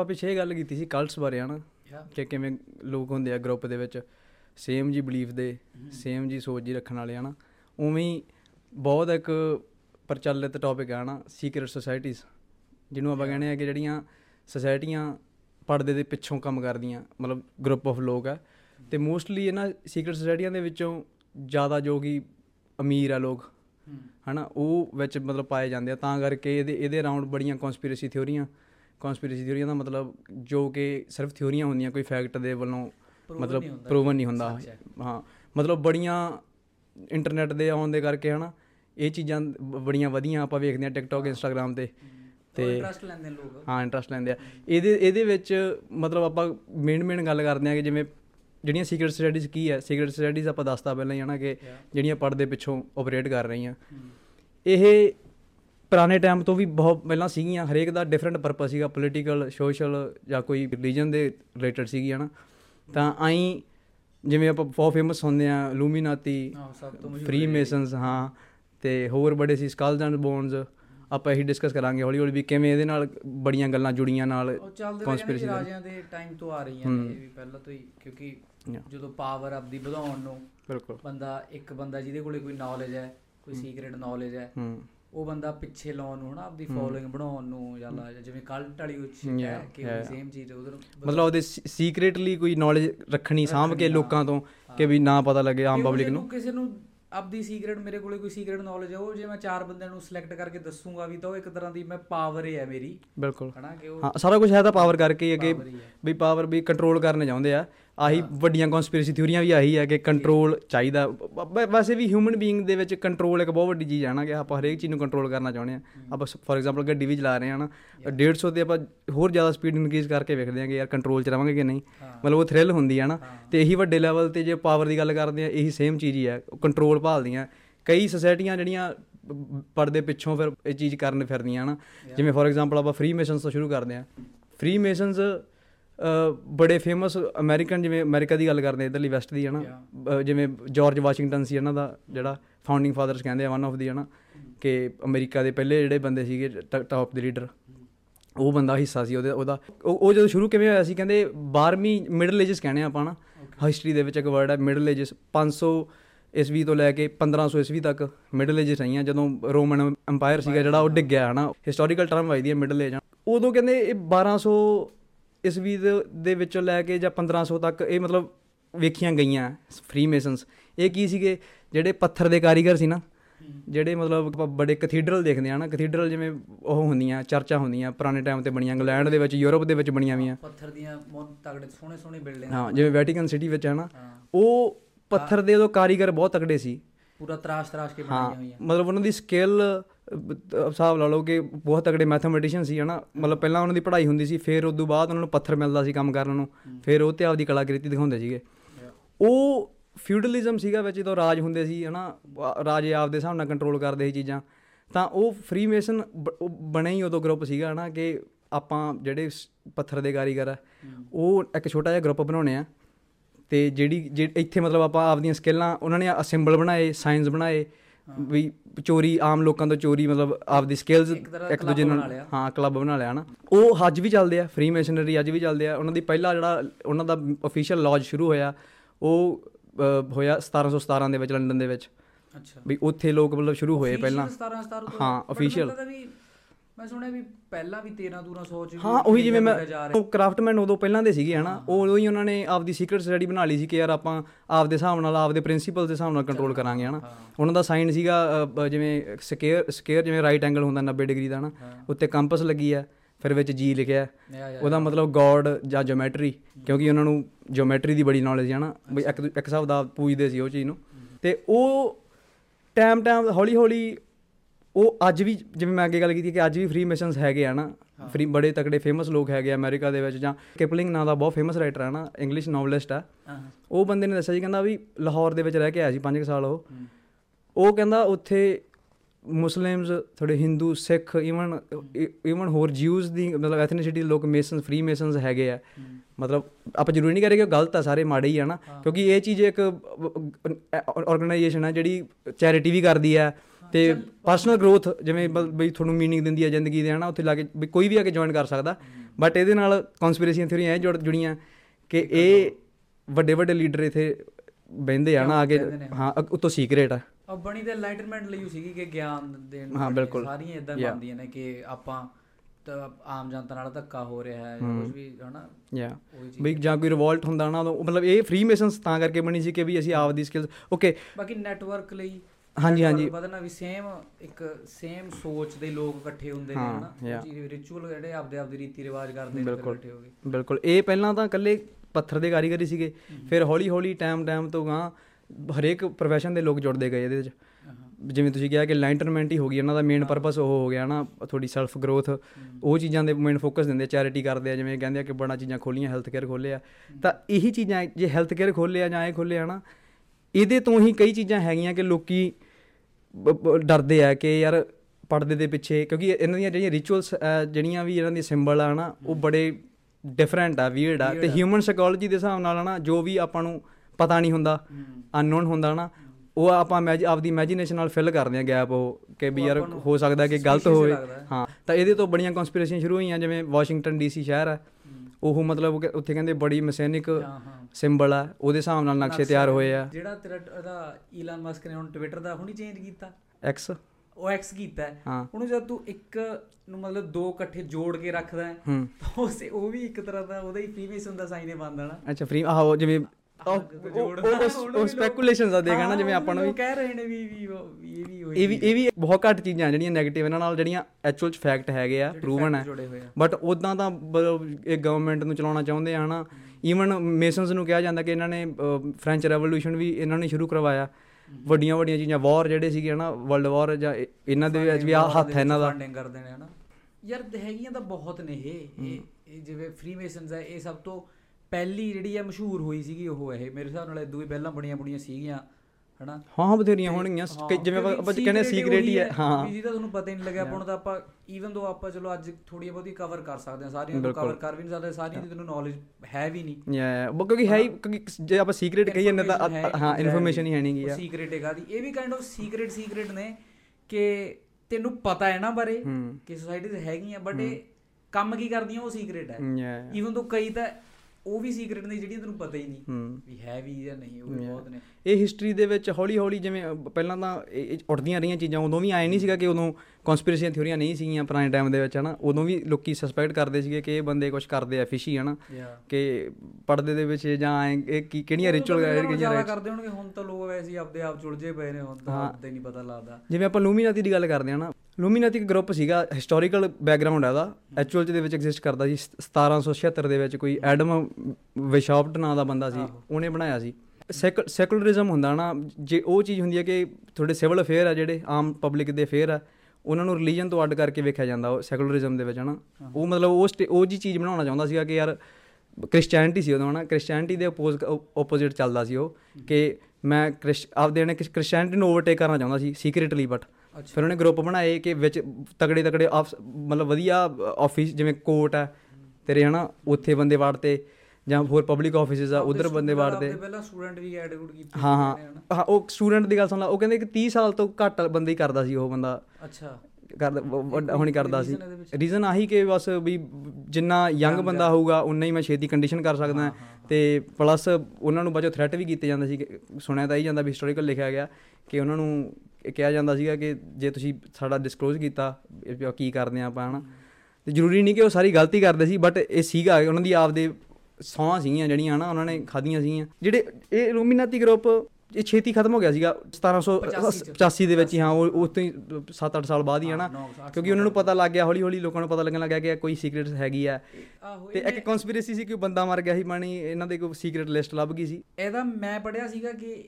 ਆਪਾਂ ਪਿੱਛੇ ਗੱਲ ਕੀਤੀ ਸੀ ਕਲਟਸ ਬਾਰੇ ਹਨਾ? ਕਿ ਕਿਵੇਂ ਲੋਕ ਹੁੰਦੇ ਆ ਗਰੁੱਪ ਦੇ ਵਿੱਚ ਸੇਮ ਜੀ ਬਲੀਫ ਦੇ ਸੇਮ ਜੀ ਸੋਚ ਜੀ ਰੱਖਣ ਵਾਲੇ ਹਨਾ? ਉਵੇਂ ਹੀ ਬਹੁਤ ਇੱਕ ਪ੍ਰਚਲਿਤ ਟੌਪਿਕ ਹੈ ਹਨਾ? ਸੀਕ੍ਰੀਟ ਸੁਸਾਇਟੀਜ਼ ਜਿਹਨੂੰ ਆਪਾਂ ਕਹਿੰਦੇ ਆ ਕਿ ਜਿਹੜੀਆਂ ਸੁਸਾਇਟੀਆਂ ਪਰਦੇ ਦੇ ਪਿੱਛੋਂ ਕੰਮ ਕਰਦੀਆਂ ਮਤਲਬ ਗਰੁੱਪ ਆਫ ਲੋਕ ਆ। ਤੇ ਮੋਸਟਲੀ ਇਹਨਾਂ ਸੀਕ੍ਰੀਟ ਸੁਸਾਇਟੀਆਂ ਦੇ ਵਿੱਚੋਂ ਜ਼ਿਆਦਾ ਜੋ ਕਿ ਅਮੀਰ ਆ ਲੋਕ ਹਨਾ? ਉਹ ਵਿੱਚ ਮਤਲਬ ਪਾਏ ਜਾਂਦੇ ਆ ਤਾਂ ਕਰਕੇ ਇਹਦੇ ਇਹਦੇ ਅਰਾਊਂਡ ਬੜੀਆਂ ਕਨਸਪੀਰੇਸੀ ਥਿਉਰੀਆਂ ਕਨਸਪੀਰੇਸੀ ਥਿਉਰੀਆਂ ਦਾ ਮਤਲਬ ਜੋ ਕਿ ਸਿਰਫ ਥਿਉਰੀਆਂ ਹੁੰਦੀਆਂ ਕੋਈ ਫੈਕਟ ਦੇ ਵੱਲੋਂ ਮਤਲਬ ਪ੍ਰੂਵਨ ਨਹੀਂ ਹੁੰਦਾ। ਹਾਂ ਮਤਲਬ ਬੜੀਆਂ ਇੰਟਰਨੈਟ ਦੇ ਆਉਣ ਦੇ ਕਰਕੇ ਹਨਾ ਇਹ ਚੀਜ਼ਾਂ ਬੜੀਆਂ ਵਧੀਆਂ ਆਪਾਂ ਵੇਖਦੇ ਆ ਟਿਕਟੌਕ ਇੰਸਟਾਗ੍ਰam ਤੇ। ਤੇ ਇੰਟਰਸਟ ਲੈਂਦੇ ਲੋਕ। ਹਾਂ ਇੰਟਰਸਟ ਲੈਂਦੇ ਆ। ਇਹਦੇ ਇਹਦੇ ਵਿੱਚ ਮਤਲਬ ਆਪਾਂ ਮੇਨ ਮੇਨ ਗੱਲ ਕਰਦੇ ਆ ਕਿ ਜਿਵੇਂ ਜਿਹੜੀਆਂ ਸੀਕ੍ਰੀਟ ਸਟੱਡੀਜ਼ ਕੀ ਹੈ ਸੀਕ੍ਰੀਟ ਸਟੱਡੀਜ਼ ਆਪਾਂ ਦੱਸਤਾ ਪਹਿਲਾਂ ਹੀ ਹਨਾ ਕਿ ਜਿਹੜੀਆਂ ਪਰਦੇ ਪਿੱਛੋਂ ਆਪਰੇਟ ਕਰ ਰਹੀਆਂ। ਇਹ ਪੁਰਾਣੇ ਟਾਈਮ ਤੋਂ ਵੀ ਬਹੁਤ ਪਹਿਲਾਂ ਸੀਗੀਆਂ ਹਰੇਕ ਦਾ ਡਿਫਰੈਂਟ ਪਰਪਸ ਸੀਗਾ ਪੋਲੀਟੀਕਲ ਸੋਸ਼ਲ ਜਾਂ ਕੋਈ ਰਿਲੀਜਨ ਦੇ ਰਿਲੇਟਡ ਸੀਗੀ ਹਨਾ। ਤਾਂ ਆਈ ਜਿਵੇਂ ਆਪਾਂ ਬਹੁਤ ਫੇਮਸ ਹੁੰਦੇ ਆ ਲੂਮੀਨਾਤੀ ਫ੍ਰੀ ਮੇਸਨਸ ਹਾਂ ਤੇ ਹੋਰ ਬੜੇ ਸੀ ਸਕਲਸ ਐਂਡ ਬੋਨਸ ਆਪਾਂ ਇਹੀ ਡਿਸਕਸ ਕਰਾਂਗੇ ਹੌਲੀ ਹੌਲੀ ਵੀ ਕਿਵੇਂ ਇਹਦੇ ਨਾਲ ਬੜੀਆਂ ਗੱਲਾਂ ਜੁੜੀਆਂ ਨਾਲ ਦੇ। ਰਾਜਿਆਂ ਦੇ ਟਾਈਮ ਤੋਂ ਆ ਰਹੀਆਂ ਨੇ ਵੀ ਪਹਿਲਾਂ ਤੋਂ ਹੀ ਕਿਉਂਕਿ. ਜਦੋਂ ਪਾਵਰ ਆਪਦੀ ਵਧਾਉਣ ਨੂੰ ਬਿਲਕੁਲ। ਬੰਦਾ ਇੱਕ ਬੰਦਾ ਜਿਹਦੇ ਕੋਲੇ ਕੋਈ ਨੌਲੇਜ ਹੈ ਕੋਈ ਸੀਕ੍ਰੀਟ ਨੌਲੇਜ ਹੈ ਹੂੰ। ਉਹ ਬੰਦਾ ਪਿੱਛੇ ਲਾਉਣ ਨੂੰ ਹਨਾ ਆਪਦੀ ਫੋਲੋਇੰਗ ਬਣਾਉਣ ਨੂੰ ਜਾਂ ਜਿਵੇਂ ਕਲਟ ਵਾਲੀ Yeah, ਹੈ ਕਿ. ਸੇਮ ਚੀਜ਼ ਉਧਰ ਮਤਲਬ ਉਹਦੇ ਸੀਕ੍ਰੀਟਲੀ ਕੋਈ ਨੌਲੇਜ ਰੱਖਣੀ ਸਾਂਭ ਕੇ ਲੋਕਾਂ ਤੋਂ ਕਿ ਵੀ ਨਾ ਪਤਾ ਲੱਗੇ ਆਮ ਪਬਲਿਕ ਨੂੰ ਕਿਸੇ ਨੂੰ ਆਪਦੀ ਸੀਕ੍ਰੀਟ ਮੇਰੇ ਕੋਲੇ ਕੋਈ ਸੀਕ੍ਰੀਟ ਨੌਲੇਜ ਹੈ ਉਹ ਜੇ ਮੈਂ ਚਾਰ ਬੰਦਿਆਂ ਨੂੰ ਸਿਲੈਕਟ ਕਰਕੇ ਦੱਸੂਗਾ ਵੀ ਤਾਂ ਉਹ ਇੱਕ ਤਰ੍ਹਾਂ ਦੀ ਮੈਂ ਪਾਵਰ ਹੀ ਮੇਰੀ। ਬਿਲਕੁਲ। ਹਨਾ ਕਿ ਉਹ ਹਾਂ ਸਾਰਾ ਕੁਝ ਹੈ ਤਾਂ ਪਾਵਰ ਕਰਕੇ ਹੀ ਹੈ। ਵੀ ਪਾਵਰ ਵੀ ਕੰਟਰੋਲ ਕਰਨੇ ਚਾਹੁੰਦੇ ਆ। ਆਹੀ ਵੱਡੀਆਂ ਕਨਸਪੀਰੇਸੀ ਥਿਉਰੀਆਂ ਵੀ ਆਹੀ ਹੈ ਕਿ ਕੰਟਰੋਲ ਚਾਹੀਦਾ। ਵੈਸੇ ਵੀ ਹਿਊਮਨ ਬੀਇੰਗ ਦੇ ਵਿੱਚ ਕੰਟਰੋਲ ਇੱਕ ਬਹੁਤ ਵੱਡੀ ਚੀਜ਼ ਹੈ ਨਾ ਕਿ ਆਪਾਂ ਹਰੇਕ ਚੀਜ਼ ਨੂੰ ਕੰਟਰੋਲ ਕਰਨਾ ਚਾਹੁੰਦੇ ਆ ਆਪਾਂ ਫੋਰ ਐਗਜ਼ਾਮਪਲ ਗੱਡੀ ਵੀ ਚਲਾ ਰਹੇ ਆ ਨਾ 150 ਤੇ ਆਪਾਂ ਹੋਰ ਜ਼ਿਆਦਾ ਸਪੀਡ ਇਨਕਰੀਜ਼ ਕਰਕੇ ਵੇਖਦੇ ਆ ਕਿ ਯਾਰ ਕੰਟਰੋਲ ਚ ਰਵਾਂਗੇ ਕਿ ਨਹੀਂ। ਮਤਲਬ ਉਹ ਥ੍ਰਿਲ ਹੁੰਦੀ ਆ ਨਾ। ਤੇ ਇਹੀ ਵੱਡੇ ਲੈਵਲ ਤੇ ਜੇ ਪਾਵਰ ਦੀ ਗੱਲ ਕਰਦੇ ਆ ਇਹੀ ਸੇਮ ਚੀਜ਼ ਹੀ ਹੈ ਕੰਟਰੋਲ ਭਾਲਦੀਆਂ। ਕਈ ਸੁਸਾਇਟੀਆਂ ਜਿਹੜੀਆਂ ਪਰਦੇ ਪਿੱਛੋਂ ਫਿਰ ਇਹ ਚੀਜ਼ ਕਰਨ ਫਿਰਦੀਆਂ ਨਾ। ਜਿਵੇਂ ਫੋਰ ਐਗਜ਼ਾਮਪਲ ਆਪਾਂ ਫ੍ਰੀ ਮੇਸਨਸ ਤੋਂ ਸ਼ੁਰੂ ਕਰਦੇ ਆ ਫ੍ਰੀ ਮੇਸਨਸ ਬੜੇ ਫੇਮਸ ਅਮਰੀਕਨ ਜਿਵੇਂ ਅਮਰੀਕਾ ਦੀ ਗੱਲ ਕਰਦੇ ਇਧਰਲੀ ਵੈਸਟ ਦੀ ਹੈ ਨਾ ਅ, ਜਿਵੇਂ ਜਾਰਜ ਵਾਸ਼ਿੰਗਟਨ ਸੀ ਇਹਨਾਂ ਦਾ ਜਿਹੜਾ ਫਾਊਂਡਿੰਗ ਫਾਦਰਸ ਕਹਿੰਦੇ ਆ ਵਨ ਆਫ ਦੀ ਹੈ ਨਾ ਕਿ ਅਮਰੀਕਾ ਦੇ ਪਹਿਲੇ ਜਿਹੜੇ ਬੰਦੇ ਸੀਗੇ ਟਾਪ ਦੇ ਲੀਡਰ ਉਹ ਬੰਦਾ ਹਿੱਸਾ ਸੀ ਉਹਦੇ ਉਹਦਾ ਉਹ ਜਦੋਂ ਸ਼ੁਰੂ ਕਿਵੇਂ ਹੋਇਆ ਸੀ ਕਹਿੰਦੇ 12ਵੀਂ ਮਿਡਲ ਏਜਸ ਕਹਿੰਦੇ ਆ ਆਪਾਂ ਨਾ ਹਿਸਟਰੀ ਦੇ ਵਿੱਚ ਇੱਕ ਵਰਡ ਹੈ ਮਿਡਲ ਏਜਸ 500 ਈਸਵੀ ਤੋਂ ਲੈ ਕੇ 1500 ਈਸਵੀ ਤੱਕ ਮਿਡਲ ਏਜਸ ਰਹੀਆਂ ਜਦੋਂ ਰੋਮਨ ਐਮਪਾਇਰ ਸੀਗਾ ਜਿਹੜਾ ਉਹ ਡਿੱਗਿਆ ਹਨਾ ਹਿਸਟੋਰੀਕਲ ਟਰਮ ਵਜਦੀ ਹੈ ਮਿਡਲ ਏਜ ਉਦੋਂ ਕਹਿੰਦੇ ਇਹ 1200 ਈਸਵੀ ਦੇ ਦੇ ਵਿੱਚੋਂ ਲੈ ਕੇ ਜਾਂ 1500 ਤੱਕ ਇਹ ਮਤਲਬ ਵੇਖੀਆਂ ਗਈਆਂ ਫ੍ਰੀ ਮੇਸਨਸ ਇਹ ਕੀ ਸੀਗੇ? ਜਿਹੜੇ ਪੱਥਰ ਦੇ ਕਾਰੀਗਰ ਸੀ ਨਾ ਜਿਹੜੇ ਮਤਲਬ ਆਪਾਂ ਬੜੇ ਕੈਥੀਡਰਲ ਦੇਖਦੇ ਆ ਨਾ ਕੈਥੀਡਰਲ ਜਿਵੇਂ ਉਹ ਹੁੰਦੀਆਂ ਚਰਚਾਂ ਹੁੰਦੀਆਂ ਪੁਰਾਣੇ ਟਾਈਮ ਤੇ ਬਣੀਆਂ ਇੰਗਲੈਂਡ ਦੇ ਵਿੱਚ ਯੂਰਪ ਦੇ ਵਿੱਚ ਬਣੀਆਂ ਵੀਆਂ ਪੱਥਰ ਦੀਆਂ ਬਹੁਤ ਤਗੜੇ ਸੋਹਣੇ ਸੋਹਣੇ ਬਿਲਡਿੰਗ ਹਾਂ ਜਿਵੇਂ ਵੈਟੀਕਨ ਸਿਟੀ ਵਿੱਚ ਹੈ ਨਾ ਉਹ ਪੱਥਰ ਦੇ ਉਦੋਂ ਕਾਰੀਗਰ ਬਹੁਤ ਤਕੜੇ ਸੀ। ਪੂਰਾ ਤਰਾਸ਼ ਤਰਾਸ਼ ਕੇ ਬਣਾਈਆਂ ਹੋਈਆਂ। ਮਤਲਬ ਉਹਨਾਂ ਦੀ ਸਕਿੱਲ ਹਿਸਾਬ ਲਾ ਲਓ ਕਿ ਬਹੁਤ ਤਕੜੇ ਮੈਥਮੈਟੀਸ਼ੀਅਨ ਸੀ ਹਨਾ? ਮਤਲਬ ਪਹਿਲਾਂ ਉਹਨਾਂ ਦੀ ਪੜ੍ਹਾਈ ਹੁੰਦੀ ਸੀ ਫਿਰ ਉਸ ਤੋਂ ਬਾਅਦ ਉਹਨਾਂ ਨੂੰ ਪੱਥਰ ਮਿਲਦਾ ਸੀ ਕੰਮ ਕਰਨ ਨੂੰ। ਫਿਰ ਉਹ ਤੇ ਆਪਦੀ ਕਲਾਕ੍ਰਿਤੀ ਦਿਖਾਉਂਦੇ ਸੀਗੇ। ਉਹ ਫਿਊਡਲਿਜ਼ਮ ਸੀਗਾ ਵਿੱਚ ਜਦੋਂ ਰਾਜ ਹੁੰਦੇ ਸੀ ਹਨਾ? ਰਾਜੇ ਆਪਦੇ ਹਿਸਾਬ ਨਾਲ ਕੰਟਰੋਲ ਕਰਦੇ ਸੀ ਚੀਜ਼ਾਂ। ਤਾਂ ਉਹ ਫ੍ਰੀ ਮੇਸਨ ਬਣੇ ਹੀ ਉਦੋਂ ਗਰੁੱਪ ਸੀਗਾ ਹਨਾ? ਕਿ ਆਪਾਂ ਜਿਹੜੇ ਪੱਥਰ ਦੇ ਕਾਰੀਗਰ ਆ ਉਹ ਇੱਕ ਛੋਟਾ ਜਿਹਾ ਗਰੁੱਪ ਬਣਾਉਣੇ ਆ। ਤੇ ਜਿਹੜੀ ਇੱਥੇ ਮਤਲਬ ਆਪਾਂ ਆਪਦੀਆਂ ਸਕਿੱਲਾਂ ਉਹਨਾਂ ਨੇ ਸਿੰਬਲ ਬਣਾਏ ਸਾਇੰਸ ਬਣਾਏ ਵੀ ਚੋਰੀ ਆਮ ਲੋਕਾਂ ਤੋਂ ਚੋਰੀ ਮਤਲਬ ਆਪਦੀ ਸਕਿੱਲਸ ਇੱਕ ਦੂਜੇ ਨਾਲ। ਹਾਂ ਕਲੱਬ ਬਣਾ ਲਿਆ ਨਾ ਉਹ ਅੱਜ ਵੀ ਚੱਲਦੇ ਆ ਫ੍ਰੀ ਮੈਸ਼ਨਰੀ ਅੱਜ ਵੀ ਚੱਲਦੇ ਆ। ਉਹਨਾਂ ਦੀ ਪਹਿਲਾ ਜਿਹੜਾ ਉਹਨਾਂ ਦਾ ਅਫੀਸ਼ੀਅਲ ਲੌਜ ਸ਼ੁਰੂ ਹੋਇਆ ਉਹ ਹੋਇਆ 1717 ਦੇ ਵਿੱਚ ਲੰਡਨ ਦੇ ਵਿੱਚ। ਅੱਛਾ। ਵੀ ਉੱਥੇ ਲੋਕ ਮਤਲਬ ਸ਼ੁਰੂ ਹੋਏ ਪਹਿਲਾਂ। 17 17 ਤੋਂ ਹਾਂ, but ਮੈਂ ਸੁਣਿਆ ਵੀ ਪਹਿਲਾਂ ਵੀ 13 ਦੂਰਾਂ ਸੌ ਚ ਵੀ ਹਾਂ ਉਹੀ ਜਿਵੇਂ ਮੈਂ। ਉਹ ਕਰਾਫਟਮੈਨ ਉਦੋਂ ਪਹਿਲਾਂ ਦੇ ਸੀਗੇ ਹਨਾ? ਉਹ ਉਦੋਂ ਹੀ ਉਹਨਾਂ ਨੇ ਆਪਦੀ ਸੀਕ੍ਰੀਟ ਸਟੱਡੀ ਬਣਾ ਲਈ ਸੀ ਕਿ ਯਾਰ ਆਪਾਂ ਆਪਦੇ ਹਿਸਾਬ ਨਾਲ ਆਪਦੇ ਪ੍ਰਿੰਸੀਪਲ ਦੇ ਹਿਸਾਬ ਨਾਲ ਕੰਟਰੋਲ ਕਰਾਂਗੇ ਹਨਾ? ਉਹਨਾਂ ਦਾ ਸਾਈਨ ਸੀਗਾ ਜਿਵੇਂ ਸਕੇਅਰ ਸਕੇਅਰ ਜਿਵੇਂ ਰਾਈਟ ਐਂਗਲ ਹੁੰਦਾ 90 ਡਿਗਰੀ ਦਾ ਹਨਾ? ਉੱਤੇ ਕੰਪਸ ਲੱਗੀ ਆ ਫਿਰ ਵਿੱਚ ਜੀ ਲਿਖਿਆ। ਉਹਦਾ ਮਤਲਬ ਗੋਡ ਜਾਂ ਜਿਓਮੈਟਰੀ ਕਿਉਂਕਿ ਉਹਨਾਂ ਨੂੰ ਜਿਓਮੈਟਰੀ ਦੀ ਬੜੀ ਨੌਲੇਜ ਹੈ ਨਾ ਵੀ ਇੱਕ ਇੱਕ ਹਿਸਾਬ ਦਾ ਪੂਜਦੇ ਸੀ ਉਹ ਚੀਜ਼ ਨੂੰ। ਤੇ ਉਹ ਟਾਈਮ ਟਾਈਮ ਹੌਲੀ ਹੌਲੀ ਉਹ ਅੱਜ ਵੀ ਜਿਵੇਂ ਮੈਂ ਅੱਗੇ ਗੱਲ ਕੀਤੀ ਕਿ ਅੱਜ ਵੀ ਫ੍ਰੀ ਮਿਸ਼ਨਸ ਹੈਗੇ ਆ ਨਾ ਫ੍ਰੀ ਬੜੇ ਤਕੜੇ ਫੇਮਸ ਲੋਕ ਹੈਗੇ ਆ ਅਮਰੀਕਾ ਦੇ ਵਿੱਚ ਜਾਂ ਕਿਪਲਿੰਗ ਨਾਂ ਦਾ ਬਹੁਤ ਫੇਮਸ ਰਾਈਟਰ ਹੈ ਨਾ ਇੰਗਲਿਸ਼ ਨੋਵਲਿਸਟ ਆ। ਉਹ ਬੰਦੇ ਨੇ ਦੱਸਿਆ ਜੀ ਕਹਿੰਦਾ ਵੀ ਲਾਹੌਰ ਦੇ ਵਿੱਚ ਰਹਿ ਕੇ ਆਇਆ ਸੀ 5 ਸਾਲ ਉਹ। ਉਹ ਕਹਿੰਦਾ ਉੱਥੇ ਮੁਸਲਿਮਸ ਥੋੜੇ ਹਿੰਦੂ ਸਿੱਖ ਇਵਨ ਇਵਨ ਹੋਰ ਜਿਊਜ਼ ਦੀ ਮਤਲਬ ਐਥਨੀਸਿਟੀ ਲੋਕ ਮੇਸਨਸ ਫ੍ਰੀ ਮੇਸਨਸ ਹੈਗੇ ਆ। ਮਤਲਬ ਆਪਾਂ ਜ਼ਰੂਰੀ ਨਹੀਂ ਕਰੇ ਕਿ ਉਹ ਗਲਤ ਆ ਸਾਰੇ ਮਾੜੇ ਹੀ ਆ ਨਾ। ਕਿਉਂਕਿ ਇਹ ਚੀਜ਼ ਇੱਕ ਆਰਗੇਨਾਈਜੇਸ਼ਨ ਹੈ ਜਿਹੜੀ ਚੈਰਿਟੀ ਵੀ ਕਰਦੀ ਹੈ ਤੇ ਪਰਸਨਲ ਗਰੋਥ ਜਿਵੇਂ ਬਈ ਤੁਹਾਨੂੰ ਮੀਨਿੰਗ ਦਿੰਦੀ ਹੈ ਜ਼ਿੰਦਗੀ ਦੇ ਹਨਾ ਉੱਥੇ ਲਾ ਕੇ ਵੀ ਕੋਈ ਵੀ ਆ ਕੇ ਜੁਆਇਨ ਕਰ ਸਕਦਾ ਬਟ ਇਹਦੇ ਨਾਲ ਕਨਸਪੀਰੇਸੀਆਂ ਥਿਉਰੀਆਂ ਇਹ ਜੁੜ ਜੁੜੀਆਂ ਕਿ ਇਹ ਵੱਡੇ ਵੱਡੇ ਲੀਡਰ ਇਥੇ ਬਹਿੰਦੇ ਆ ਨਾ ਆ ਕੇ। ਹਾਂ ਉੱਤੋਂ ਸੀਕ੍ਰੇਟ ਆ ਬਣੀ ਤੇ ਐਨਲਾਈਟਮੈਂਟ ਲਈ ਸੀਗੀ ਕਿ ਗਿਆਨ ਦੇਣ ਹਾਂ, ਵਾਲੀ ਬਿਲਕੁਲ। ਸਾਰੀਆਂ ਇਦਾਂ. ਬਣਦੀਆਂ ਨੇ ਕਿ ਆਪਾਂ ਆਮ ਜਨਤਾ ਨਾਲ ਧੱਕਾ ਹੋ ਰਿਹਾ ਹੈ ਜਾਂ। ਕੁਝ ਵੀ ਹਨਾ ਯਾ ਵੀ ਜਾਂ ਕੋਈ ਰਿਵੋਲਟ ਹੁੰਦਾ ਨਾ ਮਤਲਬ ਇਹ ਫ੍ਰੀ ਮੇਸਨਸ ਤਾਂ ਕਰਕੇ ਬਣੀ ਸੀ ਕਿ ਵੀ ਅਸੀਂ ਆਪਦੀ ਸਕਿੱਲਸ ਓਕੇ ਬਾਕੀ ਨੈਟਵਰਕ ਲਈ ਹਾਂਜੀ, ਹਾਂਜੀ। ਵਧਣਾ ਵੀ ਸੇਮ ਇੱਕ ਸੇਮ ਸੋਚ ਦੇ ਲੋਕ ਇਕੱਠੇ ਹੁੰਦੇ ਨੇ ਹਨਾ. ਰਿਚੁਅਲ ਜਿਹੜੇ ਆਪਦੇ ਆਪਦੇ ਰੀਤੀ ਰਿਵਾਜ ਕਰਦੇ ਨੇ। ਇਕੱਠੇ ਹੋ ਗਏ ਬਿਲਕੁਲ। ਇਹ ਪਹਿਲਾਂ ਤਾਂ ਇਕੱਲੇ ਪੱਥਰ ਦੇ ਕਾਰੀਗਰੀ ਸੀਗੇ। ਫਿਰ ਹੌਲੀ ਹੌਲੀ ਟਾਈਮ ਟਾਈਮ ਤੋਂ ਗਾਂ ਹਰੇਕ profession ਦੇ ਲੋਕ ਜੁੜਦੇ ਗਏ ਇਹਦੇ ਵਿੱਚ। ਜਿਵੇਂ ਤੁਸੀਂ ਕਿਹਾ ਕਿ ਲਾਈਨਟਰਮੈਂਟ ਹੀ ਹੋ ਗਈ ਇਹਨਾਂ ਦਾ ਮੇਨ ਪਰਪਸ ਉਹ ਹੋ ਗਿਆ ਨਾ ਥੋੜੀ ਸੈਲਫ ਗਰੋਥ ਉਹ ਚੀਜ਼ਾਂ ਦੇ ਮੇਨ ਫੋਕਸ ਦਿੰਦੇ ਚੈਰਿਟੀ ਕਰਦੇ ਆ ਜਿਵੇਂ ਕਹਿੰਦੇ ਆ ਕਿ ਬੜਾ ਚੀਜ਼ਾਂ ਖੋਲੀਆਂ ਹੈਲਥ ਕੇਅਰ ਖੋਲਿਆ ਤਾਂ ਇਹੀ ਚੀਜ਼ਾਂ ਜੇ ਹੈਲਥ ਕੇਅਰ ਖੋਲਿਆ ਜਾਂ ਇਹ ਖੋਲਿਆ ਨਾ ਇਹਦੇ ਤੋਂ ਹੀ ਕਈ ਚੀਜ਼ਾਂ ਹੈਗੀਆਂ ਕਿ ਲੋਕੀ ਡਰਦੇ ਆ ਕਿ ਯਾਰ ਪਰਦੇ ਦੇ ਪਿੱਛੇ ਕਿਉਂਕਿ ਇਹਨਾਂ ਦੀਆਂ ਜਿਹੜੀਆਂ ਰਿਚੁਅਲਸ ਜਿਹੜੀਆਂ ਵੀ ਇਹਨਾਂ ਦੀ ਸਿੰਬਲ ਆ ਨਾ ਉਹ ਬੜੇ ਡਿਫਰੈਂਟ ਆ ਵੀਅਰਡ ਆ। ਤੇ ਹਿਊਮਨ ਸਾਈਕੋਲੋਜੀ ਦੇ ਹਿਸਾਬ ਨਾਲ ਨਾ ਜੋ ਵੀ ਆਪਾਂ ਨੂੰ ਪਤਾ ਨਹੀਂ ਹੁੰਦਾ। ਅਨਨੋਨ ਹੁੰਦਾ ਨਾ ਉਹ ਆਪਾਂ ਆਪਦੀ ਇਮੇਜਿਨੇਸ਼ਨ ਨਾਲ ਫਿਲ ਕਰਦੇ ਆ ਗੈਪ ਉਹ ਕਿ ਵੀ ਯਾਰ ਹੋ ਸਕਦਾ ਕਿ ਗਲਤ ਹੋਵੇ ਹੈ। ਹਾਂ ਤਾਂ ਇਹਦੇ ਤੋਂ ਬੜੀਆਂ ਕਨਸਪੀਰੇਸੀਆਂ ਸ਼ੁਰੂ ਹੋਈਆਂ ਜਿਵੇਂ ਵਾਸ਼ਿੰਗਟਨ ਡੀਸੀ ਸ਼ਹਿਰ ਆ। ਉਹ ਮਤਲਬ ਉੱਥੇ ਕਹਿੰਦੇ ਬੜੀ ਮਸੈਨਿਕ ਸਿੰਬਲ ਆ ਉਹਦੇ ਹਿਸਾਬ ਨਾਲ ਨਕਸ਼ੇ ਤਿਆਰ ਹੋਏ ਆ। ਜਿਹੜਾ ਤੇਰਾ ਉਹਦਾ ਈਲਨ ਮਸਕ ਨੇ ਹੁਣ ਟਵਿੱਟਰ ਦਾ ਹੁਣੀ ਚੇਂਜ ਕੀਤਾ? ਐਕਸ ਉਹ ਐਕਸ ਕੀਤਾ ਉਹਨੂੰ ਜਦ ਤੂੰ ਇੱਕ ਨੂੰ ਮਤਲਬ ਦੋ ਇਕੱਠੇ ਜੋੜ ਕੇ ਰੱਖਦਾ ਹੈ ਤਾਂ ਉਸੇ ਉਹ ਵੀ ਇੱਕ ਤਰ੍ਹਾਂ ਦਾ ਉਹਦਾ ਹੀ ਫ੍ਰੀਮੇਸਨ ਦਾ ਸਾਈਨ ਹੀ ਬਣਦਾ ਨਾ। ਅੱਛਾ ਫ੍ਰੀ ਆਹੋ ਜਿਵੇਂ ਉਹ- ਸਪੈਕੂਲੇਸ਼ਨਸ ਆ ਦੇਖਾ ਨਾ ਹਾਂ, ਜਿਵੇਂ ਆਪਾਂ ਨੂੰ ਵੀ ਕਹਿ ਰਹੇ ਨੇ ਵੀ ਵੀ ਇਹ ਵੀ ਉਹੀ ਇਹ ਵੀ ਇਹ ਵੀ ਬਹੁਤ ਘੱਟ ਚੀਜ਼ਾਂ ਜਿਹੜੀਆਂ 네ਗੇਟਿਵ ਇਹਨਾਂ ਨਾਲ ਜਿਹੜੀਆਂ ਐਕਚੁਅਲ ਚ ਫੈਕਟ ਹੈਗੇ ਆ ਪ੍ਰੂਵਨ ਹੈ ਬਟ ਉਦਾਂ ਤਾਂ ਇਹ ਗਵਰਨਮੈਂਟ ਨੂੰ ਚਲਾਉਣਾ ਚਾਹੁੰਦੇ ਆ ਹਨਾ। ਈਵਨ ਮੇਸਨਸ ਨੂੰ ਕਿਹਾ ਜਾਂਦਾ ਕਿ ਇਹਨਾਂ ਨੇ ਫ੍ਰੈਂਚ ਰੈਵੋਲੂਸ਼ਨ ਵੀ ਇਹਨਾਂ ਨੇ ਸ਼ੁਰੂ ਕਰਵਾਇਆ। ਵੱਡੀਆਂ ਵੱਡੀਆਂ ਚੀਜ਼ਾਂ ਵਾਰ ਜਿਹੜੇ ਸੀਗੇ ਹਨਾ ਵਰਲਡ ਵਾਰ ਜਾਂ ਇਹ- ਇਹਨਾਂ ਦੇ ਵਿੱਚ ਵੀ ਆ ਹੱਥ ਹੈ ਇਹਨਾਂ ਦਾ। ਫੰਡਿੰਗ ਕਰਦੇ ਨੇ ਹਨਾ। ਯਾਰ ਹੈਗੀਆਂ ਤਾਂ ਬਹੁਤ ਨੇ ਇਹ। ਇਹ ਜਿਵੇਂ ਫ੍ਰੀਮੇਸਨਸ ਹੈ ਇਹ ਸਭ ਤੋਂ ਪਹਿਲੀ ਜਿਹੜੀ ਹੈ ਮਸ਼ਹੂਰ ਹੋਈ ਸੀਗੀ ਉਹ ਇਹ ਮੇਰੇ ਹਿਸਾਬ ਨਾਲ ਇਦੋਂ ਵੀ ਪਹਿਲਾਂ ਬੜੀਆਂ ਬੜੀਆਂ ਸੀਗੀਆਂ ਹਨਾ? ਹਾਂ ਹਾਂ ਬਥੇਰੀਆਂ ਹੋਣਗੀਆਂ। ਹਾਂ, ਜਿਵੇਂ ਆਪਾਂ ਕਹਿੰਦੇ ਸੀਕ੍ਰੇਟ ਹੀ ਹੈ। ਹਾਂ। ਵੀ ਜਿਹਦਾ ਤੁਹਾਨੂੰ ਪਤਾ ਹੀ ਨਹੀਂ ਲੱਗਿਆ ਨੂੰ ਤਾਂ ਆਪਾਂ ਈਵਨ ਦੋ ਆਪਾਂ ਚਲੋ ਅੱਜ ਥੋੜੀ ਬਹੁਤੀ ਕਵਰ ਕਰ ਸਕਦੇ ਹਾਂ ਸਾਰੀਆਂ ਨੂੰ। ਕਵਰ ਕਰ ਵੀ ਨਹੀਂ ਸਕਦੇ ਸਾਰੀਆਂ ਦੀ ਤੈਨੂੰ ਨੌਲੇਜ ਹੈ ਵੀ ਨਹੀਂ। ਯਾ ਉਹ ਕਿਉਂਕਿ ਹੈ ਹੀ ਕਿਉਂਕਿ ਜੇ ਆਪਾਂ ਸੀਕ੍ਰੇਟ ਕਹੀਏ ਨਾ ਤਾਂ ਹੈ ਹਾਂ। ਇਨਫੋਰਮੇਸ਼ਨ ਹੀ ਹੈ ਨਹੀਂਗੀ ਉਹ ਆ। ਸੀਕ੍ਰੇਟ ਹੈਗਾ ਦੀ। ਇਹ ਵੀ ਕਾਈਂਡ ਆਫ ਸੀਕ੍ਰੇਟ ਸੀਕ੍ਰੇਟ ਨੇ ਕਿ ਤੈਨੂੰ ਪਤਾ ਹੈ ਨਾ ਬਾਰੇ ਹੂੰ। ਕਿ ਸੋਸਾਇਟੀਜ਼ ਹੈਗੀਆਂ ਬਟ ਇਹ ਕੰਮ ਕੀ ਕਰਦੀਆਂ ਉਹ ਸੀਕ੍ਰੇਟ ਹੈ। ਯਾ। ਈਵਨ ਤੋਂ ਕਈ ਤਾਂ ਉਹ ਵੀ ਸੀਕ੍ਰੇਟ ਨੇ ਜਿਹੜੀਆਂ ਤੈਨੂੰ ਪਤਾ ਹੀ ਨਹੀਂ ਵੀ ਹੈ ਵੀ ਜਾਂ ਨਹੀਂ ਉਹ ਬਹੁਤ ਨੇ। ਇਹ ਹਿਸਟਰੀ ਦੇ ਵਿੱਚ ਹੌਲੀ ਹੌਲੀ ਜਿਵੇਂ ਪਹਿਲਾਂ ਤਾਂ ਉੱਠਦੀਆਂ ਰਹੀਆਂ ਚੀਜ਼ਾਂ ਉਦੋਂ ਵੀ ਆਏ ਨਹੀਂ ਸੀਗਾ ਕਿ ਉਦੋਂ ਕਨਸਪੀਰੇਸੀਆਂ ਥਿਉਰੀਆਂ ਨਹੀਂ ਸੀਗੀਆਂ ਪੁਰਾਣੇ ਟਾਈਮ ਦੇ ਵਿੱਚ ਹਨਾ? ਉਦੋਂ ਵੀ ਲੋਕੀ ਸਸਪੈਕਟ ਕਰਦੇ ਸੀਗੇ ਕਿ ਇਹ ਬੰਦੇ ਕੁਝ ਕਰਦੇ ਆ ਫਿਸ਼ੀ ਹਨਾ? ਕਿ ਪਰਦੇ ਦੇ ਵਿੱਚ ਜਾਂ ਇਹ ਕੀ ਕਿਹੜੀਆਂ ਰਿਚੁਅਲ ਜ਼ਿਆਦਾ ਕਿਹੜੀਆਂ ਕਰਦੇ ਹੋਣਗੇ ਹੁਣ ਤਾਂ ਲੋਕ ਵੈਸੇ ਹੀ ਆਪਦੇ ਆਪ ਚੁਲਝੇ ਪਏ ਨੇ ਹੁਣ ਤਾਂ ਹਾਂ। ਆਪਦੇ ਨਹੀਂ ਪਤਾ ਲੱਗਦਾ। ਜਿਵੇਂ ਆਪਾਂ ਲੂਮੀਨਾਤੀ ਦੀ ਗੱਲ ਕਰਦੇ ਹਾਂ ਨਾ ਲੂਮੀਨਾਤੀ ਇੱਕ ਗਰੁੱਪ ਸੀਗਾ ਹਿਸਟੋਰੀਕਲ ਬੈਕਗ੍ਰਾਉਂਡ ਹੈ ਦਾ ਐਕਚੁਅਲ ਚ ਦੇ ਵਿੱਚ ਐਗਜ਼ਿਸਟ ਕਰਦਾ ਸੀ 1776 ਦੇ ਵਿੱਚ ਕੋਈ ਐਡਮ ਵਿਸ਼ਾਪਟ ਨਾਂ ਦਾ ਬੰਦਾ ਸੀ। ਉਹਨੇ ਬਣਾਇਆ ਸੀ। ਸੈਕੂਲਰਿਜ਼ਮ ਹੁੰਦਾ ਨਾ ਜੇ ਉਹ ਚੀਜ਼ ਹੁੰਦੀ ਹੈ ਕਿ ਤੁਹਾਡੇ ਸਿਵਲ ਅਫੇਅਰ ਆ ਜਿਹੜੇ ਆਮ ਪਬਲਿਕ ਦੇ ਅਫੇਅਰ ਆ ਉਹਨਾਂ ਨੂੰ ਰਿਲੀਜਨ ਤੋਂ ਅੱਡ ਕਰਕੇ ਵੇਖਿਆ ਜਾਂਦਾ ਉਹ ਸੈਕੂਲਰਿਜ਼ਮ ਦੇ ਵਿੱਚ ਹਨਾ? ਉਹ ਮਤਲਬ ਉਹ ਉਹ ਜੀ ਚੀਜ਼ ਬਣਾਉਣਾ ਚਾਹੁੰਦਾ ਸੀਗਾ ਕਿ ਯਾਰ ਕ੍ਰਿਸਚੀਅਨਿਟੀ ਸੀ ਉਦੋਂ ਹਨਾ? ਕ੍ਰਿਸਚੀਅਨਿਟੀ ਦੇ ਆਪੋਜ਼ ਆਪੋਜ਼ਿਟ ਚੱਲਦਾ ਸੀ ਉਹ ਕਿ ਮੈਂ ਕ੍ਰਿਸ ਆਪਦੇ ਨੇ ਕ੍ਰਿਸਚੀਅਨਿਟੀ ਨੂੰ ਓਵਰਟੇਕ ਕਰਨਾ ਚਾਹੁੰਦਾ ਸੀ ਸੀਕ੍ਰੀਟਲੀ ਬਟ ਫਿਰ ਉਹਨੇ ਗਰੁੱਪ ਬਣਾਏ ਕਿ ਵਿੱਚ ਤਗੜੇ ਤਗੜੇ ਮਤਲਬ ਵਧੀਆ ਆਫਿਸ ਜਿਵੇਂ ਕੋਰਟ ਆ ਤੇਰੇ ਹਨਾ? ਉੱਥੇ ਬੰਦੇ ਵਾੜਤੇ। ਜਾਂ ਹੋਰ ਪਬਲਿਕ ਆਫਿਸਿਸ ਆ ਉਧਰ ਬੰਦੇ ਆਪਦੇ ਪਹਿਲਾਂ ਸਟੂਡੈਂਟ ਵੀ ਐਡ ਗੁੱਡ ਕੀਤੇ ਹਾਂ। ਹਾਂ। ਹਾਂ ਉਹ ਸਟੂਡੈਂਟ ਦੀ ਗੱਲ ਸੁਣ ਲਾ ਉਹ ਕਹਿੰਦੇ ਕਿ 30 ਸਾਲ ਤੋਂ ਘੱਟ ਬੰਦੇ ਹੀ ਕਰਦਾ ਸੀ ਉਹ ਬੰਦਾ। ਅੱਛਾ। ਕਰਦਾ ਵੱਡਾ ਹੁਣ ਹੀ ਕਰਦਾ ਸੀ? ਰੀਜ਼ਨ ਆਹੀ ਕਿ ਬਸ ਵੀ ਜਿੰਨਾ ਯੰਗ ਬੰਦਾ ਹੋਊਗਾ ਉਨਾ ਹੀ ਮੈਂ ਛੇਤੀ ਕੰਡੀਸ਼ਨ ਕਰ ਸਕਦਾ। ਤੇ ਪਲੱਸ ਉਹਨਾਂ ਨੂੰ ਬਾਜੋ ਥ੍ਰੈਟ ਵੀ ਕੀਤੇ ਜਾਂਦੇ ਸੀ ਸੁਣਿਆ ਤਾਂ ਹੀ ਜਾਂਦਾ ਵੀ ਹਿਸਟੋਰੀਕਲ ਲਿਖਿਆ ਗਿਆ ਕਿ ਉਹਨਾਂ ਨੂੰ ਕਿਹਾ ਜਾਂਦਾ ਸੀਗਾ ਕਿ ਜੇ ਤੁਸੀਂ ਸਾਡਾ ਡਿਸਕਲੋਜ਼ ਕੀਤਾ ਕੀ ਕਰਦੇ ਆਪਾਂ ਹਨਾ। ਤੇ ਜ਼ਰੂਰੀ ਨਹੀਂ ਕਿ ਉਹ ਸਾਰੀ ਗਲਤੀ ਕਰਦੇ ਸੀ ਬਟ ਇਹ ਸੀਗਾ ਉਹਨਾਂ ਦੀ ਆਪਦੇ ਸੌਹਾਂ ਸੀਗੀਆਂ ਜਿਹੜੀਆਂ ਹਨਾ ਉਹਨਾਂ ਨੇ ਖਾਧੀਆਂ ਸੀਗੀਆਂ। ਜਿਹੜੇ ਇਹ ਰੂਮੀਨਾਤੀ ਗਰੁੱਪ ਇਹ ਛੇਤੀ ਖਤਮ ਹੋ ਗਿਆ ਸੀਗਾ 1785 ਦੇ ਵਿੱਚ ਹੀ ਹਾਂ ਉਹ ਉਸ ਤੋਂ ਹੀ 7-8 ਸਾਲ ਬਾਅਦ ਹੀ ਹਨਾ। ਨੌ- ਕਿਉਂਕਿ ਉਹਨਾਂ ਨੂੰ ਪਤਾ ਲੱਗ ਗਿਆ ਹੌਲੀ ਹੌਲੀ ਲੋਕਾਂ ਨੂੰ ਪਤਾ ਲੱਗਣ ਲੱਗ ਕਿ ਕੋਈ ਸੀਕ੍ਰੀਟ ਹੈਗੀ ਆ। ਤੇ ਇੱਕ ਕਨਸਪੀਰੇਸੀ ਸੀ ਕਿ ਉਹ ਬੰਦਾ ਮਰ ਗਿਆ ਸੀ ਮਾਣੀ ਇਹਨਾਂ ਦੇ ਕੋਈ ਸੀਕ੍ਰੀਟ ਲਿਸਟ ਲੱਭ ਗਈ ਸੀ। ਇਹਦਾ ਮੈਂ ਪੜਿਆ ਸੀਗਾ ਕਿ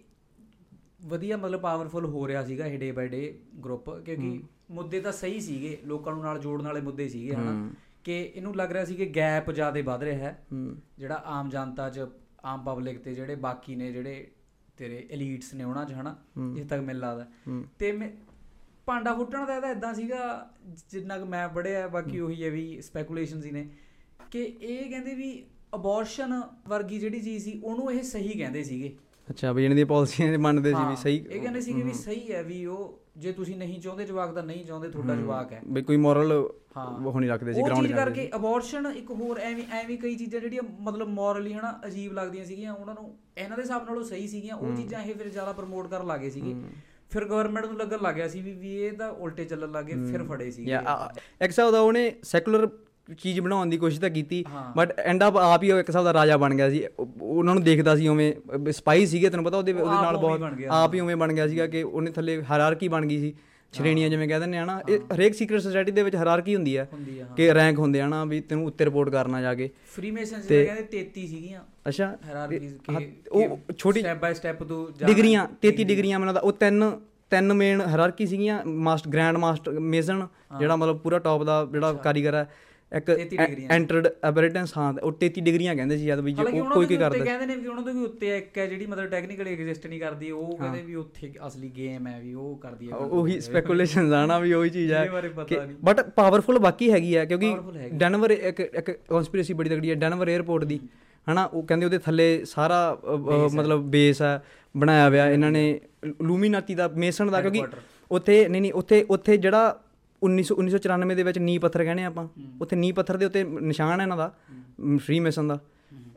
ਵਧੀਆ ਮਤਲਬ ਪਾਵਰਫੁਲ ਹੋ ਰਿਹਾ ਸੀਗਾ ਇਹ ਡੇ ਬਾਈ ਡੇ ਗਰੁੱਪ ਕਿਉਂਕਿ ਮੁੱਦੇ ਤਾਂ ਸਹੀ ਸੀਗੇ ਲੋਕਾਂ ਨੂੰ ਨਾਲ ਜੋੜਨ ਵਾਲੇ ਮੁੱਦੇ ਸੀਗੇ ਹਨਾ। ਕਿ ਇਹਨੂੰ ਲੱਗ ਰਿਹਾ ਸੀ ਕਿ ਗੈਪ ਜ਼ਿਆਦਾ ਵੱਧ ਰਿਹਾ ਹੈ। ਜਿਹੜਾ ਆਮ ਜਨਤਾ 'ਚ ਆਮ ਪਬਲਿਕ ਤੇ ਜਿਹੜੇ ਬਾਕੀ ਨੇ ਜਿਹੜੇ ਤੇਰੇ ਐਲੀਟਸ ਨੇ ਉਹਨਾਂ 'ਚ ਹਨਾ। ਜਿੱਥੇ ਤੱਕ ਮੈਨੂੰ ਲੱਗਦਾ। ਤੇ ਮੈਂ ਭਾਂਡਾ ਫੁੱਟਣ ਦਾ ਇਹਦਾ ਇਦਾਂ ਸੀਗਾ ਜਿੰਨਾ ਕਿ ਮੈਂ ਪੜਿਆ ਬਾਕੀ ਉਹੀ ਹੈ ਵੀ ਸਪੈਕੂਲੇਸ਼ਨਸ ਹੀ ਨੇ ਕਿ ਇਹ ਕਹਿੰਦੇ ਵੀ ਅਬੋਰਸ਼ਨ ਵਰਗੀ ਜਿਹੜੀ ਚੀਜ਼ ਸੀ ਉਹਨੂੰ ਇਹ ਸਹੀ ਕਹਿੰਦੇ ਸੀਗੇ। ਅੱਛਾ ਵੀ ਇਹਨਾਂ ਦੀਆਂ ਪਾਲਿਸੀਆਂ ਮੰਨਦੇ ਸੀ ਵੀ ਸਹੀ ਇਹ ਕਹਿੰਦੇ ਸੀਗੇ ਵੀ। ਸਹੀ ਹੈ ਵੀ ਉਹ ਜੇ ਤੁਸੀਂ ਨਹੀਂ ਚਾਹੁੰਦੇ ਜਵਾਕ ਤਾਂ ਨਹੀਂ ਚਾਹੁੰਦੇ ਤੁਹਾਡਾ ਜਵਾਕ ਹੈ। ਵੀ ਕੋਈ ਮੋਰਲ ਹਾਂ। ਉਹ ਨਹੀਂ ਰੱਖਦੇ ਸੀ ਉਹ ਗਰਾਊਂਡ ਚੀਜ਼ ਕਰਕੇ ਅਬੋਰਸ਼ਨ ਇੱਕ ਹੋਰ ਐਵੇਂ ਐਵੇਂ ਕਈ ਚੀਜ਼ਾਂ ਜਿਹੜੀਆਂ ਮਤਲਬ ਮੋਰਲੀ ਹਨਾ ਅਜੀਬ ਲੱਗਦੀਆਂ ਸੀਗੀਆਂ ਉਹਨਾਂ ਨੂੰ ਇਹਨਾਂ ਦੇ ਹਿਸਾਬ ਨਾਲੋਂ ਸਹੀ ਸੀਗੀਆਂ ਉਹ ਚੀਜ਼ਾਂ ਇਹ ਫਿਰ ਜ਼ਿਆਦਾ ਪ੍ਰਮੋਟ ਕਰਨ ਲੱਗੇ ਸੀਗੇ। ਫਿਰ ਗਵਰਨਮੈਂਟ ਨੂੰ ਲੱਗਣ ਲੱਗ ਗਿਆ ਸੀ ਵੀ ਵੀ ਇਹ ਤਾਂ ਉਲਟੇ ਚੱਲਣ ਲੱਗੇ ਫਿਰ ਫੜੇ ਸੀਗੇ। ਯਾ ਇੱਕ ਹਿਸਾਬ ਦਾ ਉਹਨੇ ਸੈਕੂਲਰ ਚੀਜ਼ ਬਣਾਉਣ ਦੀ ਕੋਸ਼ਿਸ਼ ਤਾਂ ਕੀਤੀ। ਬਟ ਐਂਡ ਅਪ ਆਪ ਹੀ ਉਹ ਇੱਕ ਹਿਸਾਬ ਦਾ ਰਾਜਾ ਬਣ ਗਿਆ ਸੀ। ਉਹ- ਉਹਨਾਂ ਨੂੰ ਦੇਖਦਾ ਸੀ ਉਵੇਂ ਸਪਾਈ ਸੀਗੇ ਤੈਨੂੰ ਪਤਾ ਉਹਦੇ ਉਹ ਉਹਦੇ ਨਾਲ ਬਹੁਤ। ਆਪ ਹੀ ਉਵੇਂ ਬਣ ਗਿਆ ਸੀਗਾ ਕਿ ਉਹਨੇ ਥੱਲੇ ਹਾਇਰਾਰਕੀ ਬਣ ਗਈ ਸੀ। ਸ਼੍ਰੇਣੀਆਂ ਜਿਵੇਂ ਕਹਿ ਦਿੰਦੇ ਆ ਨਾ ਇਹ ਹਰੇਕ ਸੀਕ੍ਰੀਟ ਸੁਸਾਇਟੀ ਦੇ ਵਿੱਚ ਹਾਇਰਾਰਕੀ ਹੁੰਦੀ ਆ ਕਿ ਰੈਂਕ ਹੁੰਦੇ ਆ ਨਾ ਵੀ ਤੈਨੂੰ ਉੱਤੇ ਰਿਪੋਰਟ ਕਰਨਾ ਜਾ ਕੇ। ਫ੍ਰੀਮੇਸਨਸ ਜਿਹੜੇ ਕਹਿੰਦੇ 33 ਸੀਗੀਆਂ। ਅੱਛਾ ਹਾਇਰਾਰਕੀਜ਼ ਕਿ ਉਹ ਛੋਟੀ ਸਟੈਪ ਬਾਈ ਸਟੈਪ ਤੋਂ। ਡਿਗਰੀਆਂ 33 ਡਿਗਰੀਆਂ। ਮੈਨੂੰ ਲੱਗਦਾ ਉਹ ਤਿੰਨ ਤਿੰਨ ਮੇਨ ਹਾਇਰਾਰਕੀ ਸੀਗੀਆਂ ਮਾਸਟਰ ਗ੍ਰੈਂਡ ਮਾਸਟਰ ਮੇਸਨ ਜਿਹੜਾ ਮਤਲਬ ਪੂਰਾ ਟੌਪ ਦਾ ਜਿਹੜਾ ਕਾਰੀਗਰ ਹੈ। ਇੱਕ 33 ਡਿਗਰੀਆਂ। ਐਂਟਰਡ ਐਬਰਟੈਂਸ ਹਾਂ ਉਹ 33 ਡਿਗਰੀਆਂ ਕਹਿੰਦੇ ਸੀ ਜਦ ਵੀ ਉਹ ਕੋਈ ਕੀ ਕਰਦਾ। ਕਹਿੰਦੇ ਨੇ ਵੀ ਉਹਨਾਂ ਤੋਂ ਵੀ ਉੱਤੇ ਇੱਕ ਹੈ ਜਿਹੜੀ ਮਤਲਬ ਟੈਕਨੀਕਲੀ ਐਗਜ਼ਿਸਟ ਨਹੀਂ ਕਰਦੀ ਉਹ ਕਹਿੰਦੇ ਵੀ ਉੱਥੇ ਅਸਲੀ ਗੇਮ ਹੈ ਵੀ ਉਹ ਕਰਦੀ ਹੈ ਉਹੀ ਸਪੈਕੂਲੇਸ਼ਨਸ ਆ ਨਾ ਵੀ ਉਹੀ ਚੀਜ਼ ਹੈ ਬਟ ਪਾਵਰਫੁਲ ਬਾਕੀ ਹੈਗੀ ਹੈ ਕਿਉਂਕਿ। ਡੈਨਵਰ ਇੱਕ ਇੱਕ ਕਨਸਪੀਰੇਸੀ ਬੜੀ ਤਗੜੀ ਹੈ ਡੈਨਵਰ 에ਅਰਪੋਰਟ ਦੀ। ਹਨਾ ਉਹ ਕਹਿੰਦੇ ਉਹਦੇ ਥੱਲੇ ਸਾਰਾ ਮਤਲਬ ਬੇਸ ਹੈ ਬਣਾਇਆ ਹੋਇਆ ਇਹਨਾਂ ਨੇ ਲੂਮੀਨਾਤੀ ਦਾ ਮੇਸਨ ਦਾ ਕਿਉਂਕਿ ਉੱਥੇ ਨਹੀਂ ਨਹੀਂ ਉੱਥੇ ਉੱਥੇ ਜਿਹੜਾ 1900 1994 ਦੇ ਵਿੱਚ ਨੀ ਪੱਥਰ ਕਹਿੰਦੇ ਆਪਾਂ। ਉੱਥੇ ਨੀ ਪੱਥਰ ਦੇ ਉੱਤੇ ਨਿਸ਼ਾਨ ਹੈ ਇਹਨਾਂ ਦਾ ਫ੍ਰੀ ਮੇਸਨ ਦਾ।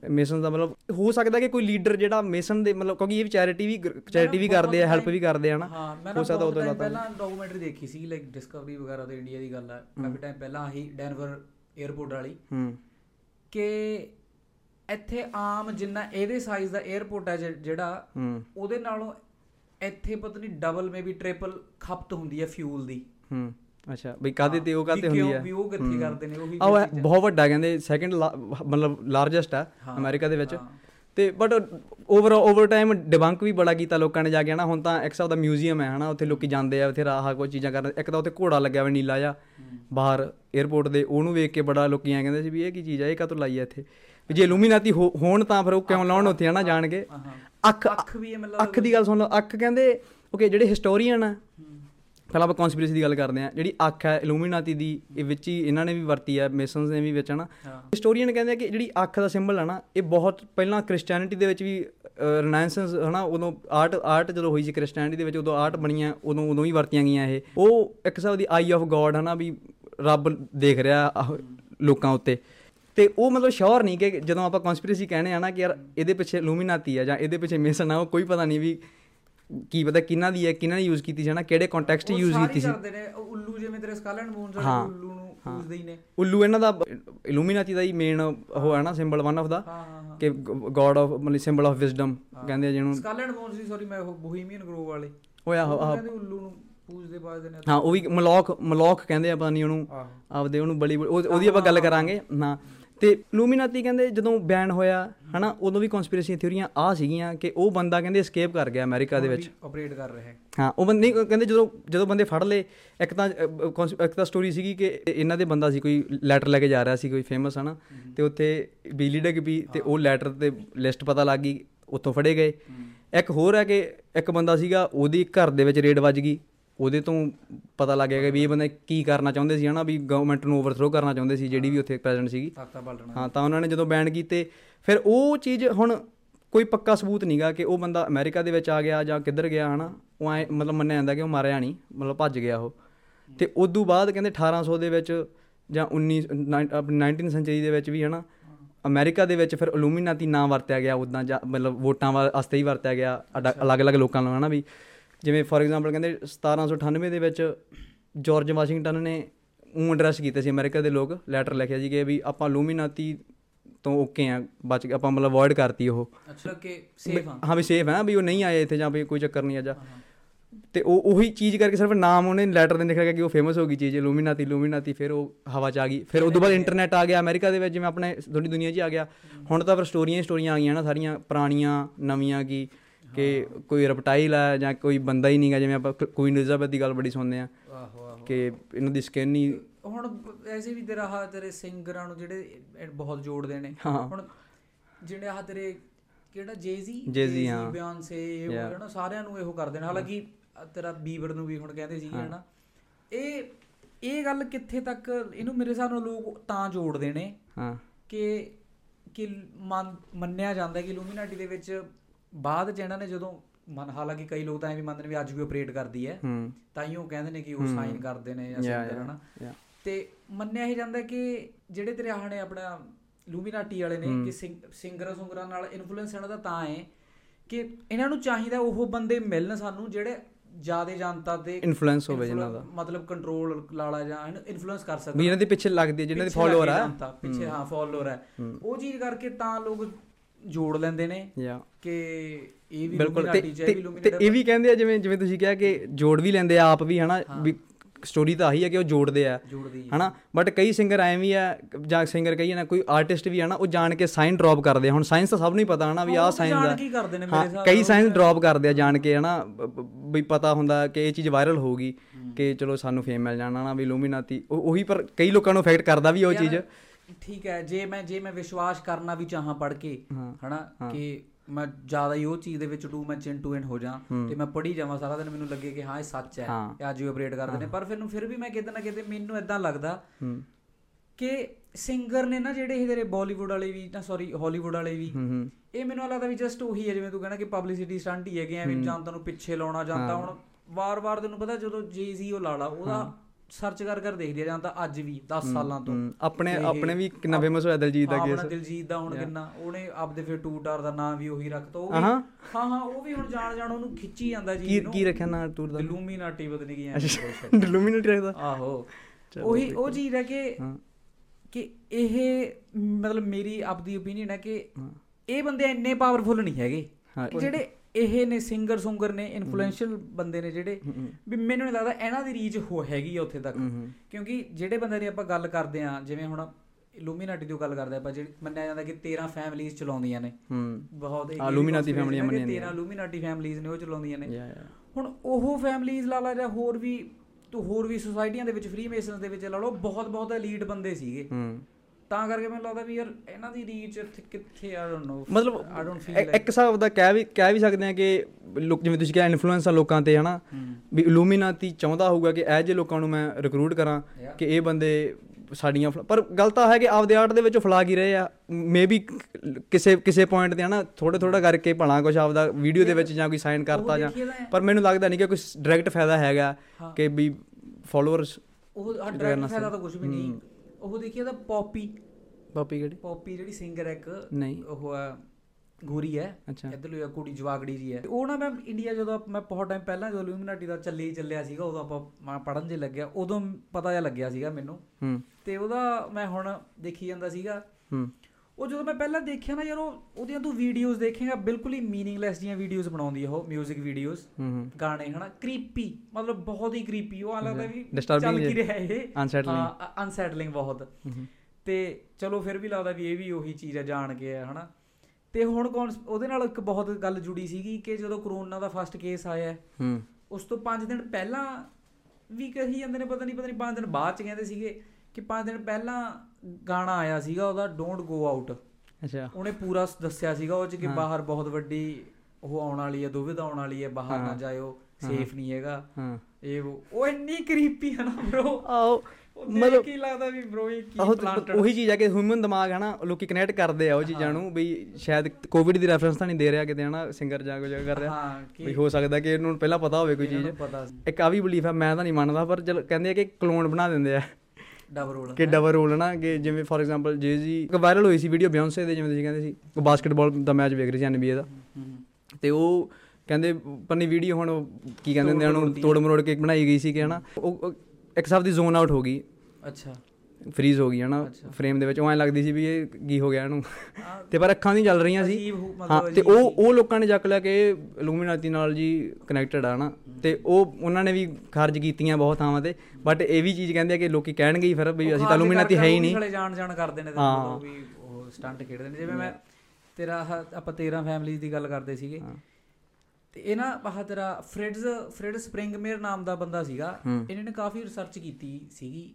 ਮੇਸਨ ਦਾ ਮਤਲਬ ਹੋ ਸਕਦਾ ਕਿ ਕੋਈ ਲੀਡਰ ਜਿਹੜਾ ਮੇਸਨ ਦੇ ਮਤਲਬ ਕਿਉਂਕਿ ਇਹ ਚੈਰਿਟੀ ਵੀ ਚੈਰਿਟੀ ਵੀ ਕਰਦੇ ਆ ਹੈਲਪ ਵੀ ਕਰਦੇ ਆ ਨਾ। ਹਾਂ ਹੋ ਸਕਦਾ ਉਦੋਂ ਲਾਤਾ ਪਹਿਲਾਂ ਡਾਕੂਮੈਂਟਰੀ ਦੇਖੀ ਸੀ ਲਾਈਕ ਡਿਸਕਵਰੀ ਵਗੈਰਾ ਤੇ ਇੰਡੀਆ ਦੀ ਗੱਲ ਹੈ। ਕਾਫੀ ਟਾਈਮ ਪਹਿਲਾਂ ਆਹੀ ਡੈਨਵਰ 에ਅਰਪੋਰਟ ਵਾਲੀ। ਹੂੰ। ਕਿ ਇੱਥੇ ਆਮ ਜਿੰਨਾ ਇਹਦੇ ਸਾਈਜ਼ ਦਾ 에ਅਰਪੋਰਟ ਹੈ ਜਿਹੜਾ ਹੂੰ। ਉਹਦੇ ਨਾਲੋਂ ਇੱਥੇ ਪਤਾ ਨਹੀਂ ਡਬਲ ਮੇਬੀ ਟ੍ਰਿਪਲ ਖਪਤ ਹੁੰਦੀ ਹੈ ਫਿਊਲ ਦੀ। ਹੂੰ। ਅੱਛਾ ਬਈ ਕਾਦੇ ਤੇ ਉਹ ਕਾਤੇ ਹੁੰਦੀ ਹੈ ਵੀ ਉਹ ਕਿੱਥੇ ਕਰਦੇ ਨੇ ਉਹੀ ਇਹ ਬਹੁਤ ਵੱਡਾ ਕਹਿੰਦੇ ਸੈਕੰਡ ਮਤਲਬ ਲਾਰਜੈਸਟ ਆ ਅਮਰੀਕਾ ਦੇ ਵਿੱਚ। ਤੇ but over over time debunk ਵੀ ਬੜਾ ਕੀਤਾ ਲੋਕਾਂ ਨੇ ਜਾ ਕੇ ਹਨਾ? ਹੁਣ ਤਾਂ ਇੱਕ ਹਿਸਾਬ ਦਾ ਮਿਊਜ਼ੀਅਮ ਹੈ ਹਨਾ? ਉੱਥੇ ਲੋਕੀ ਜਾਂਦੇ ਆ ਉੱਥੇ ਰਾਹ ਕੋਈ ਚੀਜ਼ਾਂ ਕਰਨ। ਇੱਕ ਤਾਂ ਉੱਥੇ ਘੋੜਾ ਲੱਗਿਆ ਹੋਇਆ ਨੀਲਾ ਜਿਹਾ। ਬਾਹਰ 에ਅਰਪੋਰਟ ਦੇ ਉਹਨੂੰ ਵੇਖ ਕੇ ਬੜਾ ਲੋਕੀ ਐ ਕਹਿੰਦੇ ਸੀ ਵੀ ਇਹ ਕੀ ਚੀਜ਼ ਆ ਇਹ ਕਾਹਤੋਂ ਲਾਈ ਆ ਇੱਥੇ? ਵੀ ਜੇ ਇਲੂਮੀਨਾਤੀ ਹੋਣ ਤਾਂ ਫਿਰ ਉਹ ਕਿਉਂ ਲਾਉਣ ਉੱਥੇ ਹਨਾ? ਜਾਣ ਕੇ ਅੱਖ ਅੱਖ ਵੀ ਇਹ ਮੈਨੂੰ ਅੱਖ ਦੀ ਗੱਲ ਸੁਣ ਲਓ ਅੱਖ ਕਹਿੰਦੇ ਓਕੇ ਜਿਹੜੇ ਹਿਸਟੋਰੀਅਨ ਆ ਪਹਿਲਾਂ ਆਪਾਂ ਕਨਸਪੀਰੇਸੀ ਦੀ ਗੱਲ ਕਰਦੇ ਆ ਜਿਹੜੀ ਅੱਖ ਹੈ ਇਲੂਮੀਨਾਤੀ ਦੀ ਇਹ ਵਿੱਚ ਹੀ ਇਹਨਾਂ ਨੇ ਵੀ ਵਰਤੀ ਹੈ ਮੇਸਨਸ ਨੇ ਵੀ ਵਿੱਚ ਹਨਾ? ਹਿਸਟੋਰੀਅਨ ਕਹਿੰਦੇ ਆ ਕਿ ਜਿਹੜੀ ਅੱਖ ਦਾ ਸਿੰਬਲ ਹੈ ਨਾ ਇਹ ਬਹੁਤ ਪਹਿਲਾਂ ਕ੍ਰਿਸਚੀਅਨਿਟੀ ਦੇ ਵਿੱਚ ਵੀ ਰੈਨੈਸੈਂਸ ਹਨਾ ਉਦੋਂ ਆਰਟ ਆਰਟ ਜਦੋਂ ਹੋਈ ਸੀ ਕ੍ਰਿਸਚੀਅਨਿਟੀ ਦੇ ਵਿੱਚ ਉਦੋਂ ਆਰਟ ਬਣੀਆਂ ਉਦੋਂ ਉਦੋਂ ਹੀ ਵਰਤੀਆਂ ਗਈਆਂ ਇਹ। ਉਹ ਇੱਕ ਹਿਸਾਬ ਦੀ ਆਈ ਆਫ ਗੋਡ ਹਨਾ ਵੀ ਰੱਬ ਦੇਖ ਰਿਹਾ ਲੋਕਾਂ ਉੱਤੇ। ਤੇ ਉਹ ਮਤਲਬ ਸ਼ੋਰ ਨਹੀਂ ਕਿ ਜਦੋਂ ਆਪਾਂ ਕਨਸਪੀਰੇਸੀ ਕਹਿੰਦੇ ਆ ਨਾ ਕਿ ਯਾਰ ਇਹਦੇ ਪਿੱਛੇ ਲੂਮੀਨਾਤੀ ਆ ਜਾਂ ਇਹਦੇ ਪਿੱਛੇ ਮੇਸਨ ਆ ਉਹ ਕੋਈ ਪਤਾ ਨਹੀਂ ਵੀ ਕੀ ਪਤਾ ਕਿਹਨਾਂ ਦੀ ਹੈ ਕਿਹਨਾਂ ਨੇ ਯੂਜ਼ ਕੀਤੀ ਸੀ ਹਨਾ? ਕਿਹੜੇ ਕੰਟੈਕਸਟ ਯੂਜ਼ ਕੀਤੀ ਸੀ? ਕਰਦੇ ਨੇ। ਉੱਲੂ ਜਿਵੇਂ ਤੇਰੇ ਸਕਲ ਐਂਡ ਬੋਨਸ ਹਾਂ। ਵਾਲੇ ਉੱਲੂ ਨੂੰ ਪੂਜਦੇ ਹੀ ਨੇ। ਉੱਲੂ ਇਹਨਾਂ ਦਾ ਇਲੂਮੀਨਾਤੀ ਦਾ ਹੀ ਮੇਨ ਉਹ ਹੈ ਨਾ ਸਿੰਬਲ ਵਨ ਆਫ ਦਾ ਹਾਂ ਹਾਂ ਹਾਂ। ਕਿ ਗੋਡ ਆਫ ਮਤਲਬ ਸਿੰਬਲ ਆਫ ਵਿਜ਼ਡਮ ਕਹਿੰਦੇ ਆ ਜਿਹਨੂੰ। ਸਕਲ ਐਂਡ ਬੋਨਸ ਦੀ ਸੌਰੀ ਮੈਂ ਉਹ ਬੋਹੀਮੀਅਨ ਗਰੋਵ ਵਾਲੇ। ਉਹ ਆਹ ਉਹ ਆਹ। ਕਹਿੰਦੇ ਉੱਲੂ ਨੂੰ ਪੂਜਦੇ ਬਾਜਦੇ ਨੇ। ਹਾਂ ਉਹ ਵੀ ਮਲੌਕ ਮਲੌਕ ਕਹਿੰਦੇ ਆ ਪਤਾ ਨਹੀਂ ਉਹਨੂੰ ਆਪਦੇ ਉਹਨੂੰ ਬਲੀ ਉਹ- ਉਹਦੀ ਆਪਾਂ ਗੱਲ ਕਰਾਂਗੇ। ਨਾ ਤੇ ਲੂਮੀਨਾਤੀ ਕਹਿੰਦੇ ਜਦੋਂ ਬੈਨ ਹੋਇਆ ਹਨਾ ਉਦੋਂ ਵੀ ਕਨਸਪੀਰੇਸੀ ਥਿਉਰੀਆਂ ਆ ਸੀਗੀਆਂ ਕਿ ਉਹ ਬੰਦਾ ਕਹਿੰਦੇ escape ਕਰ ਗਿਆ ਅਮਰੀਕਾ ਦੇ ਵਿੱਚ। ਆਪਰੇਟ ਕਰ ਰਿਹਾ ਹੈ। ਹਾਂ ਉਹ ਬੰਦੇ ਕਹਿੰਦੇ ਜਦੋਂ ਜਦੋਂ ਬੰਦੇ ਫੜ ਲਏ ਇੱਕ ਤਾਂ ਇੱਕ ਤਾਂ ਸਟੋਰੀ ਸੀਗੀ ਕਿ ਇਹਨਾਂ ਦੇ ਬੰਦਾ ਸੀ ਕੋਈ ਲੈਟਰ ਲੈ ਕੇ ਜਾ ਰਿਹਾ ਸੀ ਕੋਈ ਫੇਮਸ ਹਨਾ ਤੇ ਉੱਥੇ ਬਿਜਲੀ ਡਿੱਗ ਪਈ ਤੇ ਉਹ ਲੈਟਰ ਤੇ ਲਿਸਟ ਪਤਾ ਲੱਗ ਗਈ ਉੱਥੋਂ ਫੜੇ ਗਏ। ਇੱਕ ਹੋਰ ਹੈ ਕਿ ਇੱਕ ਬੰਦਾ ਸੀਗਾ ਉਹਦੀ ਘਰ ਦੇ ਵਿੱਚ ਰੇਡ ਵੱਜ ਗਈ। ਉਹਦੇ ਤੋਂ ਪਤਾ ਲੱਗ ਗਿਆ ਕਿ ਵੀ ਇਹ ਬੰਦੇ ਕੀ ਕਰਨਾ ਚਾਹੁੰਦੇ ਸੀ ਹਨਾ ਵੀ ਗਵਰਨਮੈਂਟ ਨੂੰ ਓਵਰਥਰੋ ਕਰਨਾ ਚਾਹੁੰਦੇ ਸੀ ਜਿਹੜੀ ਵੀ ਉੱਥੇ ਪ੍ਰੈਜ਼ੈਂਟ ਸੀਗੀ। ਹਾਂ ਤਾਂ ਉਹਨਾਂ ਨੇ ਜਦੋਂ ਬੈਨ ਕੀਤੇ ਫਿਰ ਉਹ ਚੀਜ਼ ਹੁਣ ਕੋਈ ਪੱਕਾ ਸਬੂਤ ਨਹੀਂਗਾ ਕਿ ਉਹ ਬੰਦਾ ਅਮਰੀਕਾ ਦੇ ਵਿੱਚ ਆ ਗਿਆ ਜਾਂ ਕਿੱਧਰ ਗਿਆ ਹਨਾ ਉਹ ਐ ਮਤਲਬ ਮੰਨਿਆ ਜਾਂਦਾ ਕਿ ਉਹ ਮਾਰਿਆ ਨਹੀਂ ਮਤਲਬ ਭੱਜ ਗਿਆ ਉਹ। ਤੇ ਉਦੋਂ ਬਾਅਦ ਕਹਿੰਦੇ 1800 ਦੇ ਵਿੱਚ ਜਾਂ 19 ਆਪਣੀ 19 ਸੈਂਚਰੀ ਦੇ ਵਿੱਚ ਵੀ ਹਨਾ ਅਮਰੀਕਾ ਦੇ ਵਿੱਚ ਫਿਰ ਇਲੂਮੀਨਾਤੀ ਨਾਂ ਵਰਤਿਆ ਗਿਆ ਉਦਾਂ ਮਤਲਬ ਵੋਟਾਂ ਵਾਸਤੇ ਹੀ ਵਰਤਿਆ ਗਿਆ ਅਲੱਗ-ਅਲੱਗ ਲੋਕਾਂ ਨੂੰ ਹਨਾ ਵੀ। ਜਿਵੇਂ ਫੋਰ ਐਗਜ਼ਾਮਪਲ ਕਹਿੰਦੇ 1798 ਦੇ ਵਿੱਚ ਜਾਰਜ ਵਾਸ਼ਿੰਗਟਨ ਨੇ ਉਹ ਐਡਰੈਸ ਕੀਤੇ ਸੀ ਅਮਰੀਕਾ ਦੇ ਲੋਕ ਲੈਟਰ ਲਿਖਿਆ ਸੀ ਕਿ ਵੀ ਆਪਾਂ ਲੂਮੀਨਾਤੀ ਤੋਂ ਓਕੇ ਆ ਬਚ ਆਪਾਂ ਮਤਲਬ ਅਵੋਇਡ ਕਰਤੀ ਉਹ। ਅੱਛਾ। ਕਿ ਸੇਫ ਹਾਂ। ਹਾਂ ਵੀ ਸੇਫ ਹੈ ਵੀ ਉਹ ਨਹੀਂ ਆਏ ਇੱਥੇ ਜਾਂ ਵੀ ਕੋਈ ਚੱਕਰ ਨਹੀਂ ਆ ਜਾ। ਤੇ ਉਹ ਉਹੀ ਚੀਜ਼ ਕਰਕੇ ਸਿਰਫ ਨਾਮ ਉਹਨੇ ਲੈਟਰ ਦੇ ਲਿਖਿਆ ਕਿ ਉਹ ਫੇਮਸ ਹੋ ਗਈ ਚੀਜ਼ ਲੂਮੀਨਾਤੀ ਲੂਮੀਨਾਤੀ ਫਿਰ ਉਹ ਹਵਾ 'ਚ ਆ ਗਈ। ਫਿਰ ਉਦੋਂ ਬਾਅਦ ਇੰਟਰਨੈਟ ਆ ਗਿਆ ਅਮਰੀਕਾ ਦੇ ਵਿੱਚ ਜਿਵੇਂ ਆਪਣੇ ਥੋੜੀ ਦੁਨੀਆ 'ਚ ਆ ਗਿਆ। ਹੁਣ ਤਾਂ ਫਿਰ ਸਟੋਰੀਆਂ ਹੀ ਸਟੋਰੀਆਂ ਆ ਗਈਆਂ ਨਾ ਸਾਰੀਆਂ ਪੁਰਾਣੀਆਂ ਨਵੀਆਂ ਕੀ ਕਿ ਕੋਈ ਰਪਟਾਈਲ ਹੈ ਜਾਂ ਕੋਈ ਬੰਦਾ ਹੀ ਨਹੀਂਗਾ ਜਿਵੇਂ ਆਪਾਂ ਕੁਈਨ ਐਲਿਜ਼ਾਬੈਥ ਦੀ ਗੱਲ ਬੜੀ ਸੁਣਦੇ ਆ ਕਿ ਇਹਨਾਂ ਦੀ ਸਕਿਨ ਹੀ ਹੁਣ ਐਸੇ ਵੀ ਤੇਰਾ ਆਹ ਤੇਰੇ ਸਿੰਗਰਾਂ ਨੂੰ ਜਿਹੜੇ ਬਹੁਤ ਜੋੜਦੇ ਨੇ। ਹਾਂ। ਹੁਣ ਜਿਹੜੇ ਆਹ ਤੇਰੇ ਕਿਹੜਾ ਜੇਜ਼ੀ Jay-Z, ਹਾਂ। Yeah. ਉਹ ਨਾ ਸਾਰਿਆਂ ਨੂੰ ਇਹੋ ਕਰਦੇ ਨੇ। ਹਾਲਾਂਕਿ ਤੇਰਾ ਬੀਬਰ ਨੂੰ ਵੀ ਹੁਣ ਕਹਿੰਦੇ ਸੀਗੇ ਹਨਾ। ਇਹ ਇਹ ਗੱਲ ਕਿੱਥੇ ਤੱਕ ਇਹਨੂੰ ਮੇਰੇ ਹਿਸਾਬ ਨਾਲ ਲੋਕ ਤਾਂ ਜੋੜਦੇ ਨੇ ਹਾਂ। ਕਿ ਕਿ ਮੰਨ- ਮੰਨਿਆ ਜਾਂਦਾ ਕਿ ਲੂਮੀਨਾਟੀ ਦੇ ਵਿੱਚ ਬਾਅਦ ਚ ਇਹਨਾਂ ਨੇ ਜਦੋਂ ਮਨ ਹਾਲਾਂਕਿ ਕਈ ਲੋਕ ਤਾਂ ਐ ਵੀ ਮੰਨਦੇ ਨੇ ਵੀ ਅੱਜ ਵੀ ਆਪਰੇਟ ਕਰਦੀ ਹੈ ਹੂੰ। ਤਾਂ ਹੀ ਉਹ ਕਹਿੰਦੇ ਨੇ ਕਿ ਉਹ ਸਾਈਨ ਕਰਦੇ ਨੇ ਜਾਂ ਸਿੰਗਰ ਹਨਾ. ਤੇ ਮੰਨਿਆ ਇਹ ਜਾਂਦਾ ਕਿ ਜਿਹੜੇ ਤੇਰੇ ਆਹ ਨੇ ਆਪਣਾ ਲੂਮੀਨਾਟੀ ਵਾਲੇ ਨੇ ਕਿ ਸਿੰਗਰਾਂ ਸੁੰਗਰਾਂ ਨਾਲ ਇਨਫਲੂਐਂਸ ਇਹਨਾਂ ਦਾ ਤਾਂ ਹੈ ਕਿ ਇਹਨਾਂ ਨੂੰ ਚਾਹੀਦਾ ਉਹ ਬੰਦੇ ਮਿਲਣ ਸਾਨੂੰ ਜਿਹੜੇ ਜਿਆਦੇ ਜਨਤਾ ਤੇ ਇਨਫਲੂਐਂਸ ਹੋਵੇ ਜਿਨ੍ਹਾਂ ਦਾ। ਮਤਲਬ ਕੰਟਰੋਲ ਲਾਲਾ ਜਾਂ ਇਨਫਲੂਐਂਸ ਕਰ ਸਕਣ। ਵੀ ਇਹਨਾਂ ਦੇ ਪਿੱਛੇ ਲੱਗਦੀ ਹੈ ਜਿਨ੍ਹਾਂ ਦੇ ਫਾਲੋਅਰ ਆ। ਪਿੱਛੇ ਹਾਂ। ਫਾਲੋਅਰ ਹੈ। ਉਹ ਚੀਜ਼ ਕਰਕੇ ਤਾਂ ਲੋਕ ਜੋੜ ਲੈਂਦੇ ਨੇ ਕਿ ਇਹ ਵੀ ਲੂਮੀਨਾਟੀ ਚ ਇਹ ਵੀ ਤੇ- ਤੇ ਲੂਮੀਨਾਟੀ ਇਹ ਵੀ ਕਹਿੰਦੇ ਆ ਜਿਵੇਂ ਜਿਵੇਂ ਤੁਸੀਂ ਕਿਹਾ ਕਿ ਜੋੜ ਵੀ ਲੈਂਦੇ ਆ ਆਪ ਵੀ ਹਨਾ? ਵੀ ਸਟੋਰੀ ਤਾਂ ਆਹੀ ਹੈ ਕਿ ਉਹ ਜੋੜਦੇ ਆ। ਹਨਾ? ਬਟ ਕਈ ਸਿੰਗਰ ਐਵੇਂ ਵੀ ਆ ਜਾਂ ਸਿੰਗਰ ਕਹੀ ਨਾ ਕੋਈ ਆਰਟਿਸਟ ਵੀ ਆ ਨਾ ਉਹ ਜਾਣ ਕੇ ਸਾਈਨ ਡ੍ਰੌਪ ਕਰਦੇ ਹੁਣ ਸਾਇੰਸ ਤਾਂ ਸਭ ਨੂੰ ਹੀ ਪਤਾ ਹਨਾ ਵੀ ਆਹ ਤਾਂ ਸਾਇੰਸ ਜਾਣ ਦਾ। ਕੇ ਕਰਦੇ ਨੇ ਮੇਰੇ ਹਾਂ ਹਿਸਾਬ ਕਈ। ਸਾਇੰਸ ਡ੍ਰੌਪ ਕਰਦੇ ਆ ਜਾਣ ਕੇ ਹਨਾ? ਵੀ ਪਤਾ ਹੁੰਦਾ ਕਿ ਇਹ ਚੀਜ਼ ਵਾਇਰਲ ਹੋਊਗੀ ਕਿ ਚਲੋ ਸਾਨੂੰ ਫੇਮ ਮਿਲ ਜਾਣਾ ਨਾ ਵੀ ਲੂਮੀਨਾਤੀ ਉਹ- ਪਰ ਕਈ ਲੋਕਾਂ ਨੂੰ ਅਫੈਕਟ ਕਰਦਾ ਵੀ ਉਹ ਚੀਜ਼। ਠੀਕ ਹੈ ਜੇ ਮੈਂ ਜੇ ਮੈਂ ਵਿਸ਼ਵਾਸ ਕਰਨਾ ਵੀ ਚਾਹਾਂ ਪੜ ਕੇ ਹਨਾ ਕਿ ਮੈਂ ਜ਼ਿਆਦਾ ਹੀ ਉਹ ਚੀਜ਼ ਦੇ ਵਿੱਚ ਟੂ ਮੈਂ ਚਿੰਟੂ ਐਂਡ ਹੋ ਜਾ ਤੇ ਮੈਂ ਪੜੀ ਜਾਵਾਂ ਸਾਰਾ ਦਿਨ ਮੈਨੂੰ ਲੱਗੇ ਕਿ ਹਾਂ ਇਹ ਸੱਚ ਹੈ। ਇਹ ਅੱਜ ਵੀ ਅਪਡੇਟ ਕਰਦੇ ਨੇ ਪਰ ਫਿਰ ਨੂੰ ਫਿਰ ਵੀ ਮੈਂ ਕਿਤੇ ਨਾ ਕਿਤੇ ਮੈਨੂੰ ਇਦਾਂ ਲੱਗਦਾ ਕਿ ਸਿੰਗਰ ਨੇ ਨਾ ਜਿਹੜੇ ਇਹ ਤੇਰੇ ਬਾਲੀਵੁੱਡ ਵਾਲੇ ਵੀ ਨਾ ਸੌਰੀ ਹਾਲੀਵੁੱਡ ਵਾਲੇ ਵੀ ਇਹ ਮੈਨੂੰ ਲੱਗਦਾ ਵੀ ਜਸਟ ਉਹੀ ਹੈ ਜਿਵੇਂ ਤੂੰ ਕਹਿੰਦਾ ਕਿ ਪਬਲਿਸਿਟੀ ਸਟੰਟ ਹੀ ਹੈਗੇ ਐਵੇਂ ਜਨਤਾ ਨੂੰ ਪਿੱਛੇ ਲਾਉਣਾ ਜਾਂਦਾ ਹੁਣ ਵਾਰ-ਵਾਰ ਤੈਨੂੰ ਪਤਾ ਜਦੋਂ ਜੇਜ਼ੀ ਉਹ ਲਾਲਾ ਉਹਦਾ ਸਰਚ ਕਰ ਕਰ ਦੇਖਦੀ ਆ ਜਾਂਦਾ ਅੱਜ ਵੀ 10 ਸਾਲਾਂ ਤੋਂ। ਆਪਣੇ ਤੇ ਆਪਣੇ ਵੀ ਕਿੰਨਾ ਫੇਮਸ ਹੋਇਆ ਦਿਲਜੀਤ ਦਾ ਕੇਸ ਆਪਣਾ ਦਿਲਜੀਤ ਦਾ ਹੁਣ ਕਿੰਨਾ ਉਹਨੇ ਆਪਦੇ ਫਿਰ ਟੂਟਾਰ ਦਾ ਨਾਮ ਵੀ ਉਹੀ ਰੱਖਤਾ ਉਹ ਵੀ ਹਾਂ। ਹਾਂ ਉਹ ਵੀ ਹੁਣ ਜਾਣ ਜਾਣ ਉਹਨੂੰ ਖਿੱਚੀ ਜਾਂਦਾ ਜੀ ਕੀ ਕੀ ਰੱਖਿਆ ਨਾ ਟੂਰ ਦਾ? ਲੂਮੀਨਾਟੀ ਪਤਾ ਨਹੀਂ ਕੀ ਐਂ ਡਿਲੂਮੀਨੇਟ ਰੱਖਦਾ? ਆਹੋ। ਉਹੀ ਉਹ ਚੀਜ਼ ਹੈ ਕਿ ਕਿ ਇਹ ਮਤਲਬ ਮੇਰੀ ਆਪਦੀ ਓਪੀਨੀਅਨ ਹੈ ਕਿ ਇਹ ਬੰਦੇ ਇੰਨੇ ਪਾਵਰਫੁਲ ਨਹੀਂ ਹੈਗੇ। ਜਿਹੜੇ ਇਹ ਨੇ ਸਿੰਗਰ ਸੁੰਗਰ ਨੇ ਇਨਫਲੂਐਂਸ਼ੀਅਲ ਬੰਦੇ ਨੇ ਜਿਹੜੇ ਵੀ ਮੈਨੂੰ ਨਹੀਂ ਲੱਗਦਾ ਇਹਨਾਂ ਦੀ ਰੀਚ ਹੋ ਹੈਗੀ ਆ ਉੱਥੇ ਤੱਕ। ਕਿਉਂਕਿ ਜਿਹੜੇ ਬੰਦੇ ਦੀ ਆਪਾਂ ਗੱਲ ਕਰਦੇ ਆ ਜਿਵੇਂ ਹੁਣ ਇਲੂਮੀਨਾਟੀ ਦੀ ਗੱਲ ਕਰਦੇ ਆਪਾਂ ਜਿਹੜੀ ਮੰਨਿਆ ਜਾਂਦਾ ਕਿ 13 ਫੈਮਿਲੀਜ਼ ਚਲਾਉਂਦੀਆਂ ਨੇ। ਬਹੁਤ Illuminati ਫੈਮਿਲੀਆਂ ਮੰਨੀਆਂ ਮੰਨੀਆਂ 13 ਇਲੂਮੀਨਾਟੀ ਫੈਮਿਲੀਜ਼ ਨੇ ਉਹ ਚਲਾਉਂਦੀਆਂ ਨੇ। ਹੁਣ ਉਹ ਫੈਮਿਲੀਜ਼ ਲਾ ਲਾ ਜਾਂ ਹੋਰ ਵੀ ਤੂੰ ਹੋਰ ਵੀ ਸੁਸਾਇਟੀਆਂ ਦੇ ਵਿੱਚ ਫ੍ਰੀ ਮੇਸਨਸ ਦੇ ਵਿੱਚ ਲਾ ਲਓ ਬਹੁਤ ਬਹੁਤ ਐਲੀਟ ਬੰਦੇ ਸੀਗੇ। ਤਾਂ ਕਰਕੇ ਮੈਨੂੰ ਲੱਗਦਾ ਵੀ ਯਾਰ ਇਹਨਾਂ ਦੀ ਰੀਚ ਕਿੱਥੇ ਆਈ ਡੋਨਟ ਨੋ ਮਤਲਬ ਆਈ ਡੋਨਟ ਫੀਲ ਇੱਕ- ਹਿਸਾਬ ਦਾ ਕਹਿ ਵੀ ਕਹਿ ਵੀ ਸਕਦੇ ਆ ਕਿ ਲੋਕ ਜਿਵੇਂ ਤੁਸੀਂ ਕਿਹਾ ਇਨਫਲੂਐਂਸ ਆ ਲੋਕਾਂ ਤੇ ਹਨਾ? ਵੀ ਇਲੂਮੀਨਾਤੀ ਚਾਹੁੰਦਾ ਹੋਊਗਾ ਕਿ ਇਹ ਜੇ ਲੋਕਾਂ ਨੂੰ ਮੈਂ ਰਿਕਰੂਟ ਕਰਾਂ. ਕਿ ਇਹ ਬੰਦੇ ਸਾਡੀਆਂ ਪਰ ਗੱਲ ਤਾਂ ਹੈ ਕਿ ਆਪਦੇ ਆਰਟ ਦੇ ਵਿੱਚ ਫਲਾ ਕੀ ਰਹੇ ਆ। ਮੇਬੀ ਕਿਸੇ ਕਿਸੇ ਪੁਆਇੰਟ ਤੇ ਹਨਾ? ਥੋੜਾ ਥੋੜਾ ਕਰਕੇ ਭਲਾ ਕੁਝ ਆਪਦਾ ਵੀਡੀਓ ਦੇ ਵਿੱਚ ਜਾਂ ਕੋਈ ਸਾਈਨ ਕਰਤਾ ਜਾਂ ਪਰ ਮੈਨੂੰ ਲੱਗਦਾ ਨਹੀਂ ਕਿ ਕੋਈ ਡਾਇਰੈਕਟ ਫਾਇਦਾ ਹੈਗਾ। ਕਿ ਵੀ ਫਾਲੋਅਰਸ ਉਹ ਡਾਇਰੈਕਟ ਫਾਇਦਾ ਤਾਂ ਕੁਝ ਵੀ ਨਹੀਂ ਉਹ ਦੇਖੀਏ ਤਾਂ ਪੌਪੀ। ਪਾਪੀ ਕਿਹੜੀ? ਪੌਪੀ ਜਿਹੜੀ ਸਿੰਗਰ ਹੈ ਇੱਕ ਨਹੀਂ। ਉਹ ਹੈ ਗੋਰੀ ਹੈ। ਇੱਧਰ ਲਈ ਕੁੜੀ ਜਵਾਗੜੀ ਜੀ ਹੈ। ਉਹ ਨਾ ਮੈਂ ਇੰਡੀਆ ਜਦੋਂ ਮੈਂ ਬਹੁਤ ਟਾਈਮ ਪਹਿਲਾਂ ਜਦੋਂ ਲੂਮੀਨਾਟੀ ਦਾ ਚੱਲੇ ਚੱਲਿਆ ਸੀਗਾ ਉਦੋਂ ਆਪਾਂ ਪੜਨ ਜੇ ਲੱਗਿਆ ਉਦੋਂ ਪਤਾ ਜਿਹਾ ਲੱਗਿਆ ਸੀਗਾ ਮੈਨੂੰ। ਹੂੰ। ਤੇ ਉਹਦਾ ਮੈਂ ਹੁਣ ਦੇਖੀ ਜਾਂਦਾ ਸੀਗਾ ਹੂੰ। ਉਹ ਜਦੋਂ ਮੈਂ ਪਹਿਲਾਂ ਦੇਖਿਆ ਨਾ ਯਾਰ ਉਹ ਉਹਦੀਆਂ ਤੂੰ ਵੀਡੀਓਜ਼ ਦੇਖੇਗਾ ਬਿਲਕੁਲ ਹੀ ਮੀਨਿੰਗਲੈਸ ਜੀਆਂ ਵੀਡੀਓਜ਼ ਬਣਾਉਂਦੀ ਆ ਉਹ 뮤직 ਵੀਡੀਓਜ਼ ਗਾਣੇ ਹਨਾ? ਕ੍ਰੀਪੀ ਮਤਲਬ ਬਹੁਤ ਹੀ ਕ੍ਰੀਪੀ ਉਹ ਆ ਲੱਗਦਾ ਵੀ ਚੱਲ ਕੀ। ਰਿਹਾ ਇਹ। ਹਾਂ ਅਨਸੈਟਲਿੰਗ ਬਹੁਤ। ਤੇ ਚਲੋ ਫਿਰ ਵੀ ਲੱਗਦਾ ਵੀ ਇਹ ਵੀ ਉਹੀ ਚੀਜ਼ ਹੈ ਜਾਣ ਕੇ ਹੈ ਹਨਾ? ਤੇ ਹੁਣ ਕੌਣ ਉਹਦੇ ਨਾਲ ਇੱਕ ਬਹੁਤ ਗੱਲ ਜੁੜੀ ਸੀਗੀ ਕਿ ਜਦੋਂ ਕਰੋਨਾ ਦਾ ਫਸਟ ਕੇਸ ਆਇਆ ਉਸ ਤੋਂ 5 ਦਿਨ ਪਹਿਲਾਂ ਵੀ ਕਹੀ ਜਾਂਦੇ ਨੇ ਪਤਾ ਨਹੀਂ ਪਤਾ ਨਹੀਂ 5 ਦਿਨ ਬਾਅਦ ਚ ਕਹਿੰਦੇ ਸੀਗੇ ਕਿ 5 ਦਿਨ ਪਹਿਲਾਂ ਗਾਣਾ ਆਇਆ ਸੀਗਾ ਉਹਦਾ ਡੋਂਟ ਗੋ ਆਊਟ ਅੱਛਾ। ਉਹਨੇ ਪੂਰਾ ਦੱਸਿਆ ਸੀਗਾ ਉਹ ਚ ਕਿ ਬਾਹਰ ਬਹੁਤ ਵੱਡੀ ਉਹ ਆਉਣ ਵਾਲੀ ਹੈ ਦੁਵਿਧਾ ਆਉਣ ਵਾਲੀ ਹੈ ਬਾਹਰ ਨਾ ਜਾਇਓ ਸੇਫ ਨਹੀਂ ਹੈਗਾ। ਹਾਂ। ਇਹ ਉਹ ਇੰਨੀ ਕ੍ਰੀਪੀ ਹੈ ਨਾ ਬ్రో ਆਓ ਮਤਲਬ ਕੀ ਲੱਗਦਾ ਵੀ ਬ్రో ਇਹ ਕੀ planted ਉਹੀ ਚੀਜ਼ ਹੈ ਕਿ ਹਿਊਮਨ ਦਿਮਾਗ ਹੈ ਨਾ ਲੋਕੀ ਕਨੈਕਟ ਕਰਦੇ ਆ ਉਹ ਚੀਜ਼ਾਂ ਨੂੰ ਵੀ ਸ਼ਾਇਦ ਕੋਵਿਡ ਦੀ ਰੈਫਰੈਂਸ ਤਾਂ ਨਹੀਂ ਦੇ ਰਿਹਾ ਕਿਤੇ ਹਨਾ ਸਿੰਗਰ ਜਾਂ ਕੁਝ ਕਰ ਰਿਹਾ। ਵੀ ਹੋ ਸਕਦਾ ਕਿ ਇਹਨੂੰ ਪਹਿਲਾਂ ਪਤਾ ਹੋਵੇ ਕੋਈ ਚੀਜ਼। ਇੱਕ ਆ ਵੀ ਬਲੀਫ ਹੈ ਮੈਂ ਤਾਂ ਨਹੀਂ ਮੰਨਦਾ ਪਰ ਚਲ ਕਹਿੰਦੇ ਆ ਕਿ ਕਲੋਨ ਬਣਾ ਦਿੰਦੇ ਆ। ਡਬਲ ਰੋਲ ਕਿ ਡਬਲ ਰੋਲ ਨਾ ਕਿ ਜਿਵੇਂ ਫੋਰ ਐਗਜ਼ਾਮਪਲ ਜੇ ਜੀ ਇੱਕ ਵਾਇਰਲ ਹੋਈ ਸੀ ਵੀਡੀਓ ਬਿਯੋਂਸੇ ਦੇ ਜਿਵੇਂ ਤੁਸੀਂ ਕਹਿੰਦੇ ਸੀ ਉਹ ਬਾਸਕਟਬਾਲ ਦਾ ਮੈਚ ਵੇਖ ਰਹੀ ਸੀ NBA ਦਾ। ਤੇ ਉਹ ਕਹਿੰਦੇ ਪੰਨੀ ਵੀਡੀਓ ਹੁਣ ਕੀ ਕਹਿੰਦੇ ਹੁੰਦੇ ਉਹਨੂੰ ਤੋੜ ਮਰੋੜ ਕੇ ਬਣਾਈ ਗਈ ਸੀ ਕਿ ਹਨਾ ਉਹ ਉਹ ਇੱਕ ਹਿਸਾਬ ਦੀ ਜ਼ੋਨ ਆਊਟ ਹੋ ਗਈ। ਅੱਛਾ। ਫ੍ਰੀਜ਼ ਹੋ ਗਈ ਹਨਾ? ਫਰੇਮ ਦੇ ਵਿੱਚ। ਉਹ ਐਂ ਲੱਗਦੀ ਸੀ ਵੀ ਇਹ ਕੀ ਹੋ ਗਿਆ ਇਹਨੂੰ। ਤੇ ਪਰ ਅੱਖਾਂ ਨਹੀਂ ਚੱਲ ਰਹੀਆਂ ਸੀ। ਹੋ- ਹਾਂ ਤੇ ਉਹ ਉਹ ਲੋਕਾਂ ਨੇ ਚੱਕ ਲਿਆ ਕਿ ਇਲੂਮੀਨਾਤੀ ਨਾਲ ਜੀ ਕਨੈਕਟਡ ਆ ਨਾ ਤੇ ਉਹ ਉਹਨਾਂ ਨੇ ਵੀ ਖਾਰਜ ਕੀਤੀਆਂ ਬਹੁਤ ਥਾਵਾਂ ਤੇ। ਬਟ ਇਹ ਵੀ ਚੀਜ਼ ਕਹਿੰਦੇ ਆ ਕਿ ਲੋਕੀ ਕਹਿਣਗੇ ਹੀ ਫਿਰ ਵੀ ਅਸੀਂ ਤਾਂ ਇਲੂਮੀਨਾਤੀ ਹੈ ਹੀ ਨਹੀਂ। ਸਾਲੇ ਜਾਣ ਜਾਣ ਕਰਦੇ ਨੇ ਹਾਂ। ਤਾਂ ਵੀ ਉਹ ਸਟੰਟ ਖੇਡਦੇ ਨੇ। ਜਿਵੇਂ ਮੈਂ ਤੇਰਾ ਆਪਾਂ 13 ਫੈਮਿਲੀਜ਼ ਦੀ ਗੱਲ ਕਰਦੇ ਸੀਗੇ। ਤੇ ਇਹ ਨਾ ਆਹ ਤੇਰਾ ਫ੍ਰਿਡਜ਼ ਫ੍ਰਿਡ ਸਪ੍ਰਿੰਗਮੇਅਰ ਨਾਮ ਦਾ ਬੰਦਾ ਸੀਗਾ। ਇਹਨਾਂ ਨੇ ਕਾਫੀ ਰਿਸਰਚ ਕੀਤੀ ਸੀਗੀ।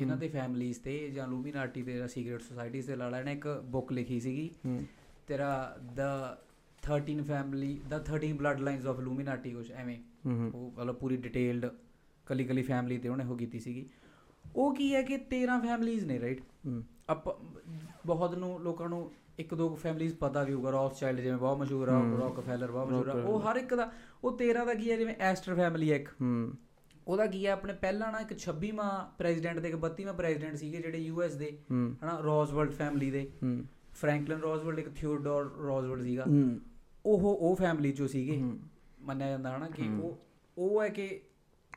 ਇਹਨਾਂ ਦੇ ਫੈਮਿਲੀਜ਼ ਤੇ ਜਾਂ ਲੂਮੀਨਾਟੀ ਤੇ ਜਾਂ ਸੀਕ੍ਰੀਟ ਸੁਸਾਇਟੀਜ਼ ਤੇ ਲਾਲਾ ਨੇ ਇੱਕ ਬੁੱਕ ਲਿਖੀ ਸੀਗੀ। ਤੇਰਾ the 13 family the 13 blood lines of Illuminati ਕੁਝ ਐਵੇਂ ਉਹ ਮਤਲਬ ਪੂਰੀ ਡਿਟੇਲਡ ਕੱਲੀ ਕੱਲੀ ਫੈਮਿਲੀ ਤੇ ਉਹਨੇ ਉਹ ਕੀਤੀ ਸੀਗੀ। ਉਹ ਕੀ ਹੈ ਕਿ 13 ਫੈਮਿਲੀਜ਼ ਨੇ ਰਾਈਟ ਆਪਾਂ ਬਹੁਤ ਨੂੰ ਲੋਕਾਂ ਨੂੰ ਇੱਕ ਦੋ ਫੈਮਿਲੀਜ਼ ਪਤਾ ਵੀ ਹੋਊਗਾ ਰੌਥਸ਼ਾਈਲਡ ਜਿਵੇਂ ਬਹੁਤ ਮਸ਼ਹੂਰ ਆ ਰੌਕਫੈਲਰ ਬਹੁਤ ਮਸ਼ਹੂਰ ਆ। ਉਹ ਹਰ ਇੱਕ ਦਾ ਉਹ 13 ਦਾ ਕੀ ਹੈ ਜਿਵੇਂ ਐਸਟਰ ਫੈਮਿਲੀ ਹੈ ਇੱਕ। ਹੂੰ। ਉਹਦਾ ਕੀ ਹੈ ਆਪਣੇ ਪਹਿਲਾਂ ਨਾ ਇੱਕ 26ਵਾਂ ਪ੍ਰੈਜ਼ੀਡੈਂਟ ਤੇ ਇੱਕ 32ਵਾਂ ਪ੍ਰੈਜ਼ੀਡੈਂਟ ਸੀਗੇ ਜਿਹੜੇ ਯੂਐਸ ਦੇ ਹਨਾ ਰੋਜ਼ਵਲਟ ਫੈਮਿਲੀ ਦੇ। ਫ੍ਰੈਂਕਲਿਨ ਰੋਜ਼ਵਲਟ ਇੱਕ ਥਿਓਡੋਰ ਰੋਜ਼ਵਲਟ ਸੀਗਾ। ਉਹ ਉਹ ਫੈਮਿਲੀ ਚੋਂ ਸੀਗੇ। ਮੰਨਿਆ ਜਾਂਦਾ ਹਨਾ ਕਿ ਉਹ ਉਹ ਹੈ ਕਿ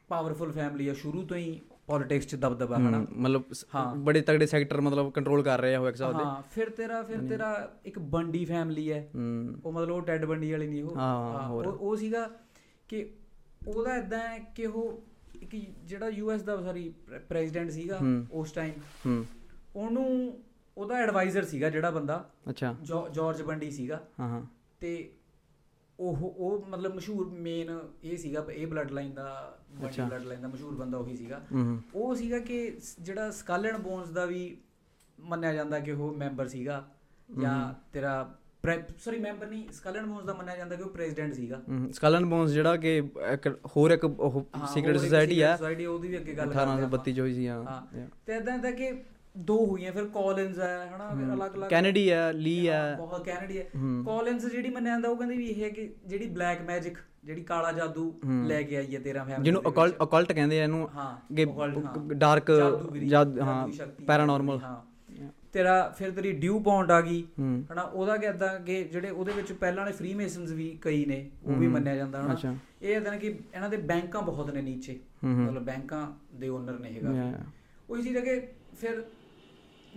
ਪਾਵਰਫੁਲ ਫੈਮਿਲੀ ਆ ਸ਼ੁਰੂ ਤੋਂ ਹੀ ਪੋਲਿਟਿਕਸ 'ਚ ਦਬਦਬਾ ਹਨਾ। ਮਤਲਬ। ਬੜੇ ਤਗੜੇ ਸੈਕਟਰ ਮਤਲਬ ਕੰਟਰੋਲ ਕਰ ਰਹੇ ਆ ਉਹ ਇੱਕ ਹਿਸਾਬ ਦੇ। ਹਾਂ ਫਿਰ ਤੇਰਾ ਫਿਰ ਤੇਰਾ ਇੱਕ ਬੰਡੀ ਫੈਮਿਲੀ ਹੈ। ਉਹ ਮਤਲਬ ਉਹ ਟੈਡ ਬੰਡੀ ਵਾਲੀ ਨਹੀਂ ਉਹ। ਹਾਂ, ਉਹ ਸੀਗਾ ਕਿ ਉਹਦਾ ਇਦਾਂ ਹੈ ਕਿ ਉਹ ਇੱਕ ਜਿਹੜਾ ਯੂਐਸ ਦਾ ਸੌਰੀ ਪ੍ਰੈਜ਼ੀਡੈਂਟ ਸੀਗਾ। ਉਸ ਟਾਈਮ ਹੂੰ। ਉਹਨੂੰ ਉਹਦਾ ਐਡਵਾਈਜ਼ਰ ਸੀਗਾ ਜਿਹੜਾ ਬੰਦਾ ਅੱਛਾ। ਜਾਰਜ ਬੰਡੀ ਸੀਗਾ। ਹਾਂ ਹਾਂ। ਤੇ ਉਹ ਉਹ ਮਤਲਬ ਮਸ਼ਹੂਰ ਮੇਨ ਇਹ ਸੀਗਾ ਇਹ ਬਲੱਡ ਲਾਈਨ ਦਾ ਅੱਛਾ। ਬਲੱਡ ਲਾਈਨ ਦਾ ਮਸ਼ਹੂਰ ਬੰਦਾ ਉਹੀ ਸੀਗਾ। ਉਹ ਸੀਗਾ ਕਿ ਜਿਹੜਾ ਸਕਾਲਨ ਬੋਨਸ ਦਾ ਵੀ ਮੰਨਿਆ ਜਾਂਦਾ ਕਿ ਉਹ ਮੈਂਬਰ ਸੀਗਾ ਜਾਂ ਤੇਰਾ ਸੌਰੀ ਮੈਂਬਰ ਨਹੀਂ ਸਕਾਲਨ ਬੋਨਸ ਦਾ ਮੰਨਿਆ ਜਾਂਦਾ ਕਿ ਉਹ ਪ੍ਰੈਜ਼ੀਡੈਂਟ ਸੀਗਾ। ਸਕਲਨ ਬੋਨਸ ਜਿਹੜਾ ਕਿ ਇੱਕ ਹੋਰ ਇੱਕ ਉਹ ਹਾਂ, ਸੀਕ੍ਰੀਟ ਸੋਸਾਇਟੀ ਆ। society, ਉਹਦੀ ਵੀ ਅੱਗੇ ਗੱਲ ਕਰਦੇ 1832 ਚ ਹੋਈ ਸੀ ਹਾਂ। ਹਾਂ. ਤੇ ਇਦਾਂ ਦਾ ਕਿ ਦੋ ਹੋਈਆਂ ਫਿਰ ਕਾਲਿਨਸ ਹੈ ਹਨਾ ਫਿਰ ਅਲੱਗ-ਅਲੱਗ। ਕੈਨੇਡੀ ਆ ਲੀ ਆ ਹਾਂ, ਬਹੁਤ ਕੈਨੇਡੀ ਹੈ। ਹੂੰ। ਕਾਲਿਨਸ ਜਿਹੜੀ ਮੰਨਿਆ ਜਾਂਦਾ ਉਹ ਕਹਿੰਦੇ ਵੀ ਇਹ ਹੈ ਕਿ ਜਿਹੜੀ ਬਲੈਕ ਮੈਜਿਕ ਜਿਹੜੀ ਕਾਲਾ ਜਾਦੂ ਲੈ ਕੇ ਆਈ ਹੈ 13 ਫੈਮਿਲੀ ਜਿਹਨੂੰ ਅਕਲਟ ਅਕਲਟ ਕਹਿੰਦੇ ਆ ਇਹਨੂੰ ਹਾਂ ਹਾਂ। ਡਾਰਕ ਜਦ ਹਾਂ ਪੈਰਾਨੋਰਮਲ ਹਾਂ। ਤੇਰਾ ਫਿਰ ਤੇਰੀ ਡਿਊ ਪੌਂਡ ਆ ਗਈ ਹਨਾ ਉਹਦਾ ਕਿ ਇਦਾਂ ਕਿ ਜਿਹੜੇ ਉਹਦੇ ਵਿੱਚ ਪਹਿਲਾਂ ਵਾਲੇ ਫ੍ਰੀ ਮੇਸਨਸ ਵੀ ਕਈ ਨੇ ਉਹ ਵੀ ਮੰਨਿਆ ਜਾਂਦਾ ਹਨਾ। ਇਹ ਇਦਾਂ ਕਿ ਇਹਨਾਂ ਦੇ ਬੈਂਕਾਂ ਬਹੁਤ ਨੇ ਨੀਚੇ ਮਤਲਬ ਬੈਂਕਾਂ ਦੇ ਓਨਰ ਨੇ ਹੈਗਾ. ਉਹੀ ਚੀਜ਼ ਹੈ ਕਿ ਫਿਰ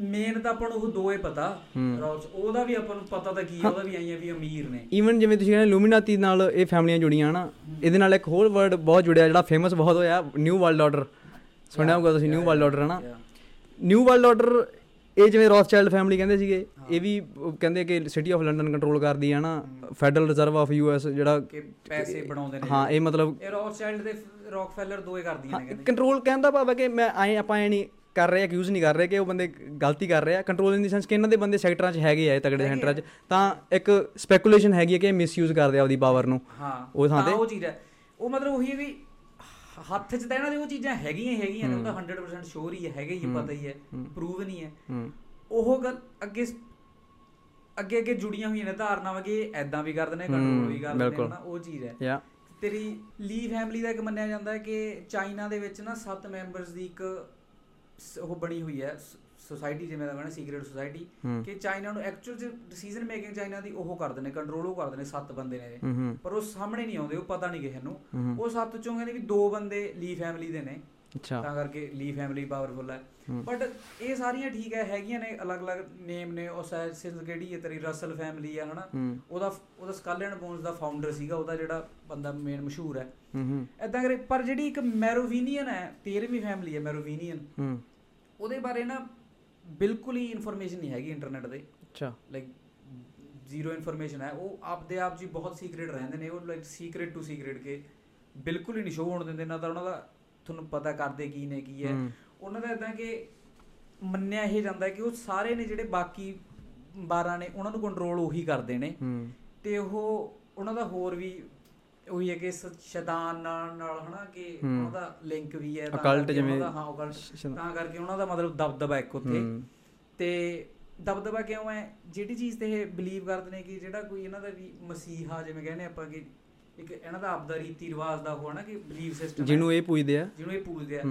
ਮੇਨ ਤਾਂ ਆਪਾਂ ਨੂੰ ਉਹ ਦੋ ਹੀ। ਪਤਾ ਰੌਲਸ ਉਹਦਾ ਵੀ ਆਪਾਂ ਨੂੰ ਪਤਾ ਤਾਂ ਕੀ ਹੈ। ਉਹਦਾ ਵੀ ਆਈਆਂ ਵੀ ਅਮੀਰ ਨੇ। ਈਵਨ ਜਿਵੇਂ ਤੁਸੀਂ ਕਹਿੰਦੇ ਲੂਮੀਨਾਤੀ ਨਾਲ ਇਹ ਫੈਮਲੀਆਂ ਜੁੜੀਆਂ ਹਨਾ ਇਹਦੇ ਨਾਲ ਇੱਕ ਹੋਰ ਵਰਡ ਬਹੁਤ ਜੁੜਿਆ ਜਿਹੜਾ ਫੇਮਸ ਬਹੁਤ ਹੋਇਆ ਨਿਊ ਵਰਲਡ ਆਰਡਰ ਸੁਣਿਆ ਹੋਊਗਾ ਤੁਸੀਂ ਨਿਊ ਵਰਲਡ ਆਰਡਰ ਹਨਾ. ਨਿਊ ਵਰਲਡ ਆਰਡਰ ਇਹ ਜਿਵੇਂ ਰੌਥਚਾਈਲਡ ਫੈਮਿਲੀ ਕਹਿੰਦੇ ਸੀਗੇ ਇਹ ਵੀ ਕਹਿੰਦੇ ਕਿ ਸਿਟੀ ਆਫ ਲੰਡਨ ਕੰਟਰੋਲ ਕਰਦੀ ਹੈ। ਨਾ ਫੈਡਰਲ ਰਿਜ਼ਰਵ ਆਫ ਯੂਐਸ ਜਿਹੜਾ ਕਿ ਪੈਸੇ ਬਣਾਉਂਦੇ ਨੇ। ਹਾਂ ਇਹ ਮਤਲਬ ਇਹ ਰੌਥਸ਼ਾਈਲਡ ਦੇ ਰੌਕਫੈਲਰ ਦੋਏ ਕਰਦੀਆਂ ਨੇ ਕਹਿੰਦੇ। ਕੰਟਰੋਲ ਕਹਿੰਦਾ ਭਾਵ ਕਿ ਮੈਂ ਆਏ ਆਪਾਂ ਐ ਨਹੀਂ ਕਰ ਰਹੇ ਅਕਿਊਜ਼ ਨਹੀਂ ਕਰ ਰਹੇ ਕਿ ਉਹ ਬੰਦੇ ਗਲਤੀ ਕਰ ਰਹੇ ਆ। ਕੰਟਰੋਲ ਇਨ ਦੀ ਸੈਂਸ ਕਿ ਇਹਨਾਂ ਦੇ ਬੰਦੇ ਸੈਕਟਰਾਂ 'ਚ ਹੈਗੇ ਆ ਇਹ ਤਗੜੇ ਸੈਂਟਰਾਂ 'ਚ। ਤਾਂ ਇੱਕ ਸਪੈਕੂਲੇਸ਼ਨ ਹੈਗੀ ਹੈ ਕਿ ਇਹ ਮਿਸਯੂਜ਼ ਕਰਦੇ ਆ ਆਪਦੀ ਪਾਵਰ ਨੂੰ। ਹਾਂ ਉਹ ਥਾਂ ਤਾਂ ਉਹ ਚੀਜ਼ ਹੈ। ਉਹ ਮਤਲਬ ਉਹੀ ਵੀ ਹੱਥ 'ਚ ਤਾਂ ਇਹਨਾਂ ਦੇ ਉਹ ਚੀਜ਼ਾਂ ਹੈਗੀਆਂ ਹੈਗੀਆਂ ਨੇ ਉਹ ਤਾਂ 100% ਸ਼ੋਰ ਹੀ ਹੈ ਹੈਗਾ ਹੀ ਪਤਾ ਹੀ ਹੈ ਪ੍ਰੂਵ ਨਹੀਂ ਹੈ। ਉਹ ਗੱਲ ਅੱਗੇ ਅੱਗੇ ਅੱਗੇ ਜੁੜੀਆਂ ਹੋਈਆਂ ਨੇ ਧਾਰਨਾਵਾਂ ਕਿ ਐਦਾਂ ਵੀ ਕਰਦੇ ਨੇ ਕੰਟਰੋਲ ਵੀ ਕਰਦੇ ਨੇ। ਹਨਾ ਉਹ ਚੀਜ਼ ਹੈ। ਤੇਰੀ ਲੀ ਫੈਮਿਲੀ ਦਾ ਇੱਕ ਮੰਨਿਆ ਜਾਂਦਾ ਹੈ ਕਿ ਚਾਈਨਾ ਦੇ ਵਿੱਚ ਨਾ 7 ਮੈਂਬਰਸ ਦੀ ਇੱਕ ਉਹ ਬਣੀ ਹੋਈ ਹੈ ਸੋਸਾਇਟੀ ਜਿਵੇਂ ਦਾ ਕਹਿੰਦੇ ਸੀਕ੍ਰੀਟ ਸੋਸਾਇਟੀ। ਕਿ ਚਾਈਨਾ ਨੂੰ ਐਕਚੁਅਲ ਚ ਡਿਸੀਜਨ ਮੇਕਿੰਗ ਚਾਈਨਾ ਦੀ ਉਹ ਕਰਦੇ ਨੇ ਕੰਟਰੋਲ ਉਹ ਕਰਦੇ ਨੇ 7 ਬੰਦੇ ਨੇ। ਪਰ ਉਹ ਸਾਹਮਣੇ ਨਹੀਂ ਆਉਂਦੇ ਉਹ ਪਤਾ ਨਹੀਂ ਕਿਸੇ ਨੂੰ। ਉਹ ਸੱਤ ਚੋਂ ਕਹਿੰਦੇ ਵੀ ਦੋ ਬੰਦੇ ਲੀ ਫੈਮਿਲੀ ਦੇ ਨੇ। ਅੱਛਾ। ਤਾਂ ਕਰਕੇ ਲੀ ਫੈਮਿਲੀ ਪਾਵਰਫੁਲ ਹੈ। ਬਟ ਇਹ ਸਾਰੀਆਂ ਠੀਕ ਹੈ ਹੈਗੀਆਂ ਨੇ ਅਲੱਗ-ਅਲੱਗ ਨੇਮ ਨੇ ਉਹ ਸੈਸਿਸ ਕਿਹੜੀ ਹੈ ਤੇਰੀ? ਰਸਲ ਫੈਮਿਲੀ ਆ ਹਨਾ? ਉਹਦਾ ਉਹਦਾ ਸਕਲ ਐਂਡ ਬੋਨਸ ਦਾ ਫਾਊਂਡਰ ਸੀਗਾ ਉਹਦਾ ਜਿਹੜਾ ਬੰਦਾ ਮੇਨ ਮਸ਼ਹੂਰ ਹੈ। ਐਦਾਂ ਕਰੇ ਪਰ ਜਿਹੜੀ ਇੱਕ ਮੈਰੋਵੀਨੀਅਨ ਹੈ 13ਵੀਂ ਫੈਮਿਲੀ ਹੈ ਮੈਰੋਵੀਨੀਅਨ ਉਹਦੇ ਬਾਰੇ ਨਾ ਬਿਲਕੁਲ ਹੀ ਇਨਫੋਰਮੇਸ਼ਨ ਨਹੀਂ ਹੈਗੀ ਇੰਟਰਨੈਟ ਤੇ ਅੱਛਾ। ਲਾਈਕ ਜ਼ੀਰੋ ਇਨਫੋਰਮੇਸ਼ਨ ਹੈ। ਉਹ ਆਪਦੇ ਆਪ ਜੀ ਬਹੁਤ ਸੀਕ੍ਰੀਟ ਰਹਿੰਦੇ ਨੇ। ਉਹ ਲਾਈਕ ਸੀਕ੍ਰੀਟ ਟੂ ਸੀਕ੍ਰੀਟ ਕੇ ਬਿਲਕੁਲ ਹੀ ਨਹੀਂ ਸ਼ੋਅ ਹੋਣ ਦਿੰਦੇ। ਨਾ ਤਾਂ ਉਹਨਾਂ ਦਾ ਤੁਹਾਨੂੰ ਪਤਾ ਕਰਦੇ ਕੀ ਨੇ ਕੀ ਹੈ। ਉਹਨਾਂ ਦਾ ਇਦਾਂ ਕਿ ਮੰਨਿਆ ਇਹ ਜਾਂਦਾ ਕਿ ਉਹ ਸਾਰੇ ਨੇ ਜਿਹੜੇ ਬਾਕੀ 12 ਨੇ ਉਹਨਾਂ ਨੂੰ ਕੰਟਰੋਲ ਉਹੀ ਕਰਦੇ ਨੇ। ਤੇ ਉਹ ਉਹਨਾਂ ਦਾ ਹੋਰ ਵੀ ਉਹੀ ਹੈ ਕਿ ਸ਼ੈਤਾਨ ਨਾਲ ਨਾਲ ਹਨਾ ਕਿ ਉਹਨਾਂ ਦਾ ਲਿੰਕ ਵੀ ਹੈ ਕਰਕੇ ਜਿਵੇਂ- ਹਾਂ ਸ਼- ਤਾਂ ਕਰਕੇ ਉਹਨਾਂ ਦਾ ਮਤਲਬ ਦਬਦਬਾ ਇੱਕ ਉੱਥੇ। ਤੇ ਦਬਦਬਾ ਕਿਉਂ ਹੈ? ਜਿਹੜੀ ਚੀਜ਼ ਤੇ ਇਹ ਬਲੀਵ ਕਰਦੇ ਨੇ ਕਿ ਜਿਹੜਾ ਕੋਈ ਇਹਨਾਂ ਦਾ ਵੀ ਮਸੀਹਾ ਜਿਵੇਂ ਕਹਿੰਦੇ ਆਪਾਂ ਕਿ ਇੱਕ ਇਹਨਾਂ ਦਾ ਆਪਦਾ ਰੀਤੀ ਰਿਵਾਜ ਦਾ ਉਹ ਹੈ ਨਾ ਕਿ ਬਲੀਵ ਸਿਸਟਮ ਜਿਹਨੂੰ ਇਹ ਪੁੱਛਦੇ ਆ। ਜਿਹਨੂੰ ਇਹ ਪੂਜਦੇ ਆ।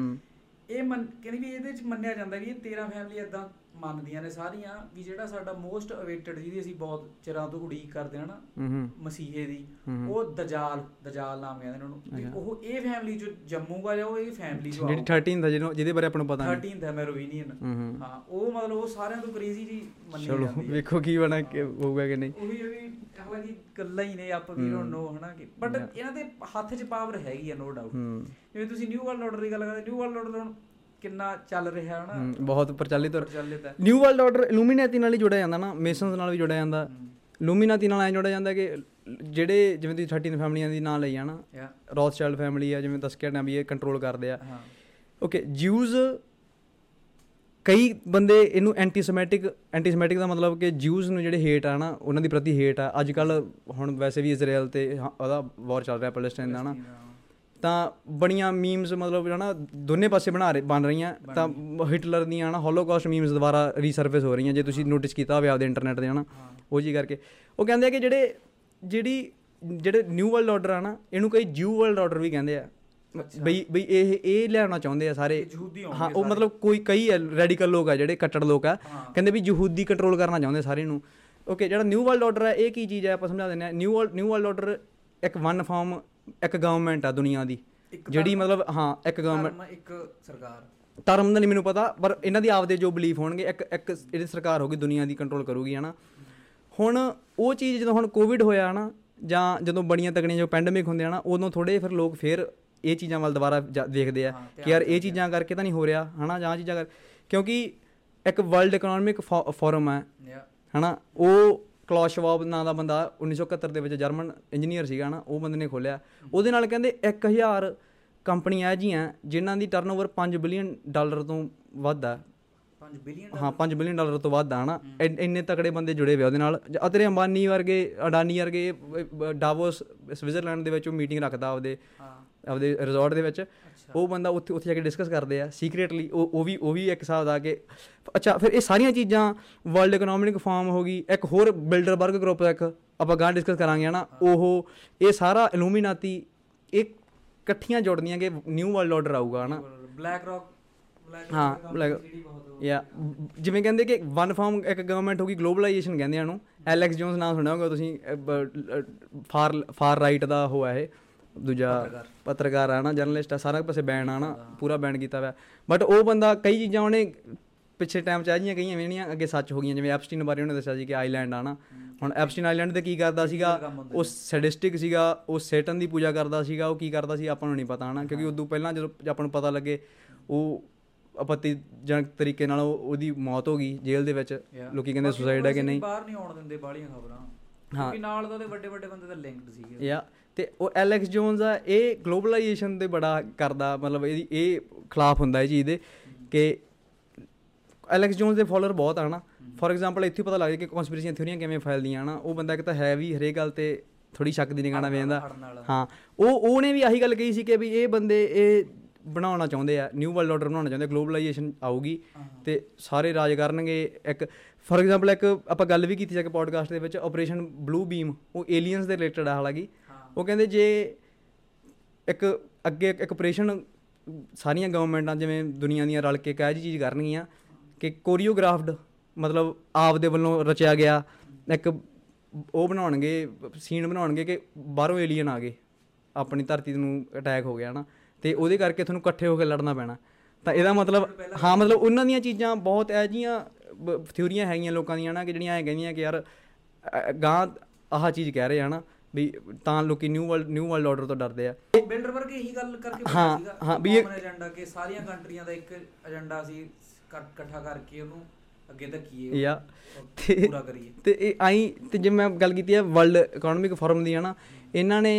ਇਹ ਮੰਨ ਕਹਿੰਦੇ ਵੀ ਇਹਦੇ ਚ ਮੰਨਿਆ ਜਾਂਦਾ ਵੀ ਇਹ 13 ਫੈਮਿਲੀ ਇਦਾਂ ਮੰਨਦੀਆਂ ਨੇ ਸਾਰੀਆਂ ਵੀ ਜਿਹੜਾ ਸਾਡਾ ਮੋਸਟ ਅਵੇਟਡ ਜਿਹਦੀ ਅਸੀਂ ਬਹੁਤ ਚਿਰਾਂ ਤੋਂ ਉਡੀਕ ਕਰਦੇ ਹਾਂ ਨਾ ਮਸੀਹੇ ਦੀ। ਉਹ ਦਜਾਲ ਦਜਾਲ ਨਾਮ ਕਹਿੰਦੇ ਨੇ ਉਹਨੂੰ। ਤੇ ਉਹ ਇਹ ਫੈਮਿਲੀ ਚੋਂ ਜੰਮੂਗਾ ਜਾਂ ਉਹ ਇਹ ਫੈਮਿਲੀ ਚੋਂ ਜਿਹੜੀ 13 ਦਾ ਜਿਹਨੂੰ ਜਿਹਦੇ ਬਾਰੇ ਆਪਾਂ ਨੂੰ ਪਤਾ ਨਹੀਂ। 13th ਹੈ ਮੈਰੋਵੀਨੀਅਨ ਹੂੰ ਉਹ ਮਤਲਬ ਉਹ ਸਾਰਿਆਂ ਤੋਂ ਕ੍ਰੇਜ਼ੀ ਜੀ ਮੰਨੀ ਚਲੋ ਜਾਂਦੀ ਹੈ। ਵੇਖੋ ਕੀ ਬਣਾ ਕਿ ਹੋਊਗਾ ਕਿ ਨਹੀਂ। ਉਹੀ ਵੀ ਹਾਲਾਂਕਿ ਗੱਲਾਂ ਹੀ ਨੇ ਆਪਾਂ ਵੀ ਡੋਨਟ ਨੋ ਹਨਾ ਕਿ। ਬਟ ਇਹਨਾਂ ਦੇ ਹੱਥ 'ਚ ਪਾਵਰ ਹੈਗੀ ਆ ਨੋ ਡਾਊਟ ਜਿਵੇਂ ਤੁਸੀਂ ਨਿਊ ਵਰਲਡ ਆਰਡਰ ਦੀ ਗੱਲ ਕਰਦੇ ਨਿਊ ਵਰਲਡ ਆਰਡਰ ਕਿੰਨਾ ਚੱਲ ਰਿਹਾ ਹੂੰ, ਬਹੁਤ ਪ੍ਰਚਲਿਤ ਪ੍ਰਚਲਿਤ ਹੈ। ਨਿਊ ਵਰਲਡ ਆਰਡਰ ਇਲੂਮੀਨਾਤੀ ਨਾਲ ਹੀ ਜੁੜਿਆ ਜਾਂਦਾ ਨਾ ਮੇਸਨਸ ਨਾਲ ਵੀ ਜੁੜਿਆ ਜਾਂਦਾ। ਲੂਮੀਨਾਤੀ ਨਾਲ ਐ ਜੁੜਿਆ ਜਾਂਦਾ ਕਿ ਜਿਹੜੇ ਜਿਵੇਂ ਤੁਸੀਂ 13 ਫੈਮਲੀਆਂ ਦੀ ਨਾਂ ਲਈ ਆ ਨਾ ਯਾ ਰੌਥਸ਼ਾਈਲਡ ਫੈਮਿਲੀ ਆ ਜਿਵੇਂ ਦੱਸ ਕੇ ਹਟਿਆ ਵੀ ਇਹ ਕੰਟਰੋਲ ਕਰਦੇ ਆ। ਓਕੇ ਜਿਊਜ਼ ਕਈ ਬੰਦੇ ਇਹਨੂੰ ਐਂਟੀਸੈਮੈਟਿਕ ਐਂਟੀਸੈਮੈਟਿਕ ਦਾ ਮਤਲਬ ਕਿ ਜਿਊਜ਼ ਨੂੰ ਜਿਹੜੇ ਹੇਟ ਆ ਨਾ ਉਹਨਾਂ ਦੀ ਪ੍ਰਤੀ ਹੇਟ ਆ। ਅੱਜ ਕੱਲ ਹੁਣ ਵੈਸੇ ਵੀ ਇਜ਼ਰਾਈਲ ਤੇ ਉਹਦਾ ਵਾਰ ਚੱਲ ਰਿਹਾ ਪੈਲੇਸਟਾਈਨ ਦਾ ਨਾ। ਤਾਂ ਬੜੀਆਂ ਮੀਮਸ ਮਤਲਬ ਹਨਾ ਦੋਨੇ ਪਾਸੇ ਬਣਾ ਰਹੇ ਬਣ ਰਹੀਆਂ। ਤਾਂ ਹਿਟਲਰ ਦੀਆਂ ਹਨਾ ਹੋਲੋਕਾਸਟ ਮੀਮਸ ਦੁਬਾਰਾ ਰੀਸਰਫੇਸ ਹੋ ਰਹੀਆਂ ਜੇ ਤੁਸੀਂ ਨੋਟਿਸ ਕੀਤਾ ਹੋਵੇ ਆਪਦੇ ਇੰਟਰਨੈਟ ਤੇ ਹਨਾ ਉਹ ਜੀ ਕਰਕੇ। ਉਹ ਕਹਿੰਦੇ ਆ ਕਿ ਜਿਹੜੇ ਜਿਹੜੀ ਜਿਹੜੇ ਨਿਊ ਵਰਲਡ ਆਰਡਰ ਆ ਨਾ ਇਹਨੂੰ ਕਈ ਜਿਊ ਵਰਲਡ ਆਰਡਰ ਵੀ ਕਹਿੰਦੇ ਆ। ਬਈ ਬਈ ਇਹ ਇਹ ਲਿਆਉਣਾ ਚਾਹੁੰਦੇ ਆ ਸਾਰੇ। ਹਾਂ ਉਹ ਮਤਲਬ ਕੋਈ ਕਈ ਰੈਡੀਕਲ ਲੋਕ ਆ ਜਿਹੜੇ ਕੱਟੜ ਲੋਕ ਆ। ਕਹਿੰਦੇ ਵੀ ਯਹੂਦੀ ਕੰਟਰੋਲ ਕਰਨਾ ਚਾਹੁੰਦੇ ਸਾਰੇ ਨੂੰ ਓਕੇ ਜਿਹੜਾ ਨਿਊ ਵਰਲਡ ਆਰਡਰ ਹੈ ਇਹ ਕੀ ਚੀਜ਼ ਹੈ ਆਪਾਂ ਸਮਝਾ ਦਿੰਦੇ ਆ। ਨਿਊ ਨਿਊ ਵਰਲਡ ਆਰਡਰ ਇੱਕ ਵਨ ਫਾਰਮ ਇੱਕ ਗਵਰਨਮੈਂਟ ਆ ਦੁਨੀਆ ਦੀ ਜਿਹੜੀ ਮਤਲਬ ਹਾਂ ਇੱਕ ਗਵਰਨਮੈਂਟ ਇੱਕ ਸਰਕਾਰ। ਧਰਮ ਦਾ ਨਹੀਂ ਮੈਨੂੰ ਪਤਾ ਪਰ ਇਹਨਾਂ ਦੀ ਆਪਦੇ ਜੋ ਬਲੀਫ ਹੋਣਗੇ ਇੱਕ ਇੱਕ ਇਹਦੀ ਸਰਕਾਰ ਹੋਗੀ ਦੁਨੀਆ ਦੀ ਕੰਟਰੋਲ ਕਰੂਗੀ ਹਨਾ। ਹੁਣ ਉਹ ਚੀਜ਼ ਜਦੋਂ ਹੁਣ ਕੋਵਿਡ ਹੋਇਆ ਹਨਾ ਜਾਂ ਜਦੋਂ ਬੜੀਆਂ ਤਕੜੀਆਂ ਜੋ ਪੈਂਡੇਮਿਕ ਹੁੰਦੇ ਆ ਨਾ ਉਦੋਂ ਥੋੜੇ ਫਿਰ ਲੋਕ ਫਿਰ ਇਹ ਚੀਜ਼ਾਂ ਵੱਲ ਦੁਬਾਰਾ ਦੇਖਦੇ ਆ ਕਿ ਯਾਰ ਇਹ ਚੀਜ਼ਾਂ ਕਰਕੇ ਤਾਂ ਨਹੀਂ ਹੋ ਰਿਹਾ ਹਨਾ ਜਾਂ ਚੀਜ਼ਾਂ ਕਰ ਕਿਉਂਕਿ ਇੱਕ ਵਰਲਡ ਇਕਨੋਮਿਕ ਫੋਰਮ ਹੈ ਹਨਾ ਉਹ ਕਲੌਸ ਸ਼ਵਾਬ ਨਾਂ ਦਾ ਬੰਦਾ 1971 ਦੇ ਵਿੱਚ ਜਰਮਨ ਇੰਜੀਨੀਅਰ ਸੀਗਾ ਨਾ ਉਹ ਬੰਦੇ ਨੇ ਖੋਲਿਆ ਉਹਦੇ ਨਾਲ ਕਹਿੰਦੇ 1000 ਕੰਪਨੀਆਂ ਜੀਆਂ ਜਿਨ੍ਹਾਂ ਦੀ ਟਰਨਓਵਰ 5 ਬਿਲੀਅਨ ਡਾਲਰ ਤੋਂ ਵੱਧ ਆ। 5 ਬਿਲੀਅਨ ਹਾਂ 5 ਬਿਲੀਅਨ ਡਾਲਰ ਤੋਂ ਵੱਧ ਆ ਹਨਾ। ਇੰਨ- ਤਕੜੇ ਬੰਦੇ ਜੁੜੇ ਹੋਏ ਉਹਦੇ ਨਾਲ। ਅਤਰੇ ਅੰਬਾਨੀ ਵਰਗੇ ਅਡਾਨੀ ਵਰਗੇ ਡਾਵੋਸ ਸਵਿਟਜ਼ਰਲੈਂਡ ਦੇ ਵਿੱਚ ਉਹ ਮੀਟਿੰਗ ਰੱਖਦਾ ਆਪਦੇ ਆਪਦੇ ਰਿਜ਼ੋਰਟ ਦੇ ਵਿੱਚ। ਉਹ ਬੰਦਾ ਉੱਥੇ ਉੱਥੇ ਜਾ ਕੇ ਡਿਸਕਸ ਕਰਦੇ ਆ ਸੀਕ੍ਰੀਟਲੀ ਉਹ ਉਹ ਵੀ ਉਹ ਵੀ ਇੱਕ ਹਿਸਾਬ ਦਾ ਕਿ ਅੱਛਾ ਫਿਰ ਇਹ ਸਾਰੀਆਂ ਚੀਜ਼ਾਂ ਵਰਲਡ ਇਕਨੋਮਿਕ ਫਾਰਮ ਹੋ ਗਈ ਇੱਕ ਹੋਰ ਬਿਲਡਰਬਰਗ ਗਰੁੱਪ ਇੱਕ ਆਪਾਂ ਗਾਂ ਡਿਸਕਸ ਕਰਾਂਗੇ ਹਨਾ? ਉਹ ਇਹ ਸਾਰਾ ਇਲੂਮੀਨਾਤੀ ਇਹ ਇਕੱਠੀਆਂ ਜੁੜਦੀਆਂ ਕਿ ਨਿਊ ਵਰਲਡ ਆਰਡਰ ਆਊਗਾ ਹਨਾ? ਬਲੈਕ ਰੌਕ ਬਲੈਕ ਹਾਂ, ਬਹੁਤ ਯਾ ਜਿਵੇਂ ਕਹਿੰਦੇ ਕਿ ਵਨ ਫਾਰਮ ਇੱਕ ਗਵਰਨਮੈਂਟ ਹੋ ਗਈ ਗਲੋਬਲਾਈਜੇਸ਼ਨ ਕਹਿੰਦੇ ਆ ਨੂੰ ਐਲੈਕਸ ਜੋਨਸ ਨਾਮ ਸੁਣਿਆ ਹੋਗਾ ਤੁਸੀਂ ਫਾਰ ਫਾਰ ਰਾਈਟ ਦਾ ਹੋਇਆ ਇਹ। ਦੂਜਾ ਪੱਤਰਕਾਰ। ਆ ਨਾ ਜਰਨਲਿਸਟ ਆ ਸਾਰਾ ਪਾਸੇ ਬੈਨ ਆ ਨਾ ਪੂਰਾ ਬੈਨ ਕੀਤਾ ਹੋਇਆ। ਬਟ ਉਹ ਬੰਦਾ ਕਈ ਚੀਜ਼ਾਂ ਉਹਨੇ ਪਿਛਲੇ ਟਾਈਮ ਚ ਆ ਜੀਆਂ ਕਈਆਂ ਜਿਹੜੀਆਂ ਅੱਗੇ ਸੱਚ ਹੋ ਗਈਆਂ ਜਿਵੇਂ ਐਪਸਟੀਨ ਬਾਰੇ ਉਹਨੇ ਦੱਸਿਆ ਸੀ ਕਿ ਆਈਲੈਂਡ ਆ ਨਾ। ਹੁਣ ਐਪਸਟੀਨ ਆਈਲੈਂਡ ਤੇ ਕੀ ਕਰਦਾ ਸੀਗਾ ਉਹ ਸੈਡਿਸਟਿਕ ਸੀਗਾ ਉਹ ਸੇਟਨ ਦੀ ਪੂਜਾ ਕਰਦਾ ਸੀਗਾ ਉਹ ਕੀ ਕਰਦਾ ਸੀ ਆਪਾਂ ਨੂੰ ਨਹੀਂ ਪਤਾ ਹਨਾ ਕਿਉਂਕਿ ਉਦੋਂ ਪਹਿਲਾਂ ਜਦੋਂ ਆਪਾਂ ਨੂੰ ਪਤਾ ਲੱਗੇ ਉਹ ਆਪੱਤੀਜਨਕ ਤਰੀਕੇ ਨਾਲ ਉਹ- ਉਹਦੀ ਮੌਤ ਹੋ ਗਈ ਜੇਲ੍ਹ ਦੇ ਵਿੱਚ। ਲੋਕੀ ਕਹਿੰਦੇ ਸੁਸਾਈਡ ਹੈ ਕਿ ਨਹੀਂ। ਬਾਹਰ ਨਹੀਂ ਆਉਣ ਦਿੰਦੇ ਬਾਹਲੀਆਂ ਖਬਰਾਂ। ਕਿਉਂਕਿ ਨਾਲ ਤਾਂ ਉਹਦੇ ਵੱਡੇ ਵੱਡੇ ਬੰਦੇ ਤਾਂ ਲਿੰਕਡ ਸੀਗੇ। ਯਾ ਤੇ ਉਹ ਐਲੈਕਸ ਜੋਨਸ ਆ ਇਹ ਗਲੋਬਲਾਈਜੇਸ਼ਨ ਤੇ ਬੜਾ ਕਰਦਾ ਮਤਲਬ ਇਹਦੀ ਇਹ ਖਿਲਾਫ ਹੁੰਦਾ ਇਹ ਚੀਜ਼ ਦੇ ਕਿ ਐਲੈਕਸ ਜੋਨਸ ਦੇ ਫਾਲੋਅਰ ਬਹੁਤ ਆ ਨਾ। ਫੋਰ ਐਗਜ਼ਾਮਪਲ ਇੱਥੇ ਪਤਾ ਲੱਗਦਾ ਕਿ ਕਨਸਪੀਰੇਸੀਆਂ ਥਿਊਰੀਆਂ ਕਿਵੇਂ ਫੈਲਦੀਆਂ ਨਾ ਉਹ ਬੰਦਾ ਇੱਕ ਤਾਂ ਹੈ ਵੀ ਹਰੇਕ ਗੱਲ ਤੇ ਥੋੜੀ ਸ਼ੱਕ ਦੀ ਨਿਗਾਹ ਨਾਲ ਵਾਲਾ ਹਾਂ ਉਹ ਉਹਨੇ ਵੀ ਆਹੀ ਗੱਲ ਕਹੀ ਸੀ ਕਿ ਵੀ ਇਹ ਬੰਦੇ ਇਹ ਬਣਾਉਣਾ ਚਾਹੁੰਦੇ ਆ ਨਿਊ ਵਰਲਡ ਆਰਡਰ ਬਣਾਉਣਾ ਚਾਹੁੰਦੇ ਗਲੋਬਲਾਈਜੇਸ਼ਨ ਆਊਗੀ ਤੇ ਸਾਰੇ ਰਾਜ ਕਰਨਗੇ ਇੱਕ ਫੋਰ ਐਗਜ਼ਾਮਪਲ ਇੱਕ ਆਪਾਂ ਗੱਲ ਵੀ ਕੀਤੀ ਸੀ ਕਿ ਪੋਡਕਾਸਟ ਦੇ ਵਿੱਚ ਆਪਰੇਸ਼ਨ ਬਲੂ ਬੀਮ ਉਹ ਏਲੀਅਨਸ ਦੇ ਰਿਲੇਟਡ ਆ ਹਾਲਾਂਕਿ। ਉਹ ਕਹਿੰਦੇ ਜੇ ਇੱਕ ਅੱਗੇ ਇੱਕ ਆਪਰੇਸ਼ਨ ਸਾਰੀਆਂ ਗਵਰਨਮੈਂਟਾਂ ਜਿਵੇਂ ਦੁਨੀਆ ਦੀਆਂ ਰਲ ਕੇ ਇੱਕ ਇਹੋ ਜਿਹੀ ਚੀਜ਼ ਕਰਨਗੀਆਂ ਕਿ ਕੋਰੀਓਗ੍ਰਾਫਡ ਮਤਲਬ ਆਪ ਦੇ ਵੱਲੋਂ ਰਚਿਆ ਗਿਆ ਇੱਕ ਉਹ ਬਣਾਉਣਗੇ ਸੀਨ ਬਣਾਉਣਗੇ ਕਿ ਬਾਹਰੋਂ ਏਲੀਅਨ ਆ ਗਏ, ਆਪਣੀ ਧਰਤੀ ਨੂੰ ਅਟੈਕ ਹੋ ਗਿਆ ਨਾ ਤੇ ਉਹਦੇ ਕਰਕੇ ਤੁਹਾਨੂੰ ਇਕੱਠੇ ਹੋ ਕੇ ਲੜਨਾ ਪੈਣਾ। ਤਾਂ ਇਹਦਾ ਮਤਲਬ, ਹਾਂ, ਮਤਲਬ ਉਹਨਾਂ ਦੀਆਂ ਚੀਜ਼ਾਂ ਬਹੁਤ ਇਹੋ ਜਿਹੀਆਂ ਥਿਊਰੀਆਂ ਹੈਗੀਆਂ ਲੋਕਾਂ ਦੀਆਂ ਨਾ ਕਿ ਜਿਹੜੀਆਂ ਐ ਕਹਿੰਦੀਆਂ ਕਿ ਯਾਰ, ਅ- ਗਾਂ ਆਹ ਚੀਜ਼ ਕਹਿ ਰਹੇ ਆ ਨਾ ਵੀ ਤਾਂ ਲੋਕੀ new world new world order ਤੋਂ ਡਰਦੇ ਆ। ਬਿਲਡਰ ਵਰਗੇ ਇਹੀ ਗੱਲ ਕਰਕੇ ਹਾਂ, ਹਾਂ, ਵੀ ਇਹ- ਏਜੰਡਾ ਕਿ ਸਾਰੀਆਂ ਕੰਟਰੀਆਂ ਦਾ ਇੱਕ ਏਜੰਡਾ ਸੀ ਇਕੱਠਾ ਕਰਕੇ ਉਹਨੂੰ ਅੱਗੇ ਧੱਕੀਏ ਯਾ ਤੇ ਪੂਰਾ ਕਰੀਏ। ਤੇ ਇਹ ਆਈ ਤੇ ਜੇ ਮੈਂ ਗੱਲ ਕੀਤੀ ਹੈ ਵਰਲਡ ਇਕਨੋਮਿਕ ਫੋਰਮ ਦੀ ਹੈ ਨਾ ਇਹਨਾਂ ਨੇ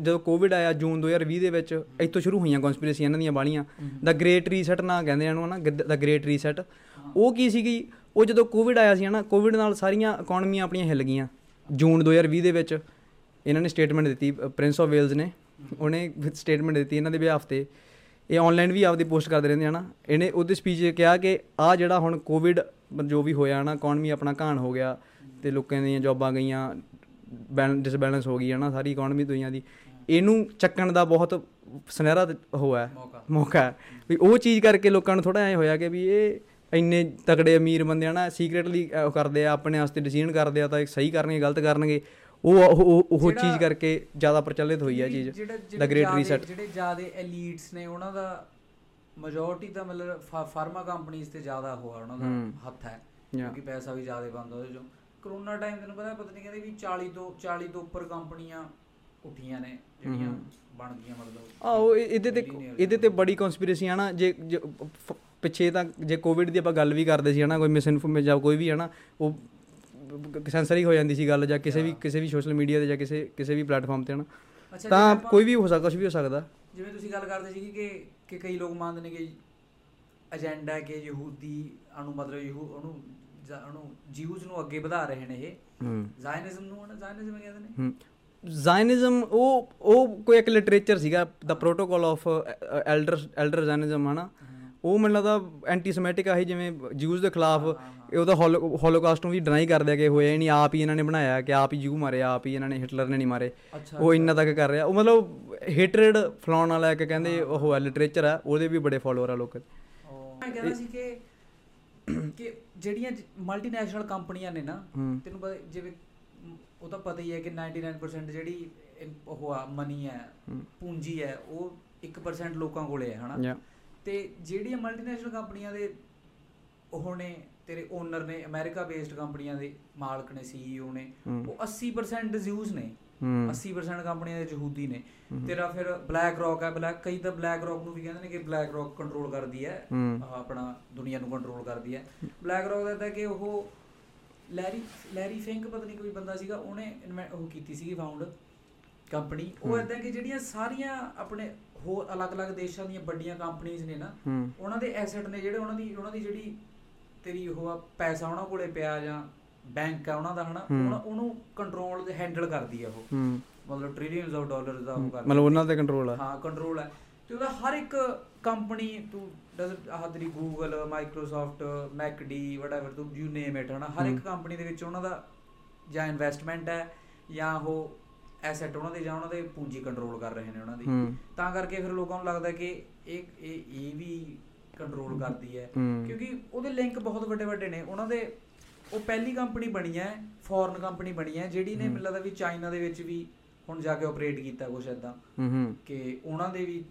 ਜਦੋਂ ਕੋਵਿਡ ਆਇਆ ਜੂਨ 2020 ਦੇ ਵਿੱਚ ਇੱਥੋਂ ਸ਼ੁਰੂ ਹੋਈਆਂ ਕਨਸਪੀਰੇਸੀ ਇਹਨਾਂ ਦੀਆਂ ਬਾਲੀਆਂ ਦਾ ਗ੍ਰੇਟ ਰੀਸੈਟ ਨਾ ਕਹਿੰਦੇ ਇਹਨੂੰ ਨਾ ਦਾ ਗ੍ਰੇਟ ਰੀਸੈਟ ਉਹ ਕੀ ਸੀਗੀ? ਉਹ ਜਦੋਂ ਕੋਵਿਡ ਆਇਆ ਸੀ ਨਾ ਕੋਵਿਡ ਨਾਲ ਸਾਰੀਆਂ ਇਕਨੋਮੀਆਂ ਆਪਣੀਆਂ ਹਿੱਲ ਗਈਆਂ। ਜੂਨ 2020 ਦੇ ਵਿੱਚ ਇਹਨਾਂ ਨੇ ਸਟੇਟਮੈਂਟ ਦਿੱਤੀ ਪ੍ਰਿੰਸ ਆਫ ਵੇਲਜ਼ ਨੇ। ਉਹਨੇ ਸਟੇਟਮੈਂਟ ਦਿੱਤੀ ਇਹਨਾਂ ਦੇ ਬਿਹਾਫ ਤੇ। ਇਹ ਆਨਲਾਈਨ ਵੀ ਆਪਦੀ ਪੋਸਟ ਕਰਦੇ ਰਹਿੰਦੇ ਹਨਾ ਇਹਨੇ ਉਹਦੇ ਸਪੀਚ 'ਚ ਕਿਹਾ ਕਿ ਆ ਜਿਹੜਾ ਹੁਣ ਕੋਵਿਡ ਜੋ ਵੀ ਹੋਇਆ ਨਾ ਇਕਨੋਮੀ ਆਪਣਾ ਘਾਣ ਹੋ ਗਿਆ ਤੇ ਲੋਕਾਂ ਦੀਆਂ ਜੌਬਾਂ ਗਈਆਂ ਬੈਲੈਂਸ ਡਿਸਬੈਲੈਂਸ ਹੋ ਗਈ ਹੈ ਨਾ ਸਾਰੀ ਇਕਨੋਮੀ ਦੁਨੀਆ ਦੀ। ਇਹਨੂੰ ਚੱਕਣ ਦਾ ਬਹੁਤ ਸੁਨਹਿਰਾ ਤ- ਉਹ ਹੈ। ਮੌਕਾ। ਮੌਕਾ ਹੈ। ਵੀ ਉਹ ਚੀਜ਼ ਕਰਕੇ ਲੋਕਾਂ ਨੂੰ ਥੋੜਾ ਐ ਹੋਇਆ ਕਿ ਵੀ ਇਹ ਇੰਨੇ ਤਕੜੇ ਅਮੀਰ ਬੰਦੇ ਆ ਨਾ ਸੀਕ੍ਰੀਟਲੀ ਉਹ ਕਰਦੇ ਆ ਆਪਣੇ ਵਾਸਤੇ ਡਿਸੀਜਨ ਕਰਦੇ ਆ ਤਾਂ ਸਹੀ ਕਰਨਗੇ ਗਲਤ ਕਰਨਗੇ। ਉਹ ਉਹ ਚੀਜ਼ ਕਰਕੇ ਜ਼ਿਆਦਾ ਪ੍ਰਚਲਿਤ ਹੋਈ ਹੈ ਚੀਜ਼ ਦਾ ਗ੍ਰੇਟ ਰੀਸੈਟ ਜਿਹੜੇ ਜਿਆਦੇ ਐਲੀਟਸ ਨੇ ਉਹਨਾਂ ਦਾ ਮੈਜੋਰਟੀ ਤਾਂ ਮਤਲਬ ਫਾਰਮਾ ਕੰਪਨੀਆਂ ਤੇ ਜ਼ਿਆਦਾ ਹੋਆ ਉਹਨਾਂ ਦਾ ਹੱਥ ਹੈ ਕਿਉਂਕਿ ਪੈਸਾ ਵੀ ਜ਼ਿਆਦਾ ਬੰਦਾ ਉਹਦੇ ਚੋਂ ਕਰੋਨਾ ਟਾਈਮ ਤੈਨੂੰ ਪਤਾ ਪਤਾ ਨਹੀਂ ਕਹਿੰਦੇ ਵੀ 40 ਤੋਂ 40 ਤੋਂ ਉੱਪਰ ਕੰਪਨੀਆਂ ਉੱਠੀਆਂ ਨੇ ਜਿਹੜੀਆਂ ਬਣ ਗਈਆਂ ਮਤਲਬ ਆਹੋ ਇਹ- ਇਹਦੇ ਤੇ ਇਹਦੇ ਤੇ ਬੜੀ ਕਨਸਪੀਰੇਸੀ ਆ ਨਾ ਜੇ ਪਿੱਛੇ ਤਾਂ ਜੇ ਕੋਵਿਡ ਦੀ ਆਪਾਂ ਗੱਲ ਵੀ ਕਰਦੇ ਸੀ ਹਨਾ ਕੋਈ ਮਿਸ ਇਨਫੋਰਮੇਸ਼ਨ ਜਾਂ ਕੋਈ ਵੀ ਹਨਾ ਉਹ ਸੈਂਸਰ ਹੀ ਹੋ ਜਾਂਦੀ ਸੀ ਗੱਲ ਜਾਂ ਕਿਸੇ ਵੀ ਕਿਸੇ ਵੀ ਸੋਸ਼ਲ ਮੀਡੀਆ ਤੇ ਜਾਂ ਕਿਸੇ ਕਿਸੇ ਵੀ ਪਲੇਟਫਾਰਮ ਤੇ ਹਨਾ। ਤਾਂ ਕੋਈ ਵੀ ਹੋ ਸਕਦਾ ਕੁਝ ਵੀ ਹੋ ਸਕਦਾ। ਜਿਵੇਂ ਤੁਸੀਂ ਗੱਲ ਕਰਦੇ ਸੀ ਕਿ ਕਿ ਕਈ ਲੋਕ ਮੰਨਦੇ ਨੇ ਕਿ ਏਜੰਡਾ ਕਿ ਯਹੂਦੀ ਅਨੂ ਮਤਲਬ ਯਹੂ ਉਹਨੂੰ ਉਹਨੂੰ ਜਿਊਜ਼ ਨੂੰ ਅੱਗੇ ਵਧਾ ਰਹੇ ਨੇ ਇਹ। ਜ਼ਾਇਨਿਜ਼ਮ ਨੂੰ ਨਾ ਜ਼ਾਇਨਿਜ਼ਮ ਕਹਿੰਦੇ ਨੇ। ਜ਼ਾਇਨਿਜ਼ਮ ਉਹ ਉਹ ਕੋਈ ਇੱਕ ਲਿਟਰੇਚਰ ਸੀਗਾ ਦਾ protocol of elder elder Zionism ਹਨਾ। ਉਹ ਮੈਨੂੰ ਲੱਗਦਾ ਐਂਟੀ ਸਮੈਟਿਕ ਆਹੀ ਜਿਵੇਂ ਜਿਊਜ਼ ਦੇ ਖਿਲਾਫ ਇਹ ਉਹਦਾ ਹੋਲੋਕਾਸਟ ਨੂੰ ਵੀ ਡਿਨਾਈ ਕਰਦੇ ਕਿ ਹੋਇਆ ਹੀ ਨਹੀਂ ਆਪ ਹੀ ਇਹਨਾਂ ਨੇ ਬਣਾਇਆ ਕਿ ਆਪ ਹੀ ਜੂ ਮਾਰੇ ਆਪ ਹੀ ਇਹਨਾਂ ਨੇ ਹਿਟਲਰ ਨੇ ਨਹੀਂ ਮਾਰੇ। ਉਹ ਇੰਨਾ ਤੱਕ ਕਰ ਰਿਹਾ। ਉਹ ਮਤਲਬ ਹੇਟਰਡ ਫਲਾਉਣ ਵਾਲਾ ਇੱਕ ਕਹਿੰਦੇ ਉਹ ਹੈ ਲਿਟਰੇਚਰ ਹੈ ਉਹਦੇ ਵੀ ਬੜੇ ਫਾਲੋਅਰ ਆ ਲੋਕ। ਮੈਂ ਕਹਿੰਦਾ ਸੀ ਕਿ ਕਿ ਜਿਹੜੀਆਂ ਮਲਟੀਨੈਸ਼ਨਲ ਕੰਪਨੀਆਂ ਨੇ ਨਾ ਤੈਨੂੰ ਪਤਾ ਜਿਵੇਂ ਉਹ ਤਾਂ ਪਤਾ ਹੀ ਹੈ ਕਿ 99% ਜਿਹੜੀ ਉਹ ਆ ਮਨੀ ਹੈ। ਪੂੰਜੀ ਹੈ ਉਹ 1% ਲੋਕਾਂ ਕੋਲੇ ਹੈ ਹਨਾ? ਤੇ ਜਿਹੜੀਆਂ ਮਲਟੀਨੈਸ਼ਨਲ ਕੰਪਨੀਆਂ ਦੇ ਉਹ ਨੇ ਤੇਰੇ ਓਨਰ ਨੇ ਅਮਰੀਕਾ ਬੇਸਡ ਕੰਪਨੀਆਂ ਦੇ ਮਾਲਕ ਨੇ ਸੀਈਓ ਨੇ ਹੂੰ। ਉਹ 80% ਜ਼ਿਊਜ਼ ਨੇ ਹੂੰ 80% ਕੰਪਨੀਆਂ ਦੇ ਯਹੂਦੀ ਨੇ। ਤੇਰਾ ਫਿਰ ਬਲੈਕ ਰੌਕ ਹੈ ਬਲੈਕ ਕਈ ਤਾਂ ਬਲੈਕ ਰੌਕ ਨੂੰ ਵੀ ਕਹਿੰਦੇ ਨੇ ਕਿ ਬਲੈਕ ਰੌਕ ਕੰਟਰੋਲ ਕਰਦੀ ਹੈ ਆਪਣਾ ਦੁਨੀਆ ਨੂੰ ਕੰਟਰੋਲ ਕਰਦੀ ਹੈ ਬਲੈਕ ਰੌਕ ਦਾ ਤਾਂ ਕਿ ਉਹ ਲੈਰੀ ਲੈਰੀ ਫਿੰਕ ਪਤਾ ਨਹੀਂ ਕੋਈ ਬੰਦਾ ਸੀਗਾ ਉਹਨੇ ਉਹ ਕੀਤੀ ਸੀਗੀ ਫਾਊਂਡ ਕੰਪਨੀ ਉਹ। ਇਦਾਂ ਕਿ ਜਿਹੜੀਆਂ ਸਾਰੀਆਂ ਆਪਣੇ ਹੋਰ ਅਲੱਗ-ਅਲੱਗ ਦੇਸ਼ਾਂ ਦੀਆਂ ਵੱਡੀਆਂ ਕੰਪਨੀਆਂ ਨੇ ਨਾ ਉਹਨਾਂ ਦੇ ਐਸੈਟ ਨੇ ਜਿਹੜੇ ਉਹਨਾਂ ਦੀ ਉਹਨਾਂ ਦੀ ਜਿਹੜੀ ਤੇਰੀ ਉਹ ਆ ਪੈਸਾ ਉਹਨਾਂ ਕੋਲੇ ਪਿਆ ਜਾਂ ਬੈਂਕ ਆ ਉਹਨਾਂ ਦਾ ਹਨਾ। ਉਹਨਾਂ- ਕੰਟਰੋਲ ਤੇ ਹੈਂਡਲ ਕਰਦੀ ਆ ਉਹ। ਮਤਲਬ ਟ੍ਰਿਲੀਅਨਸ ਆਫ ਡਾਲਰਸ ਦਾ ਉਹ ਕਰਦੀ ਮਤਲਬ ਉਹਨਾਂ ਤੇ ਕੰਟਰੋਲ ਆ। ਹਾਂ ਕੰਟਰੋਲ ਹੈ ਤੇ ਉਹਦਾ ਹਰ ਇੱਕ ਕੰਪਨੀ ਤੂੰ ਆਹ ਤੇਰੀ ਗੂਗਲ ਮਾਈਕਰੋਸਾਫਟ ਮੈਕਡੀ ਵਟਐਵਰ ਤੂੰ ਯੂ ਨੇਮ ਇਟ ਹਨਾ ਹਰ ਇੱਕ। ਕੰਪਨੀ ਦੇ ਵਿੱਚ ਉਹਨਾਂ ਦਾ ਜਾਂ ਇਨਵੈਸਟਮੈਂਟ ਹੈ ਜਾਂ ਉਹ ਐਸੈਟ ਉਹਨਾਂ ਦੇ ਜਾਂ ਉਹਨਾਂ ਦੇ ਪੂੰਜੀ ਕੰਟਰੋਲ ਕਰ ਰਹੇ ਨੇ ਉਹਨਾਂ ਦੀ। ਤਾਂ ਕਰਕੇ ਫਿਰ ਲੋਕਾਂ ਨੂੰ ਲੱਗਦਾ ਕਿ ਇਹ ਇਹ ਇਹ ਵੀ ਕੰਟਰੋਲ ਕਰਦੀ ਹੈ। ਕਿਉਂਕਿ ਉਹਦੇ ਲਿੰਕ ਬਹੁਤ ਵੱਡੇ ਵੱਡੇ ਨੇ। ਉਹਨਾਂ ਦੇ ਉਹ ਪਹਿਲੀ ਕੰਪਨੀ ਬਣੀ ਹੈ ਫੋਰਨ ਕੰਪਨੀ ਬਣੀ ਹੈ ਜਿਹੜੀ ਨੇ ਲੱਗਦਾ ਵੀ ਚਾਈਨਾ ਦੇ ਵਿੱਚ ਵੀ ਹੁਣ ਜਾ ਕੇ ਆਪਰੇਟ ਕੀਤਾ ਕੁਛ ਐਦਾਂ ਕਿ ਉਹਨਾਂ ਦੇ ਵੀ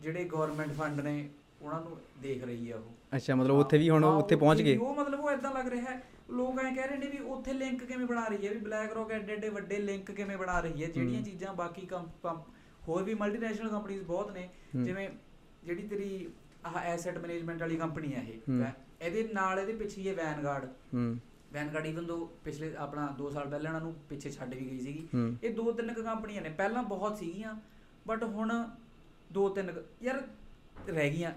ਜਿਹੜੇ ਗਵਰਨਮੈਂਟ ਫੰਡ ਨੇ ਉਹਨਾਂ ਨੂੰ ਦੇਖ ਰਹੀ ਆ ਉਹ। ਅੱਛਾ ਮਤਲਬ ਉੱਥੇ ਵੀ ਹੁਣ ਉੱਥੇ ਪਹੁੰਚ ਗਏ। ਉਹ ਮਤਲਬ ਉਹ ਇਦਾਂ ਲੱਗ ਰਿਹਾ ਹੈ। ਲੋਕ ਐਂ ਕਹਿ ਰਹੇ ਨੇ ਵੀ ਉੱਥੇ ਲਿੰਕ ਕਿਵੇਂ ਬਣਾ ਰਹੀ ਹੈ ਵੀ ਬਲੈਕ ਰੌਕ ਐਡੇ ਐਡੇ ਵੱਡੇ ਲਿੰਕ ਕਿਵੇਂ ਬਣਾ ਰਹੀ ਹੈ ਜਿਹੜੀਆਂ। ਚੀਜ਼ਾਂ ਬਾਕੀ ਹੋਰ ਵੀ ਮਲਟੀਨੈਸ਼ਨਲ ਕੰਪਨੀਆਂ ਬਹੁਤ ਨੇ। ਜਿਵੇਂ ਜਿਹੜੀ ਤੇਰੀ ਆਹ ਐਸੈਟ ਮੈਨੇਜਮੈਂਟ ਵਾਲੀ ਕੰਪਨੀ ਹੈ ਇਹ ਇਹਦੇ ਨਾਲ ਇਹਦੇ ਪਿੱਛੇ ਹੀ ਵੈਨਗਾਰਡ ਹੂੰ। ਵੈਨਗਾਰਡ ਇਵਨ ਦੋ ਪਿਛਲੇ ਆਪਣਾ 2 ਸਾਲ ਪਹਿਲਾਂ ਇਹਨਾਂ ਨੂੰ ਪਿੱਛੇ ਛੱਡ ਵੀ ਗਈ ਸੀਗੀ। ਇਹ ਦੋ ਤਿੰਨ ਕੰਪਨੀਆਂ ਨੇ ਪਹਿਲਾਂ ਬਹੁਤ ਸੀਗੀਆਂ ਬਟ ਹੁਣ ਦੋ ਤਿੰਨ ਯਾਰ ਰਹਿ ਗਈਆਂ।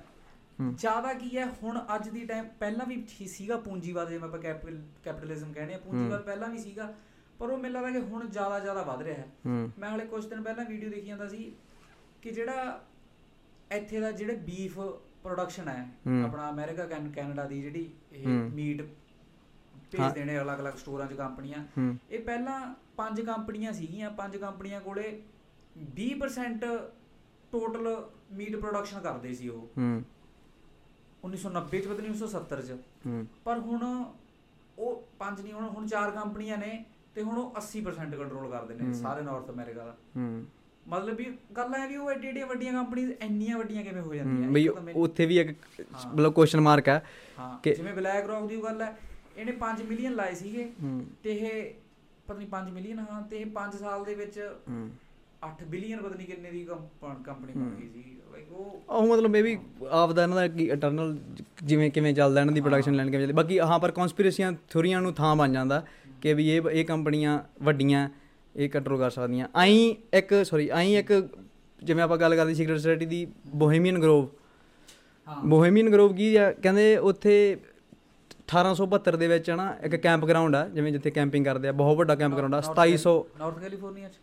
ਜ਼ਿਆਦਾ ਕੀ ਹੈ ਹੁਣ ਅੱਜ ਦੀ ਟਾਈਮ ਪਹਿਲਾਂ ਵੀ ਸੀਗਾ ਪੂੰਜੀਵਾਦ ਜਿਵੇਂ ਆਪਾਂ ਕੈਪੀਟਲ ਕੈਪੀਟਲਿਜ਼ਮ ਕਹਿੰਦੇ ਆ ਪੂੰਜੀਵਾਦ ਪਹਿਲਾਂ ਵੀ ਸੀਗਾ ਪਰ ਉਹ ਮੈਨੂੰ ਲੱਗਦਾ ਕਿ ਹੁਣ ਜ਼ਿਆਦਾ ਜ਼ਿਆਦਾ ਵੱਧ ਰਿਹਾ ਹੈ। ਮੈਂ ਹਲੇ ਕੁਝ ਦਿਨ ਪਹਿਲਾਂ ਵੀਡੀਓ ਦੇਖੀ ਜਾਂਦਾ ਸੀ ਕਿ ਜਿਹੜਾ ਇੱਥੇ ਦਾ ਜਿਹੜੇ ਬੀਫ ਪ੍ਰੋਡਕਸ਼ਨ ਹੈ। ਆਪਣਾ ਅਮਰੀਕਾ ਕੈਨ ਕੈਨੇਡਾ ਦੀ ਜਿਹੜੀ ਇਹ। ਮੀਟ ਹਾਂ। ਭੇਜਦੇ ਨੇ ਅਲੱਗ-ਅਲੱਗ ਸਟੋਰਾਂ 'ਚ ਕੰਪਨੀਆਂ। ਇਹ ਪਹਿਲਾਂ ਪੰਜ ਕੰਪਨੀਆਂ ਸੀਗੀਆਂ ਪੰਜ ਕੰਪਨੀਆਂ ਕੋਲੇ 20% ਟੋਟਲ ਮੀਟ ਪ੍ਰੋਡਕਸ਼ਨ ਕਰਦੇ ਸੀ ਉਹ। 1990 ਚ ਪਤਾ ਨਹੀਂ 1970 ਚ। ਪਰ ਹੁਣ ਉਹ ਪੰਜ ਨਹੀਂ ਹੁਣ ਹੁਣ ਚਾਰ ਕੰਪਨੀਆਂ ਨੇ ਤੇ ਹੁਣ ਉਹ 80% ਕੰਟਰੋਲ ਕਰਦੇ ਨੇ। ਸਾਰੇ ਨਾਰਥ ਅਮਰੀਕਾ ਦਾ। ਮਤਲਬ ਵੀ ਗੱਲ ਹੈ ਵੀ ਉਹ ਐਡੀ ਐਡੀਆਂ ਵੱਡੀਆਂ ਕੰਪਨੀਆਂ ਇੰਨੀਆਂ ਵੱਡੀਆਂ ਕਿਵੇਂ ਹੋ ਜਾਂਦੀਆਂ? ਬਈ ਉੱਥੇ ਵੀ ਇੱਕ। ਮਤਲਬ ਕੁਐਸਚਨ ਮਾਰਕ ਹੈ ਹਾਂ ਕਿ- ਜਿਵੇਂ ਬਲੈਕ ਰੌਕ ਦੀ ਗੱਲ ਹੈ ਇਹਨੇ 5 ਮਿਲੀਅਨ ਲਾਏ ਸੀਗੇ ਤੇ ਇਹ ਪਤਾ ਨਹੀਂ 5 ਮਿਲੀਅਨ ਹਾਂ ਤੇ ਇਹ 5 ਸਾਲ ਦੇ ਵਿੱਚ 8 ਬਿਲੀਅਨ ਪਤਾ ਨਹੀਂ ਕਿੰਨੇ ਦੀ ਕੰਪਨੀ ਬਣ ਗਈ ਸੀ ਲਾਈਕ ਉਹ ਉਹ ਮਤਲਬ ਵੀ ਆਪਦਾ ਇਹਨਾਂ ਦਾ ਕੀ ਇਟਰਨਲ ਜਿਵੇਂ ਕਿਵੇਂ ਚੱਲਦਾ ਇਹਨਾਂ ਦੀ ਪ੍ਰੋਡਕਸ਼ਨ ਲਾਈਨ ਕਿਵੇਂ ਚੱਲਦੀ। ਬਾਕੀ ਹਾਂ ਪਰ ਕਨਸਪੀਰੇਸੀਆਂ ਥਿਉਰੀਆਂ ਨੂੰ ਥਾਂ ਬਣ ਜਾਂਦਾ ਕਿ ਵੀ ਇਹ ਇਹ ਕੰਪਨੀਆਂ ਵੱਡੀਆਂ ਇਹ ਕੰਟਰੋਲ ਕਰ ਸਕਦੀਆਂ। ਆਈ ਇੱਕ ਸੌਰੀ ਆਈ ਇੱਕ ਜਿਵੇਂ ਆਪਾਂ ਗੱਲ ਕਰਦੇ ਸੀਕ੍ਰੀਟ ਸੋਸਾਇਟੀ ਦੀ ਬੋਹੇਮੀਅਨ ਗਰੋਵ ਹਾਂ। ਬੋਹੇਮੀਅਨ ਗਰੋਵ ਕੀ ਆ? ਕਹਿੰਦੇ ਉੱਥੇ 1872 ਦੇ ਵਿੱਚ ਨਾ ਇੱਕ ਕੈਂਪ ਗਰਾਊਂਡ ਆ ਜਿਵੇਂ ਜਿੱਥੇ ਕੈਂਪਿੰਗ ਕਰਦੇ ਆ ਬਹੁਤ ਵੱਡਾ ਕੈਂਪ ਗਰਾਊਂਡ ਆ 2700 ਨਾਰਥ ਕੈਲੀਫੋਰਨੀਆ ਚ।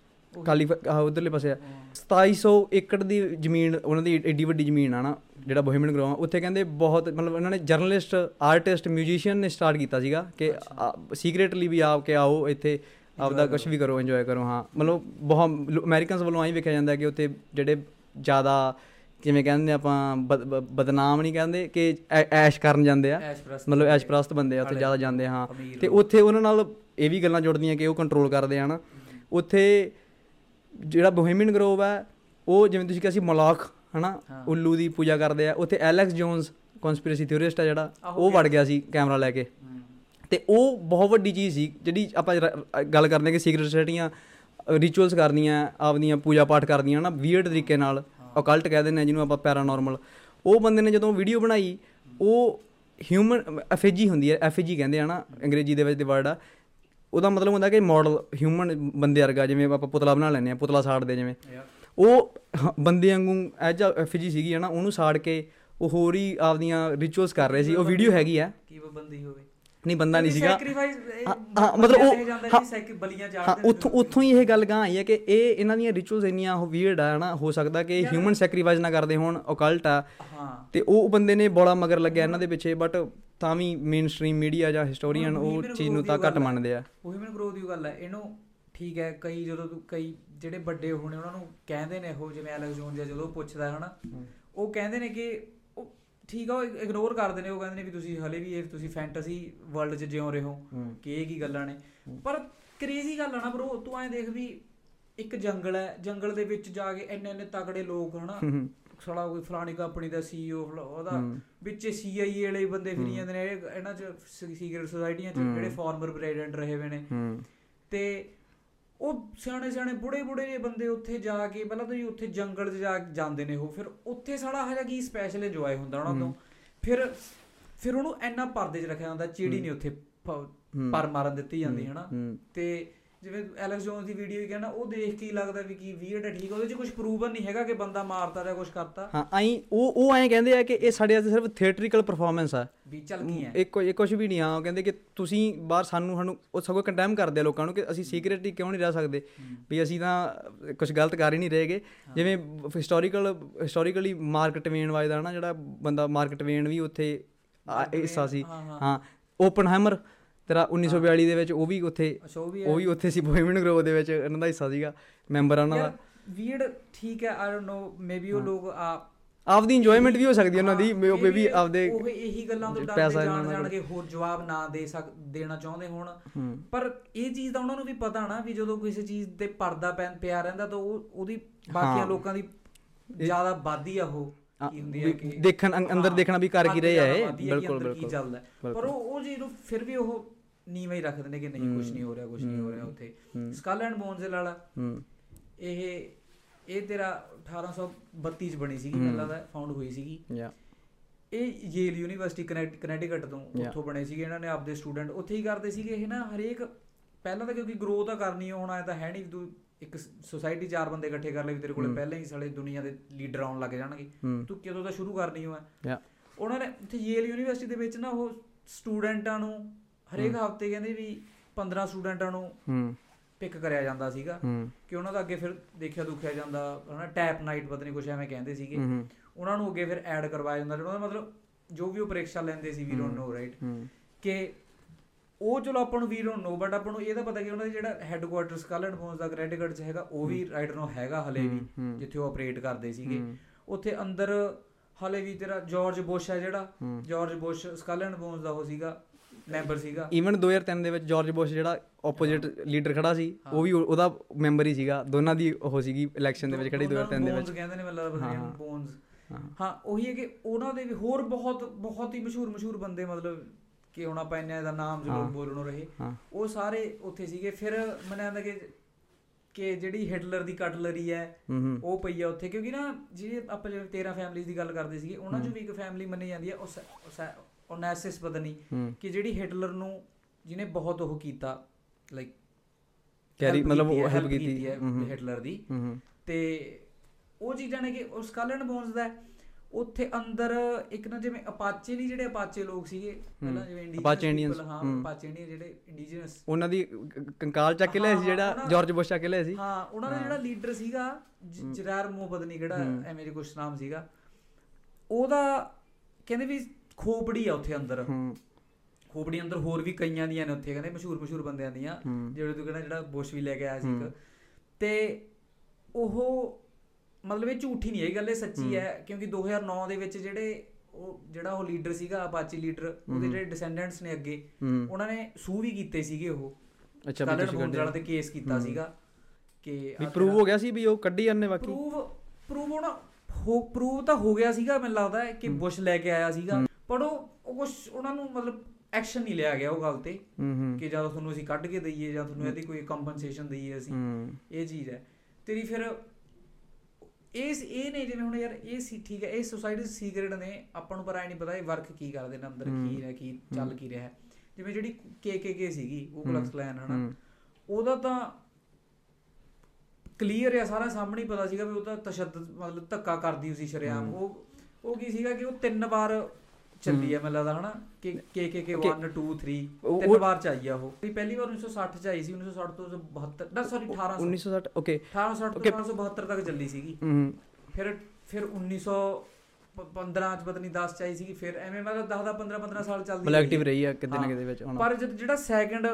ਕਾਲੀ ਉਧਰਲੇ ਪਾਸੇ ਆ। ਹਾਂ। 2700 ਏਕੜ ਦੀ ਜ਼ਮੀਨ ਉਹਨਾਂ ਦੀ ਏਡੀ ਵੱਡੀ ਜ਼ਮੀਨ ਆ ਨਾ ਜਿਹੜਾ ਬੋਹੇਮੀਅਨ ਗਰੋਵ ਉੱਥੇ ਕਹਿੰਦੇ ਬਹੁਤ ਮਤਲਬ ਉਹਨਾਂ ਨੇ ਜਰਨਲਿਸਟ ਆਰਟਿਸਟ ਮਿਊਜ਼ੀਸ਼ੀਅਨ ਨੇ ਸਟਾਰਟ ਕੀਤਾ ਸੀਗਾ ਕਿ ਸੀਕ੍ਰੀਟਲੀ ਵੀ ਆਪ ਕੇ ਆਓ ਇੱਥੇ ਆਪਦਾ ਕੁਝ ਵੀ ਕਰੋ ਇੰਜੋਏ ਕਰੋ ਹਾਂ। ਮਤਲਬ ਬਹੁਤ ਅਮਰੀਕਨਸ ਵੱਲੋਂ ਆਈ ਵੇਖਿਆ ਜਾਂਦਾ ਕਿ ਉੱਥੇ ਜਿਹੜੇ ਜ਼ਿਆਦਾ ਕਿਵੇਂ ਕਹਿੰਦੇ ਆਪਾਂ ਬਦਨਾਮ ਨਹੀਂ ਕਹਿੰਦੇ ਕਿ ਐਸ਼ ਕਰਨ ਜਾਂਦੇ ਆ। ਮਤਲਬ ਐਸ਼ ਪ੍ਰਸਤ ਬੰਦੇ ਆ ਉੱਥੇ ਜ਼ਿਆਦਾ ਜਾਂਦੇ ਹਾਂ। ਤੇ। ਉੱਥੇ ਉਹਨਾਂ ਨਾਲ ਇਹ ਵੀ ਗੱਲਾਂ ਜੁੜਦੀਆਂ ਕਿ ਉਹ ਕੰਟਰੋਲ ਕਰਦੇ ਆ ਨਾ। ਉੱਥੇ ਜਿਹੜਾ ਬੋਹੇਮੀਅਨ ਗਰੋਵ ਹੈ ਉਹ ਜਿਵੇਂ ਤੁਸੀਂ ਕਿਹਾ ਸੀ ਮਲਾਖ ਹਨਾ। ਉੱਲੂ ਦੀ ਪੂਜਾ ਕਰਦੇ ਆ। ਉੱਥੇ ਐਲੈਕਸ ਜੋਨਸ ਕਨਸਪੀਰੇਸੀ ਥਿਉਰਿਸਟ ਆ ਜਿਹੜਾ ਉਹ ਵੜ ਗਿਆ ਸੀ ਕੈਮਰਾ ਲੈ ਕੇ। ਤੇ ਉਹ ਬਹੁਤ ਵੱਡੀ ਚੀਜ਼ ਸੀ ਜਿਹੜੀ ਆਪਾਂ ਗੱਲ ਕਰਦੇ ਕਿ ਸੀਕ੍ਰੀਟ ਸੋਸਾਇਟੀਆਂ ਰਿਚੁਅਲਸ ਕਰਦੀਆਂ ਆਪਦੀਆਂ ਪੂਜਾ ਪਾਠ ਕਰਦੀਆਂ ਨਾ ਵੀਅਰਡ ਤਰੀਕੇ ਨਾਲ ਅਕਲਟ ਕਹਿ ਦਿੰਦੇ ਆ ਜਿਹਨੂੰ ਆਪਾਂ ਪੈਰਾਨੋਰਮਲ ਉਹ ਬੰਦੇ ਨੇ ਜਦੋਂ ਵੀਡੀਓ ਬਣਾਈ ਉਹ ਹਿਊਮਨ ਐਫਏਜੀ ਹੁੰਦੀ ਹੈ ਐਫਏਜੀ ਕਹਿੰਦੇ ਆ ਨਾ ਅੰਗਰੇਜ਼ੀ ਦੇ ਵਿੱਚ ਦੇ ਵਰਡ ਆ। ਉਹਦਾ ਮਤਲਬ ਹੁੰਦਾ ਕਿ ਮਾਡਲ ਹਿਊਮਨ ਬੰਦੇ ਵਰਗਾ ਜਿਵੇਂ ਆਪਾਂ ਪੁਤਲਾ ਬਣਾ ਲੈਂਦੇ ਆ ਪੁਤਲਾ ਸਾੜਦੇ ਜਿਵੇਂ. ਉਹ ਬੰਦੇ ਵਾਂਗੂ ਐਜ ਐਫਜੀ ਸੀਗੀ ਹੈ ਨਾ ਉਹਨੂੰ ਸਾੜ ਕੇ ਉਹ ਹੋਰ ਹੀ ਆਪਦੀਆਂ ਰਿਚੁਅਲਸ ਕਰ ਰਹੇ ਸੀ। ਉਹ ਵੀਡੀਓ ਹੈਗੀ ਆ। ਕੀ ਪਾਬੰਦੀ ਹੋਵੇ। ਨਹੀਂ ਬੰਦਾ ਨਹੀਂ ਸੀਗਾ। ਸੈਕਰੀਫਾਈਸ ਹਾਂ, ਮਤਲਬ ਉਹ- ਹਾਂ, ਬਲੀਆਂ ਹਾਂ ਚਾੜਦੇ ਉੱਥੋਂ ਉੱਥੋਂ ਹੀ ਇਹ ਗੱਲ ਗਾਂ ਆਈ ਹੈ ਕਿ ਇਹ ਇਹਨਾਂ ਦੀਆਂ ਰਿਚੁਅਲਸ ਇੰਨੀਆਂ ਉਹ ਵੀਅਰਡ ਆ ਨਾ ਹੋ ਸਕਦਾ ਕਿ ਹਿਊਮਨ ਸੈਕਰੀਫਾਈਸ ਨਾ ਕਰਦੇ ਹੋਣ ਓਕਲਟ ਆ। ਹਾਂ। ਤੇ ਉਹ ਬੰਦੇ ਨੇ ਬੋਲਾ ਮਗਰ ਲੱਗਿਆ ਇਹਨਾਂ ਦੇ ਪਿੱਛੇ ਬਟ ਤਾਂ ਵੀ ਮੇਨ ਸਟ੍ਰੀਮ ਮੀਡੀਆ ਜਾਂ ਹਿਸਟੋਰੀਅਨ ਉਹੀ ਚੀਜ਼ ਨੂੰ ਤਾਂ ਘੱਟ। ਮੰਨਦੇ ਆ। ਉਹੀ ਮੈਨੂੰ ਗਰੋਥ ਦੀ ਗੱਲ ਹੈ। ਇਹਨੂੰ ਠੀਕ ਹੈ ਕਈ ਜਦੋਂ ਕਈ ਜਿਹੜੇ ਵੱਡੇ ਹੋਣੇ ਉਹਨਾਂ ਨੂੰ ਕਹਿੰਦੇ ਨੇ ਉਹ ਜਿਵੇਂ ਐਲੈਕਸ ਜੋਨ ਜਾਂ ਜਦੋਂ ਪੁੱਛਦਾ ਹਨਾ ਉਹ ਕਹਿੰਦੇ ਨੇ ਕਿ ਉਹ ਠੀਕ ਆ ਉਹ ਇਗਨੋਰ ਕਰਦੇ ਨੇ ਉਹ ਕਹਿੰਦੇ ਨੇ ਵੀ ਤੁਸੀਂ ਹਲੇ ਵੀ ਇਹ ਤੁਸੀਂ ਫੈਂਟਸੀ ਵਰਲਡ 'ਚ ਜਿਉ ਰਹੇ ਹੋ ਕਿ ਇਹ ਕੀ ਗੱਲਾਂ ਨੇ। ਪਰ ਕ੍ਰੇਜ਼ੀ ਗੱਲ ਆ ਨਾ ਬ్రో ਤੂੰ ਐਂ ਦੇਖ ਵੀ ਇੱਕ ਜੰਗਲ ਹੈ ਜੰਗਲ ਦੇ ਵਿੱਚ ਜਾ ਕੇ ਇੰਨੇ ਇੰਨੇ ਤਗੜੇ ਲੋਕ ਹਨਾ ਸਾਲਾ ਕੋਈ ਫਲਾਣੀ ਕੰਪਨੀ ਦਾ ਸੀਈਓ ਉਹਦਾ ਵਿੱਚ ਸੀਆਈਏ ਵਾਲੇ ਬੰਦੇ ਫਿਰੀ ਜਾਂਦੇ ਨੇ ਇਹ- ਇਹਨਾਂ 'ਚ ਸੀਕ੍ਰੀਟ ਸੁਸਾਇਟੀਆਂ 'ਚ ਜਿਹੜੇ ਫਾਰਮਰ ਪ੍ਰੈਜ਼ੀਡੈਂਟ ਰਹੇ ਹੋਏ ਨੇ। ਤੇ ਉਹ ਸਿਆਣੇ ਸਿਆਣੇ ਬੁੜੇ ਬੁੜੇ ਜਿਹੇ ਬੰਦੇ ਉੱਥੇ ਜਾ ਕੇ ਪਹਿਲਾਂ ਤਾਂ ਜੀ ਉੱਥੇ ਜੰਗਲ 'ਚ ਜਾ ਜਾਂਦੇ ਨੇ ਉਹ ਫਿਰ ਉੱਥੇ ਸਾਲਾ ਹਜਾ ਕੀ ਸਪੈਸ਼ਲ ਇੰਜੋਏ ਹੁੰਦਾ ਉਹਨਾਂ ਤੋਂ? ਫਿਰ ਫਿਰ ਉਹਨੂੰ ਇੰਨਾ ਪਰਦੇ 'ਚ ਰੱਖਿਆ ਜਾਂਦਾ ਚਿੜੀ ਨਹੀਂ ਉੱਥੇ ਪਰ ਮਾਰਨ ਦਿੱਤੀ ਜਾਂਦੀ ਹੈ। ਨਾ ਤੇ ਜਿਵੇਂ ਐਲੈਕਸ ਜੋਨਸ ਦੀ ਵੀਡੀਓ ਹੀ ਕਹਿੰਦਾ ਉਹ ਦੇਖ ਕੇ ਹੀ ਲੱਗਦਾ ਵੀ ਕੀ ਵੀਅਰਡ ਹੈ ਠੀਕ ਉਹਦੇ 'ਚ ਕੁਝ ਪ੍ਰੂਵਨ ਨਹੀਂ ਹੈਗਾ ਕਿ ਬੰਦਾ ਮਾਰਤਾ ਜਾਂ ਕੁਝ ਕਰਤਾ। ਹਾਂ ਆਈ ਉਹ ਉਹ ਐਂ ਕਹਿੰਦੇ ਆ ਕਿ ਇਹ ਸਾਡੇ ਵਾਸਤੇ ਸਿਰਫ ਥੀਏਟਰੀਕਲ ਪਰਫਾਰਮੈਂਸ ਆ। ਵੀ ਚੱਲ ਕੀ ਹੈ। ਇੱਕ ਇਹ ਕੁਝ ਵੀ ਨਹੀਂ ਆ। ਉਹ ਕਹਿੰਦੇ ਕਿ ਤੁਸੀਂ ਬਾਹਰ ਸਾਨੂੰ ਸਾਨੂੰ ਉਹ ਸਗੋਂ ਕੰਡੈਮ ਕਰਦੇ ਆ ਲੋਕਾਂ ਨੂੰ ਕਿ ਅਸੀਂ ਸੀਕ੍ਰੀਟਲੀ ਕਿਉਂ ਨਹੀਂ ਰਹਿ ਸਕਦੇ? ਵੀ ਅਸੀਂ ਤਾਂ ਕੁਝ ਗਲਤ ਕਰ ਹੀ ਨਹੀਂ ਰਹੇਗੇ ਜਿਵੇਂ ਹਿਸਟੋਰੀਕਲ ਹਿਸਟੋਰੀਕਲੀ ਮਾਰਕ ਟਵੇਨ ਵਾਜ ਦਾ ਨਾ ਜਿਹੜਾ ਬੰਦਾ ਮਾਰਕ ਟਵੇਨ ਵੀ ਉੱਥੇ ਹਿੱਸਾ ਸੀ। ਹਾਂ ਓਪਨਹਾਈਮਰ ਤੇਰਾ 1942 ਦੇ ਵਿੱਚ ਉਹ ਵੀ ਉੱਥੇ ਉਹ ਵੀ ਉੱਥੇ ਸੀ ਬੋਹੇਮੀਅਨ ਗਰੋਵ ਦੇ ਵਿੱਚ ਇਹਨਾਂ ਦਾ ਹਿੱਸਾ ਸੀਗਾ ਮੈਂਬਰ ਆ ਉਹਨਾਂ ਦਾ। ਵੀਅਰਡ ਠੀਕ ਹੈ ਆਈ ਡੋਨਟ ਨੋ ਮੇਬੀ ਉਹ ਲੋਕ ਆ ਆਪਦੀ ਇੰਜੋਇਮੈਂਟ ਵੀ ਹੋ ਸਕਦੀ ਹੈ ਉਹਨਾਂ ਦੀ ਹਾਂ, ਉਹ ਵੀ maybe ਆਪਦੇ ਉਹ ਇਹੀ ਗੱਲਾਂ ਤੋਂ ਜੇ ਡਰਦੇ ਜਾਣ ਨਾਲ ਜਾਣਗੇ ਹੋਰ ਜਵਾਬ ਨਾ ਦੇ ਸਕ ਦੇਣਾ ਚਾਹੁੰਦੇ ਹੋਣ। ਪਰ ਇਹ ਚੀਜ਼ ਤਾਂ ਉਹਨਾਂ ਨੂੰ ਵੀ ਪਤਾ ਨਾ ਵੀ ਜਦੋਂ ਕਿਸੇ ਚੀਜ਼ ਤੇ ਪਰਦਾ ਪੈਨ ਪਿਆ ਰਹਿੰਦਾ ਤਾਂ ਉਹ ਉਹਦੀ ਬਾਕੀਆਂ ਲੋਕਾਂ ਦੀ ਜ਼ਿਆਦਾ ਵਾਦੀ ਆ ਉਹ ਕੀ ਹੁੰਦੀ ਹੈ ਕਿ ਦੇਖਣ ਅੰਦਰ ਦੇਖਣਾ ਵੀ ਕਰ ਕੀ ਰਹੇ ਆ ਕਿ ਬਿਲਕੁਲ ਕੀ ਬਿਲਕੁਲ। ਪਰ ਉਹ ਉਹ ਚੀਜ਼ ਨੂੰ ਫਿਰ ਵੀ ਉਹ ਨੀਵੇਂ ਹੀ ਰੱਖਦੇ ਨੇ ਕਿ ਨਹੀਂ ਕੁਝ ਨਹੀਂ ਹੋ ਰਿਹਾ ਕੁਝ ਨਹੀਂ ਹੋ ਰਿਹਾ ਉੱਥੇ। ਸਕਲ ਐਂਡ ਬੋਨਸ ਦੇ ਹੂੰ। ਇਹ ਇਹ ਤੇਰਾ 1832 ਚ ਬਣੀ ਸੀਗੀ ਮੈਨੂੰ ਲੱਗਦਾ ਫਾਊਂਡ ਹੋਈ ਸੀਗੀ। ਯਾ। ਇਹ ਯੇਲ ਯੂਨੀਵਰਸਿਟੀ ਕਨੈਕਟਿਕਟ ਤੋਂ. ਉੱਥੋਂ ਬਣੇ ਸੀਗੇ ਇਹਨਾਂ ਨੇ ਆਪਦੇ ਸਟੂਡੈਂਟ ਉੱਥੇ ਹੀ ਕਰਦੇ ਸੀਗੇ ਇਹ ਨਾ ਹਰੇਕ ਪਹਿਲਾਂ ਤਾਂ ਕਿਉਂਕਿ ਗਰੋ ਤਾਂ ਕਰਨੀ ਹੋਣਾ ਹੈ ਤਾਂ ਹੈ ਨਹੀਂ ਤੂੰ ਇੱਕ ਸੋਸਾਇਟੀ ਚਾਰ ਬੰਦੇ ਇਕੱਠੇ ਕਰ ਲੈ ਵੀ ਤੇਰੇ ਕੋਲੇ ਪਹਿਲਾਂ ਹੀ ਸਾਲੇ ਦੁਨੀਆ ਦੇ ਲੀਡਰ ਆਉਣ ਲੱਗ ਜਾਣਗੇ। ਤੂੰ ਕਦੋਂ ਦਾ ਸ਼ੁਰੂ ਕਰਨੀ ਹੋਇਆ ਉਹਨਾਂ ਨੇ ਉੱਥੇ ਯੇਲ ਯੂਨੀਵਰਸਿਟੀ ਦੇ ਵਿੱਚ ਨਾ ਉਹ ਸਟੂਡੈਂਟਾਂ ਨੂੰ ਹਰੇਕ ਹਫ਼ਤੇ ਕਹਿੰਦੇ ਵੀ 15 ਸਟੂਡੈਂਟਾਂ ਨੂੰ ਹੂੰ। ਪਿਕ ਕਰਿਆ ਜਾਂਦਾ ਸੀਗਾ ਕਿ ਉਹਨਾਂ ਦਾ ਅੱਗੇ ਫਿਰ ਦੇਖਿਆ ਦੁਖਿਆ ਜਾਂਦਾ ਹਨਾ ਟੈਪ ਨਾਈਟ ਪਤਾ ਨਹੀਂ ਕੁਝ ਐਵੇਂ ਕਹਿੰਦੇ ਸੀਗੇ। ਉਹਨਾਂ ਨੂੰ ਅੱਗੇ ਫਿਰ ਐਡ ਕਰਵਾਇਆ ਜਾਂਦਾ ਜਿਹੜਾ ਮਤਲਬ ਜੋ ਵੀ ਉਹ ਪ੍ਰੀਖਿਆ ਲੈਂਦੇ ਸੀ ਵੀ ਡੋਨਟ ਨੋ ਰਾਈਟ ਕਿ ਉਹ ਚਲੋ ਆਪਾਂ ਨੂੰ ਵੀ ਡੋਨਟ ਨੋ ਬਟ ਆਪਾਂ ਨੂੰ ਇਹ ਤਾਂ ਪਤਾ ਕਿ ਉਹਨਾਂ ਦਾ ਜਿਹੜਾ ਹੈੱਡਕੁਆਰਟਰ ਸਕਾਲਰ ਬੋਨਸ ਦਾ ਕ੍ਰੈਡਿਟ ਚ ਹੈਗਾ ਉਹ ਵੀ ਰਾਈਟ ਨੋ ਹੈਗਾ ਹਲੇ ਵੀ। ਜਿੱਥੇ ਉਹ ਆਪਰੇਟ ਕਰਦੇ ਸੀਗੇ। ਉੱਥੇ ਅੰਦਰ ਹਲੇ ਵੀ ਤੇਰਾ ਜਾਰਜ ਬੁਸ਼ ਹੈ ਜਿਹੜਾ। George Bush Skull and Bones ਦਾ ਉਹ ਸੀਗਾ। ਮੈਂਬਰ ਸੀਗਾ। ਈਵਨ 2003 ਦੇ ਵਿੱਚ ਜਾਰਜ ਬੁਸ਼ ਜਿਹੜਾ ਆਪੋਜ਼ਿਟ ਲੀਡਰ ਖੜਾ ਸੀ ਉਹ ਵੀ ਉਹਦਾ ਮੈਂਬਰ ਹੀ ਸੀਗਾ। ਦੋਨਾਂ ਦੀ ਉਹ ਸੀਗੀ ਇਲੈਕਸ਼ਨ ਦੇ ਵਿੱਚ ਖੜੀ 2003 ਦੇ ਵਿੱਚ। ਕਹਿੰਦੇ ਨੇ ਮਤਲਬ ਬੋਨਸ ਹਾਂ ਉਹੀ ਹੈ ਕਿ ਉਹਨਾਂ ਦੇ ਵੀ ਹੋਰ ਬਹੁਤ ਬਹੁਤ ਹੀ ਮਸ਼ਹੂਰ ਮਸ਼ਹੂਰ ਬੰਦੇ ਮਤਲਬ ਕਿ ਹੁਣ ਆਪਾਂ ਇੰਨੇ ਦਾ ਨਾਮ ਜੋ ਲੋਕ ਬੋਲਣੋਂ ਰਹੇ। ਉਹ ਸਾਰੇ ਉੱਥੇ ਸੀਗੇ। ਫਿਰ ਮੈਨੂੰ ਆਂਦਾ ਕਿ ਕਿ ਜਿਹੜੀ ਹਿਟਲਰ ਦੀ ਕਟਲਰੀ ਹੈ ਉਹ ਪਈ ਆ ਉੱਥੇ। ਕਿਉਂਕਿ ਨਾ ਜਿਹੜੇ ਆਪਾਂ ਜਿਵੇਂ 13 ਫੈਮਿਲੀਜ਼ ਦੀ ਗੱਲ ਕਰਦੇ ਸੀਗੇ ਉਹਨਾਂ ਚੋਂ ਵੀ ਇੱਕ ਫੈਮਿਲੀ ਮੰਨੀ ਜਾਂਦੀ ਹੈ ਉਹ ਓਨੈਸਿਸ ਪਤਾ ਨਹੀਂ ਕਿ ਜਿਹੜੀ ਹਿਟਲਰ ਨੂੰ ਜਿਹਨੇ ਬਹੁਤ ਉਹ ਕੀਤਾ ਲਾਈਕ ਕੈਰੀ ਮਤਲਬ ਉਹ ਹੈਲਪ ਕੀਤੀ। ਹੈ ਹਿਟਲਰ ਦੀ। ਤੇ ਉਹ ਚੀਜ਼ਾਂ ਨੇ ਕਿ ਉਹ ਸਕਾਲਨ ਬੋਨਸ ਦਾ ਉੱਥੇ ਅੰਦਰ ਇੱਕ ਨਾ ਜਿਵੇਂ ਅਪਾਚੇ ਨਹੀਂ ਜਿਹੜੇ ਅਪਾਚੇ ਲੋਕ ਸੀਗੇ ਪਹਿਲਾਂ ਜਿਵੇਂ ਇੰਡੀਜਨਸ Apache Indians, ਹਾਂ। ਅਪਾਚੇ ਇੰਡੀਅਨ ਜਿਹੜੇ ਇੰਡੀਜਨਸ ਉਹਨਾਂ ਦੀ ਕੰਕਾਲ ਚੱਕ ਕੇ ਲਿਆ ਸੀ ਜਿਹੜਾ ਜਾਰਜ ਬੁਸ਼ ਚੱਕ ਕੇ ਲਿਆ ਸੀ। ਹਾਂ ਉਹਨਾਂ ਦਾ ਜਿਹੜਾ ਲੀਡਰ ਸੀਗਾ ਜਰਾਰ ਮੋ ਪਤਾ ਨਹੀਂ ਕਿਹੜਾ ਐਵੇਂ ਜਿਹਾ ਕੁਛ ਨਾਮ ਸੀਗਾ। ਉਹਦਾ ਕਹਿੰਦੇ ਵੀ ਖੋਪੜੀ ਆ ਉੱਥੇ ਅੰਦਰ। ਖੋਪੜੀ ਅੰਦਰ ਹੋਰ ਵੀ ਕਈਆਂ ਦੀਆਂ ਨੇ ਉੱਥੇ ਕਹਿੰਦੇ ਮਸ਼ਹੂਰ ਮਸ਼ਹੂਰ ਬੰਦਿਆਂ ਦੀਆਂ। ਜਿਹੜੇ ਤੂੰ ਕਹਿੰਦਾ ਜਿਹੜਾ ਬੁਸ਼ ਵੀ ਲੈ ਕੇ ਆਇਆ ਸੀ ਇੱਕ। ਤੇ ਉਹ ਮਤਲਬ ਇਹ ਝੂਠੀ ਨਹੀਂ ਹੈ ਇਹ ਗੱਲ ਇਹ ਸੱਚੀ ਹੈ। ਕਿਉਂਕਿ 2009 ਦੇ ਵਿੱਚ ਜਿਹੜੇ ਉਹ ਜਿਹੜਾ ਉਹ ਲੀਡਰ ਸੀਗਾ ਅਪਾਚੀ ਲੀਡਰ ਉਹਦੇ ਜਿਹੜੇ ਡਿਸੈਂਡੈਂਟਸ ਨੇ ਅੱਗੇ ਉਹਨਾਂ ਨੇ ਸੂ ਵੀ ਕੀਤੇ ਸੀਗੇ ਉਹ। ਅੱਛਾ ਕੱਢਿਆ। ਵਾਲਾ ਤੇ ਕੇਸ ਕੀਤਾ ਸੀਗਾ ਕਿ ਵੀ ਪ੍ਰੂਵ ਹੋ ਗਿਆ ਸੀ ਵੀ ਉਹ ਕੱਢੀ ਜਾਂਦੇ ਬਾਕੀ? ਪ੍ਰੂਵ ਪ੍ਰੂਵ ਹੋਣਾ ਹੋ ਪ੍ਰੂਵ ਤਾਂ ਹੋ ਗਿਆ ਸੀਗਾ ਮੈਨੂੰ ਲੱਗਦਾ ਕਿ ਬੁਸ਼ ਲੈ ਕੇ ਆਇਆ ਸੀਗਾ। ਪਰ ਉਹ ਉਹ ਕੁਝ ਉਹਨਾਂ ਨੂੰ ਮਤਲਬ ਐਕਸ਼ਨ ਨਹੀਂ ਲਿਆ ਗਿਆ ਉਹ ਗੱਲ ਤੇ ਕਿ ਜਾਂ ਤੁਹਾਨੂੰ ਅਸੀਂ ਕੱਢ ਕੇ ਦਈਏ ਜਾਂ ਤੁਹਾਨੂੰ ਇਹਦੀ ਕੋਈ ਕੰਪਨਸੇਸ਼ਨ ਦਈਏ ਅਸੀਂ। ਇਹ ਚੀਜ਼ ਹੈ। ਤੇਰੀ ਫਿਰ ਇਸ ਇਹ ਨੇ ਜਿਵੇਂ ਹੁਣ ਯਾਰ ਇਹ ਸੀ ਠੀਕ ਹੈ ਇਹ ਸੋਸਾਇਟੀ ਸੀਕ੍ਰੇਟ ਨੇ। ਆਪਾਂ ਨੂੰ ਪਰ ਐ ਨਹੀਂ ਪਤਾ ਇਹ ਵਰਕ ਕੀ ਕਰਦੇ ਨੇ ਅੰਦਰ ਕੀ ਹੈ। ਕੀ ਚੱਲ ਕੀ ਰਿਹਾ ਹੈ। ਜਿਵੇਂ ਜਿਹੜੀ KKK ਸੀਗੀ ਉਹ ਕਲਕਸ ਕਲੈਨ ਹਨਾ। ਉਹਦਾ ਤਾਂ ਕਲੀਅਰ ਹੈ ਸਾਰਾ ਸਾਹਮਣੇ ਹੀ ਪਤਾ ਸੀਗਾ ਵੀ ਉਹ ਤਾਂ ਤਸ਼ੱਦਦ ਮਤਲਬ ਧੱਕਾ ਕਰਦੀ ਸੀ ਸ਼ਰੇਆਮ। ਉਹ ਉਹ ਕੀ ਸੀਗਾ ਕਿ ਉਹ ਤਿੰਨ ਵਾਰ ਚੱਲੀ ਆ ਮੈਨੂੰ ਲੱਗਦਾ ਹਨਾ ਕਿ ਕੇ ਕੇ ਕੇ 1 2 3 ਉਹ- ਤਿੰਨ ਵਾਰ ਚ ਆਈ ਆ ਉਹ ਪਹਿਲੀ ਵਾਰ 1960 ਚ ਆਈ ਸੀ 1960 ਤੋਂ 72 ਨਾ ਸੌਰੀ 1800 1960 ਓਕੇ 1860 ਤੋਂ Okay. 1872 ਤੱਕ ਚੱਲੀ ਸੀਗੀ ਹੂੰ ਫਿਰ ਫਿਰ 1915 ਚ ਪਤਾ ਨਹੀਂ 10 ਚ ਆਈ ਸੀਗੀ ਫਿਰ ਐਵੇਂ ਮੈਂ 10 10 15 15 ਸਾਲ ਚੱਲਦੀ ਮਤਲਬ ਐਕਟਿਵ ਹੈ। ਰਹੀ ਆ ਕਿਤੇ ਨਾ ਹਾਂ। ਕਿਤੇ ਵਿੱਚ ਹੁਣ ਪਰ ਜਿਹੜਾ ਸੈਕੰਡ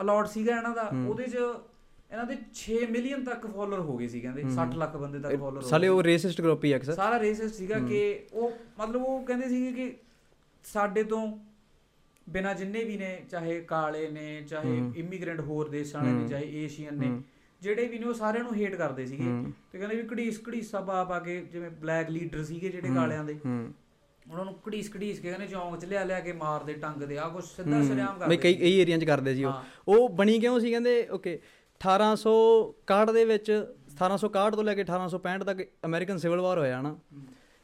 ਅਲਾਟ ਸੀਗਾ ਇਹਨਾਂ ਦਾ ਹੂੰ। ਉਹਦੇ ਚ ਇਹਨਾਂ ਦੇ 6 ਮਿਲੀਅਨ ਤੱਕ ਫਾਲੋਅਰ ਹੋ ਗਏ ਸੀ ਕਹਿੰਦੇ ਹੂੰ। 60 ਲੱਖ ਬੰਦੇ ਤੱਕ ਫਾਲੋਅਰ ਸਾਲੇ ਉਹ ਰੇਸਿਸਟ ਗਰੁੱਪ ਹੀ ਆ ਅਕਸਰ ਸਾਰਾ ਰੇਸਿਸਟ ਸੀਗਾ ਹੂੰ। ਕਿ ਉਹ ਮਤਲਬ ਉਹ ਕਹਿੰਦੇ ਸੀਗੇ ਕਿ ਸਾਡੇ ਤੋਂ ਬਿਨਾ ਜਿੰਨੇ ਵੀ ਨੇ ਚਾਹੇ ਕਾਲੇ ਨੇ ਚਾਹੇ। ਇਮੀਗ੍ਰੈਂਟ ਹੋਰ ਦੇਸ਼ਾਂ ਵਾਲੇ ਨੇ। ਚਾਹੇ ਏਸ਼ੀਅਨ ਨੇ ਜਿਹੜੇ ਵੀ ਨੇ ਉਹ ਸਾਰਿਆਂ ਨੂੰ ਹੇਟ ਕਰਦੇ ਸੀਗੇ ਤੇ ਕਹਿੰਦੇ ਵੀ ਘੜੀਸ ਘੜੀਸਾ ਪਾ ਪਾ ਕੇ ਜਿਵੇਂ ਬਲੈਕ ਲੀਡਰ ਸੀਗੇ ਜਿਹੜੇ ਕਾਲਿਆਂ ਦੇ ਉਹਨਾਂ ਨੂੰ ਘੜੀਸ ਘੜੀਸ ਕੇ ਕਹਿੰਦੇ ਚੌਂਕ 'ਚ ਲਿਆ ਲਿਆ ਕੇ ਮਾਰਦੇ ਟੰਗਦੇ ਆ ਕੁਛ ਸਿੱਧਾ। ਸਰਿਆਮ ਬਈ ਕਰਦੇ ਕਈ ਸੀ। ਕਈ ਏਰੀਆ 'ਚ ਕਰਦੇ ਸੀ ਉਹ। ਉਹ ਬਣੀ ਕਿਉਂ ਸੀ ਕਹਿੰਦੇ ਓਕੇ 1861 ਦੇ ਵਿੱਚ 1861 ਤੋਂ ਲੈ ਕੇ 1865 ਤੱਕ ਅਮਰੀਕਨ ਸਿਵਲ ਵਾਰ ਹੋਇਆ ਨਾ।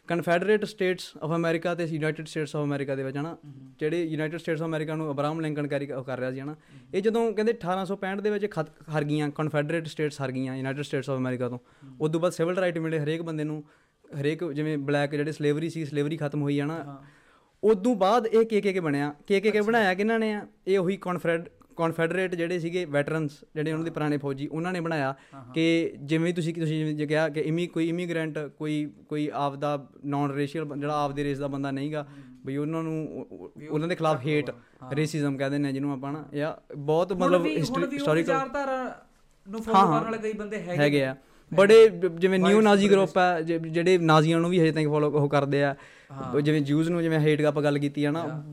ਕਨਫੈਡਰੇਟ ਸਟੇਟਸ ਆਫ ਅਮਰੀਕਾ ਤੇ ਯੂਨਾਈਟਿਡ ਸਟੇਟਸ ਆਫ ਅਮਰੀਕਾ ਦੇ ਵਿੱਚ ਹਨਾ। ਜਿਹੜੇ ਯੂਨਾਈਟਿਡ ਸਟੇਟਸ ਆਫ ਅਮਰੀਕਾ ਨੂੰ ਅਬਰਾਹਮ ਲਿੰਕਨ ਕੈਰੀ ਰਿਹਾ ਸੀ ਹਨਾ? ਇਹ ਜਦੋਂ ਕਹਿੰਦੇ 1865 ਦੇ ਵਿੱਚ ਹਾਰ ਗਈਆਂ ਕਨਫੈਡਰੇਟ ਸਟੇਟਸ ਹਾਰ ਗਈਆਂ ਯੂਨਾਈਟਿਡ ਸਟੇਟਸ ਆਫ ਅਮਰੀਕਾ ਤੋਂ ਉਸ ਤੋਂ ਬਾਅਦ ਸਿਵਲ ਰਾਈਟ ਮਿਲੇ ਹਰੇਕ ਬੰਦੇ ਨੂੰ ਹਰੇਕ ਜਿਵੇਂ ਬਲੈਕ ਜਿਹੜੇ ਸਲੇਵਰੀ ਸੀ ਸਲੇਵਰੀ ਖਤਮ ਹੋਈ ਹੈ ਨਾ ਹਾਂ। ਉਦੋਂ ਬਾਅਦ ਇਹ ਕੇ ਬਣਿਆ ਕੇ ਕੇ ਬਣਾਇਆ ਕਿਹਨਾਂ ਨੇ ਆ? ਇਹ ਉਹੀ ਕਨਫੈਡ ਕਨਫੈਡਰੇਟ ਜਿਹੜੇ ਸੀਗੇ ਵੈਟਰਨਸ ਜਿਹੜੇ ਉਹਨਾਂ ਦੇ ਪੁਰਾਣੇ ਫੌਜੀ ਉਹਨਾਂ ਨੇ ਬਣਾਇਆ। ਕਿ ਜਿਵੇਂ ਤੁਸੀਂ ਤੁਸੀਂ ਜਿਵੇਂ ਜੇ ਕਿਹਾ ਕਿ ਇਮੀ ਕੋਈ ਇਮੀਗ੍ਰੈਂਟ ਕੋਈ ਕੋਈ ਆਪਦਾ ਨਾਨ ਰੇਸ਼ੀਅਲ ਜਿਹੜਾ ਆਪਦੇ ਰੇਸ ਦਾ ਬੰਦਾ ਨਹੀਂਗਾ ਬਈ ਉਹਨਾਂ ਨੂੰ ਉਹਨਾਂ ਦੇ ਖਿਲਾਫ ਹੇਟ। ਰੇਸਿਜ਼ਮ ਕਹਿੰਦੇ ਨੇ ਜਿਹਨੂੰ ਆਪਾਂ ਨਾ ਜਾਂ ਬਹੁਤ ਮਤਲਬ ਹਿਸਟੋਰੀਕਲ ਵਿਚਾਰਧਾਰਾ ਨੂੰ ਫੋਲੋ। ਕਰਨ ਵਾਲੇ ਕਈ ਬੰਦੇ ਹੈਗੇ ਹੈਗੇ ਆ ਬੜੇ ਜਿਵੇਂ White ਨਾਜ਼ੀ। ਗਰੁੱਪ ਆ ਜਿਹੜੇ ਨਾਜ਼ੀਆਂ ਨੂੰ ਵੀ ਹਜੇ ਤਾਈਂ ਫੋਲੋ ਉਹ ਕਰਦੇ ਆ। ਜਿਵੇਂ ਜੂਜ਼ ਨੂੰ ਜਿਵੇਂ ਹੇਟ ਆਪਾਂ ਗੱਲ ਕੀਤੀ ਆ ਨਾ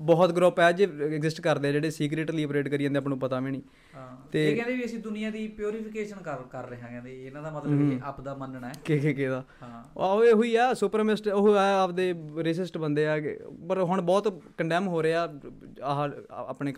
ਬਹੁਤ ਗਰੁੱਪ ਆ ਜੇ ਐਗਜ਼ਿਸਟ ਕਰਦੇ ਆ ਜਿਹੜੇ ਸੀਕ੍ਰੀਟਲੀ ਆਪਰੇਟ ਕਰੀ ਜਾਂਦੇ ਆਪਾਂ ਨੂੰ ਪਤਾ ਵੀ ਨਹੀਂ। ਹਾਂ। ਤੇ- ਇਹ ਕਹਿੰਦੇ ਵੀ ਅਸੀਂ ਦੁਨੀਆ ਦੀ ਪਿਉਰੀਫਿਕੇਸ਼ਨ ਕਰ ਕਰ ਰਹੇ ਹਾਂ ਕਹਿੰਦੇ। ਇਹਨਾਂ ਦਾ ਮਤਲਬ ਇਹ ਆਪ ਦਾ ਮੰਨਣਾ ਹੈ। ਕਿ ਕਿ ਕਿ ਦਾ ਹਾਂ ਉਹ ਇਹੋ ਹੀ ਆ ਸੁਪਰਮਿਸਟ ਉਹ ਆ ਆਪਦੇ ਰੇਸਿਸਟ ਬੰਦੇ ਆ ਪਰ ਹੁਣ ਬਹੁਤ ਕੰਡੈਮ ਹੋ ਰਿਹਾ ਆਹ ਆਪਣੇ